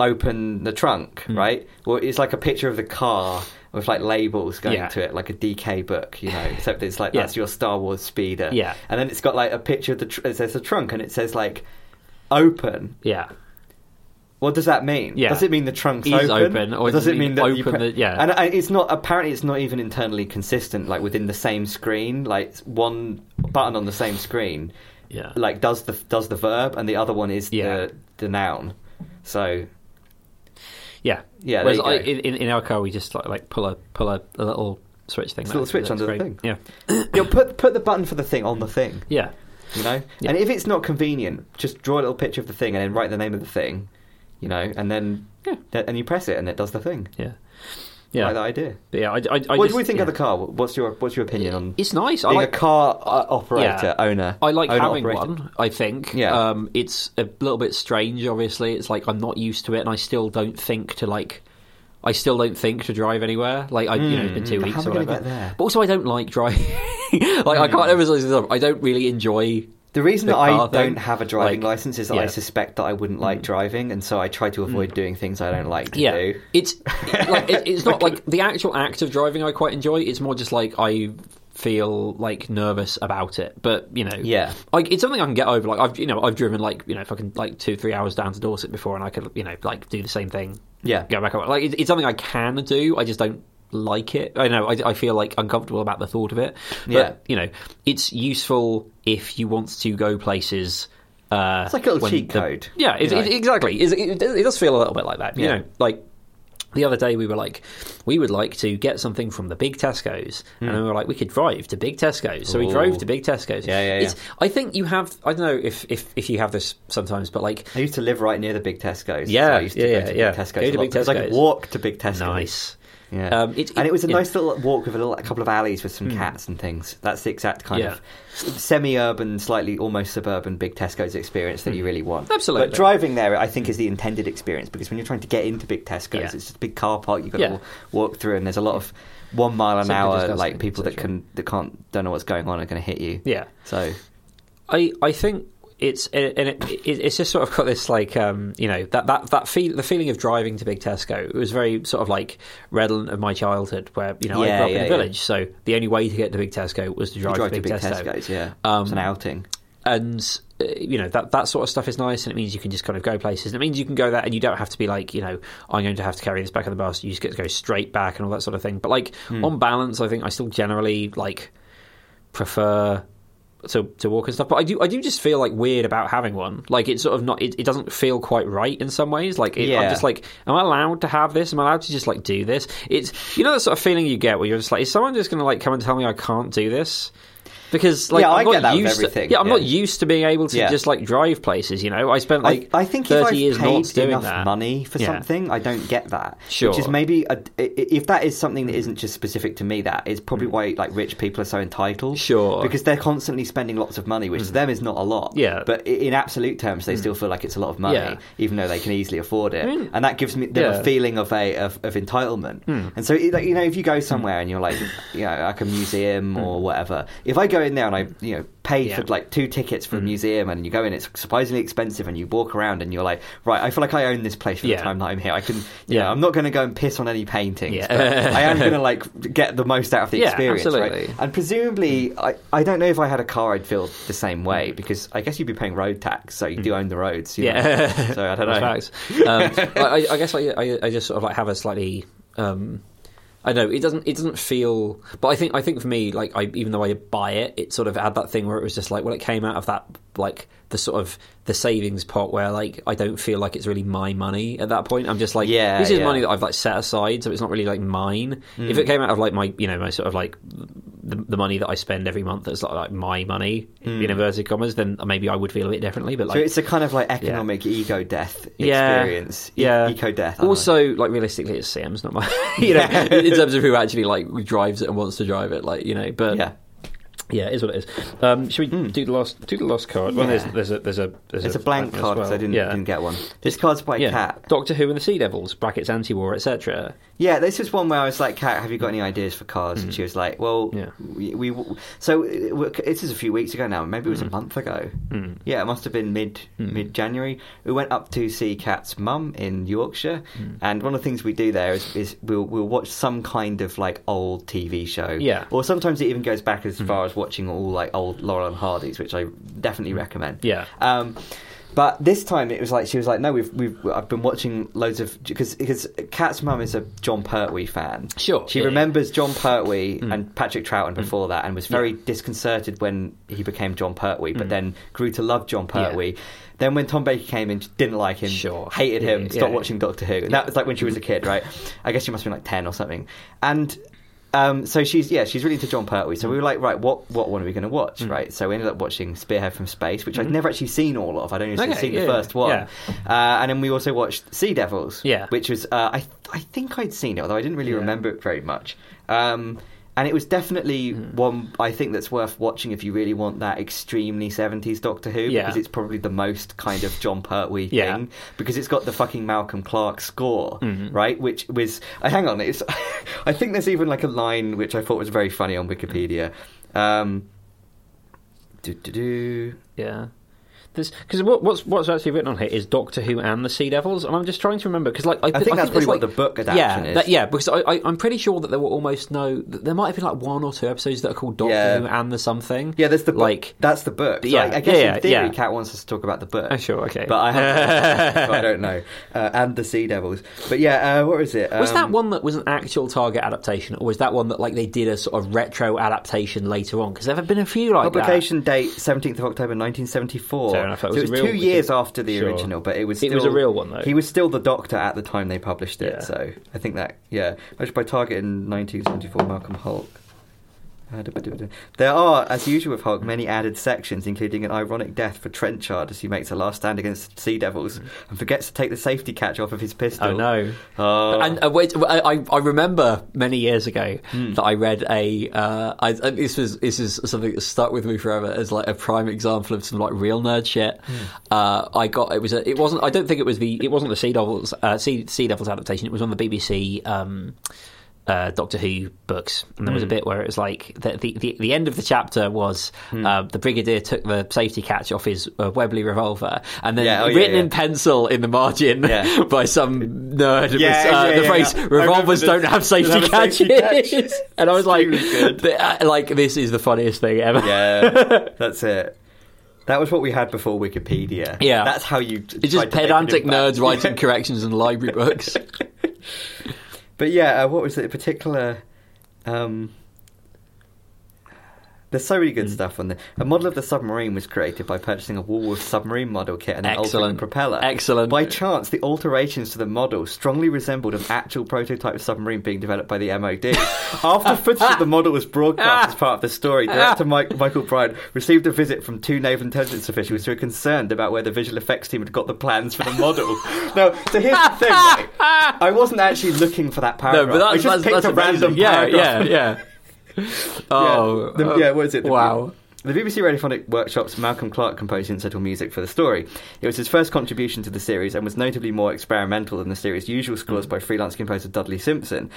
open the trunk, Hmm. right? Well, it's like a picture of the car with like labels going Yeah. to it, like a DK book, you know. Except it's like Yeah. that's your Star Wars speeder, Yeah. And then it's got like a picture of the tr- it says the trunk, and it says like open. Yeah. What does that mean? Yeah. Does it mean the trunk's Is open, open, or does it mean that you open pre- the- yeah. And I, it's not. Apparently, it's not even internally consistent. Like within the same screen, like one button on the same screen, Yeah. like does the does the verb, and the other one is Yeah. the the noun. So Yeah. Yeah, there Whereas you go. I, in, in our car, we just like, like pull a pull a, a little switch thing. It's a little switch under the thing. Yeah. you know, put put the button for the thing on the thing. Yeah. You know, Yeah. and if it's not convenient, just draw a little picture of the thing and then write the name of the thing. You know, and then Yeah. and you press it and it does the thing. Yeah. Yeah. like that idea. But yeah. I, I, I what just, do we think yeah. of the car? What's your what's your opinion on It's nice. I like a car uh, operator Yeah. owner? I like owner having operator? one. I think. Yeah. Um, it's a little bit strange. Obviously, it's like I'm not used to it, and I still don't think to like. I still don't think to drive anywhere. Like I, you know, it's been two Mm, weeks or whatever. But also, I don't like driving. like I can't emphasize this. I don't really enjoy. The reason the that I thing, don't have a driving like, license is that I yeah. Mm. suspect that I wouldn't like driving, and so I try to avoid doing things I don't like to Yeah, do. it's like it, it's not like the actual act of driving. I quite enjoy. It's more just like I feel like nervous about it. But you know, Yeah. like it's something I can get over. Like I've you know I've driven like you know fucking like two three hours down to Dorset before, and I could you know like do the same thing. Yeah. go back up. Like it's, it's something I can do. I just don't like it. I know. I, I feel like uncomfortable about the thought of it. But, Yeah. you know, it's useful if you want to go places. Uh, It's like a little cheat the- code, Yeah, it, it- exactly. It, it, does feel a little bit like that. You Yeah. know, like the other day we were like, we would like to get something from the big Tesco's, and then we were like, we could drive to big Tesco's. So we Hmm. Drove to big Tesco's. Yeah, yeah, It's, I think you have. I don't know if, if if you have this sometimes, but like, I used to live right near the big Tesco's. Yeah, so I used to yeah, go to yeah, big Tesco's. Go a to big because I could walk to big Tesco's. nice. Yeah, Um, it- and it was a yeah. Hmm. nice little walk with a, little, a couple of alleys with some cats and things. That's the exact kind Yeah. of semi-urban, slightly almost suburban big Tesco's experience that you really want. Hmm. Absolutely. But driving there, I think, is the intended experience because when you're trying to get into big Tesco's, Yeah. it's just a big car park you've got to walk through, and there's a lot of one mile an hour, like people that can that can't don't know what's going on are going to hit you. Yeah. So I, I think it's and it, it, it's just sort of got this like um, you know that that that feel the feeling of driving to Big Tesco. It was very sort of like redolent of my childhood, where you know I grew up yeah, in a yeah. village, so the only way to get to Big Tesco was to drive, drive to Big, Tesco. Tesco's, yeah, Um, it's an outing. and uh, you know that that sort of stuff is nice, and it means you can just kind of go places. And it means you can go there, and you don't have to be like, you know, I'm going to have to carry this back on the bus. You just get to go straight back and all that sort of thing. But like Hmm. on balance, I think I still generally like prefer to to walk and stuff. But I do I do just feel like weird about having one. Like it's sort of not. It, it doesn't feel quite right in some ways. Like it, I'm just like, am I allowed to have this? Am I allowed to just like do this? It's you know the sort of feeling you get where you're just like, is someone just going to like come and tell me I can't do this? Because like Yeah, I'm I not get that with used everything, To, yeah, I'm yeah. not used to being able to Yeah. just like drive places. You know, I spent like I, I think if thirty years not doing enough that. money for something, I don't get that. Sure. Which is maybe a, if that is something that isn't just specific to me. That is probably why like rich people are so entitled. Mm. Sure. Mm. Because they're constantly spending lots of money, which to them is not a lot. Yeah. Mm. But in absolute terms, they still feel like it's a lot of money, even though they can easily afford it. I mean, and that gives me them a feeling of a of, of entitlement. And so, like, you know, if you go somewhere and you're like, you know, like a museum Hmm. or whatever, if I go in there and I, you know, pay Yeah. for like two tickets for a museum, and you go in, it's surprisingly expensive, and you walk around, and you're like, right, I feel like I own this place for Yeah. the time that I'm here. I can, yeah, Yeah. I'm not going to go and piss on any paintings, Yeah. but I am going to like get the most out of the Yeah, experience, absolutely. right? And presumably, I, I don't know if I had a car, I'd feel the same way because I guess you'd be paying road tax, so you do own the roads, you know? Yeah. So I don't know. Um, I, I guess I, I, I just sort of like have a slightly. Um, I know it doesn't. It doesn't feel. But I think. I think for me, like, I even though I buy it, it sort of had that thing where it was just like, well, it came out of that like the sort of the savings pot where like I don't feel like it's really my money at that point. I'm just like, Yeah, this is yeah. money that I've like set aside, so it's not really like mine. If Mm. it came out of like my, you know, my sort of like the, the money that I spend every month that's like, like my money in inverted commas, then maybe I would feel a bit differently. But like, Mm. So it's a kind of like economic ego death Yeah, experience. E- yeah. Eco death. Also, like realistically, it's Sam's not my. You know, in terms of who actually like drives it and wants to drive it, like you know. But yeah. Yeah, it is what it is. Um, should we hmm. do the last do the last card? Well, there's there's a there's a there's It's a blank card because well. I didn't, yeah. didn't get one. This card's by yeah. Cat. Doctor Who and the Sea Devils brackets anti-war etc. Yeah, this is one where I was like, Cat, have you got any ideas for cards? And hmm. she was like, well, Yeah. we, we so uh, this is a few weeks ago now. Maybe it was a hmm. month ago. Yeah, it must have been mid mid January. We went up to see Cat's mum in Yorkshire, and one of the things we do there is, is we'll we'll watch some kind of like old TV show. Yeah. or sometimes it even goes back as far as watching all like old Laurel and Hardy's, which I definitely recommend. Yeah. Um, but this time it was like she was like, no, we've we've I've been watching loads of because because Kat's mum is a Jon Pertwee fan. Sure, she yeah, Mm. remembers Jon Pertwee and Patrick Troughton before that, and was very disconcerted when he became Jon Pertwee, Mm. but then grew to love Jon Pertwee. Then when Tom Baker came in, she didn't like him, Sure. hated Yeah, him, yeah, stopped yeah. watching Doctor Who. And that was like when she was a kid, right? I guess she must have been like ten or something, and. Um, so she's yeah she's really into Jon Pertwee. So we were like right what what one are we going to watch Mm. right? So we ended up watching Spearhead from Space, which I'd never actually seen all of. I'd only Okay, seen yeah, the first one, yeah. uh, and then we also watched Sea Devils, Yeah. which was uh, I I think I'd seen it, although I didn't really Yeah. remember it very much. Um, and it was definitely Hmm. one I think that's worth watching if you really want that extremely seventies Doctor Who, Yeah. because it's probably the most kind of Jon Pertwee Yeah. thing, because it's got the fucking Malcolm Clarke score, Mm-hmm. right? Which was uh, hang on, it's I think there's even like a line which I thought was very funny on Wikipedia. Um, do, do, do. Yeah. Because what, what's what's actually written on here is Doctor Who and the Sea Devils, and I'm just trying to remember because like I, I think that's there's, probably what like- the book adaptation yeah, is. that- yeah, because I, I, I'm pretty sure that there were almost no. There might have been like one or two episodes that are called Doctor Yeah. Who and the something. Yeah, there's the book. like. that's the book. So Yeah, I, I guess yeah, in theory, yeah. Kat wants us to talk about the book. Oh, sure, okay. But I haven't, so I don't know. Uh, and the Sea Devils. But yeah, uh, what is it? Was Um, that one that was an actual Target adaptation, or was that one that like they did a sort of retro adaptation later on? Because there have been a few like Publication date 17th of October 1974. Fair enough, that so was it was real- two years after the Sure. original, but it was It was a real one, though. He was still the Doctor at the time they published it, Yeah. so I think that yeah, published by Target in 1974. Malcolm Hulke. There are, as usual with Hulke, many added sections, including an ironic death for Trenchard as he makes a last stand against Sea Devils and forgets to take the safety catch off of his pistol. Mm. Oh no! Oh. And uh, wait, I, I- I remember many years ago Hmm. that I read a. Uh, I, this was this is something that stuck with me forever as like a prime example of some like real nerd shit. Hmm. Uh, I got it was a, it wasn't I don't think it was the it wasn't the Sea Devils uh, sea, sea Devils adaptation. It was on the BBC. Um, uh, Doctor Who books, and there was a Hmm. bit where it was like the the, the, the end of the chapter was uh, the Brigadier took the safety catch off his uh, Webley revolver, and then Yeah, oh, written yeah. in pencil in the margin Yeah. by some nerd Yeah, was, uh, yeah, the yeah, phrase yeah. "revolvers don't have safety Don't have catches," safety catches. and I was like, the- uh, "Like this is the funniest thing ever." Yeah, that's it. That was what we had before Wikipedia. Yeah. that's how you. It's just pedantic nerds writing corrections in library books. But yeah, uh, what was it? A particular. Um, there's so many good Hmm. stuff on there. A model of the submarine was created by purchasing a Woolworth submarine model kit and an Excellent. propeller. Excellent. By chance, the alterations to the model strongly resembled an actual prototype submarine being developed by the MOD. After footage of the model was broadcast as part of the story, director Mike, Michael Briant received a visit from two naval intelligence officials who were concerned about where the visual effects team had got the plans for the model. now, so here's the thing. I wasn't actually looking for that paragraph. no, but I just that's, picked that's a random amazing. Yeah, paragraph. yeah, yeah. Oh, The- uh, yeah, what is it? The- Wow. the BBC Radiophonic Workshop's Malcolm Clarke composed incidental music for the story. It was his first contribution to the series and was notably more experimental than the series' usual scores by freelance composer Dudley Simpson.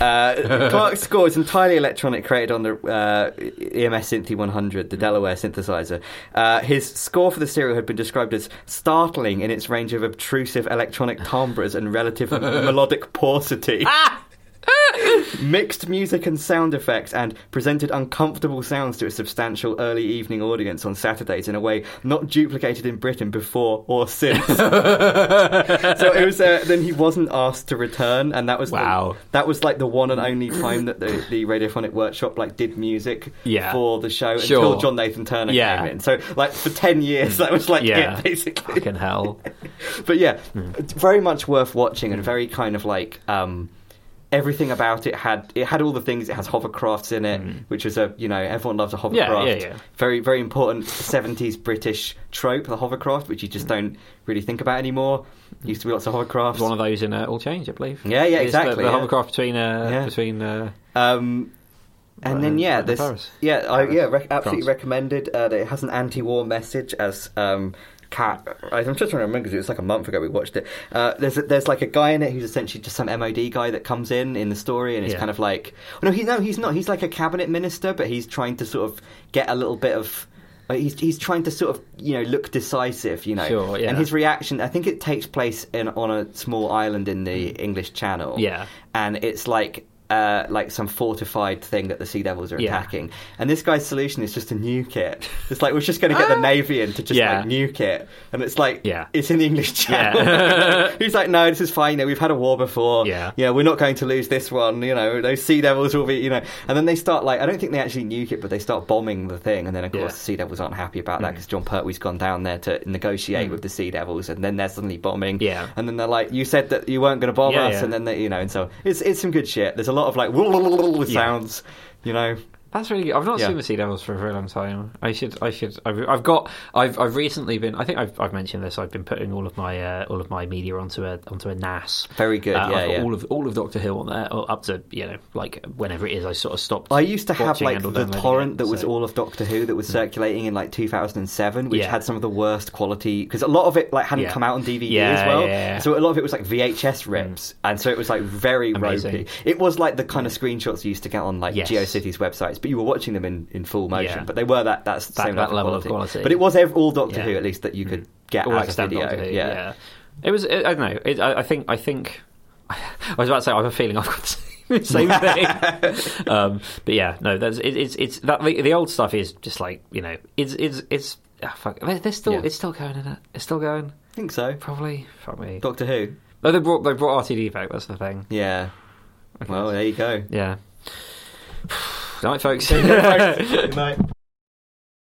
Uh, Clarke's score is entirely electronic, created on the uh, EMS Synthi 100, the Delaware synthesizer. Uh, his score for the serial had been described as startling in its range of obtrusive electronic timbres and relative melodic paucity. Mixed music and sound effects and presented uncomfortable sounds to a substantial early evening audience on Saturdays in a way not duplicated in Britain before or since. so it was uh, then he wasn't asked to return and that was the- Wow. that was like the one and only time that the, the radiophonic workshop like did music Yeah. for the show Sure. until John Nathan Turner Yeah. came in. So like for 10 years that was like Yeah. it basically Fucking hell. but yeah, it's very much worth watching and very kind of like um, everything about it had it had all the things. It has hovercrafts in it, which is a you know everyone loves a hovercraft. Yeah, yeah, yeah. Very very important seventies British trope, the hovercraft, which you just don't really think about anymore. Used to be lots of hovercrafts. One of those in uh, All Change, I believe. Yeah, yeah, exactly, The, the yeah. hovercraft between uh, Yeah. between. Uh, Um, and Right, then yeah, right this yeah, I, yeah, rec- absolutely France. recommended. Uh, that it has an anti-war message as. Um, Cat, I'm just trying to remember because it was like a month ago we watched it. Uh, there's a, there's like a guy in it who's essentially just some MOD guy that comes in in the story and it's Yeah. kind of like no he no he's not he's like a cabinet minister but he's trying to sort of get a little bit of uh, he's he's trying to sort of you know look decisive you know Sure, yeah. and his reaction I think it takes place in on a small island in the English Channel Yeah. and it's like uh, like some fortified thing that the Sea Devils are Yeah. attacking. And this guy's solution is just to nuke it. It's like we're just going to get the Navy in to just Yeah. like nuke it. And it's like Yeah. it's in the English Channel. Yeah. He's like, no, this is fine. You know, we've had a war before. Yeah. yeah, we're not going to lose this one. You know, those Sea Devils will be. You know, and then they start like I don't think they actually nuke it, but they start bombing the thing. And then of course Yeah. Mm. the Sea Devils aren't happy about that because Jon Pertwee's gone down there to negotiate with the Sea Devils, and then they're suddenly bombing. Yeah. and then they're like, you said that you weren't going to bomb Yeah, us, yeah. and then they, you know, and so it's it's some good shit. There's a lot of like sounds, you know. That's really good. I've not Yeah. seen the Sea Devils for a very long time. I should. I should. I've, I've got. I've. I've recently been. I think I've, I've mentioned this. I've been putting all of my uh, all of my media onto a onto a NAS. Very good, Uh, yeah, I've got yeah. All of all of Doctor Who on there, or up to you know like whenever it is. I sort of stopped. I used to have like the torrent it, that was so- all of Doctor Who that was circulating in like 2007, which Yeah. had some of the worst quality because a lot of it like hadn't come out on DVD as well. So a lot of it was like VHS rips, and so it was like very Amazing. ropey. It was like the kind of screenshots you used to get on like Yes. GeoCities websites, but you were watching them in, in full motion. Yeah. But they were that that's the That- same that level of quality. But it was ev- all Doctor Yeah. Who at least that you could get all as video. Doctor Who, yeah. It was. I don't know. It, I, I think. I think. I was about to say. I have a feeling I've got the same thing. um, but yeah, no. That's it, it's it's that the, the old stuff is just like you know. It's it's it's. ah, fuck. They're, still. Yeah. It's still going in it. It's still going. I think so. Probably. Fuck me. Doctor Who. Oh, they brought they brought RTD back. That's the thing. Yeah. Well, there you go. Yeah. Good night, folks. Good night.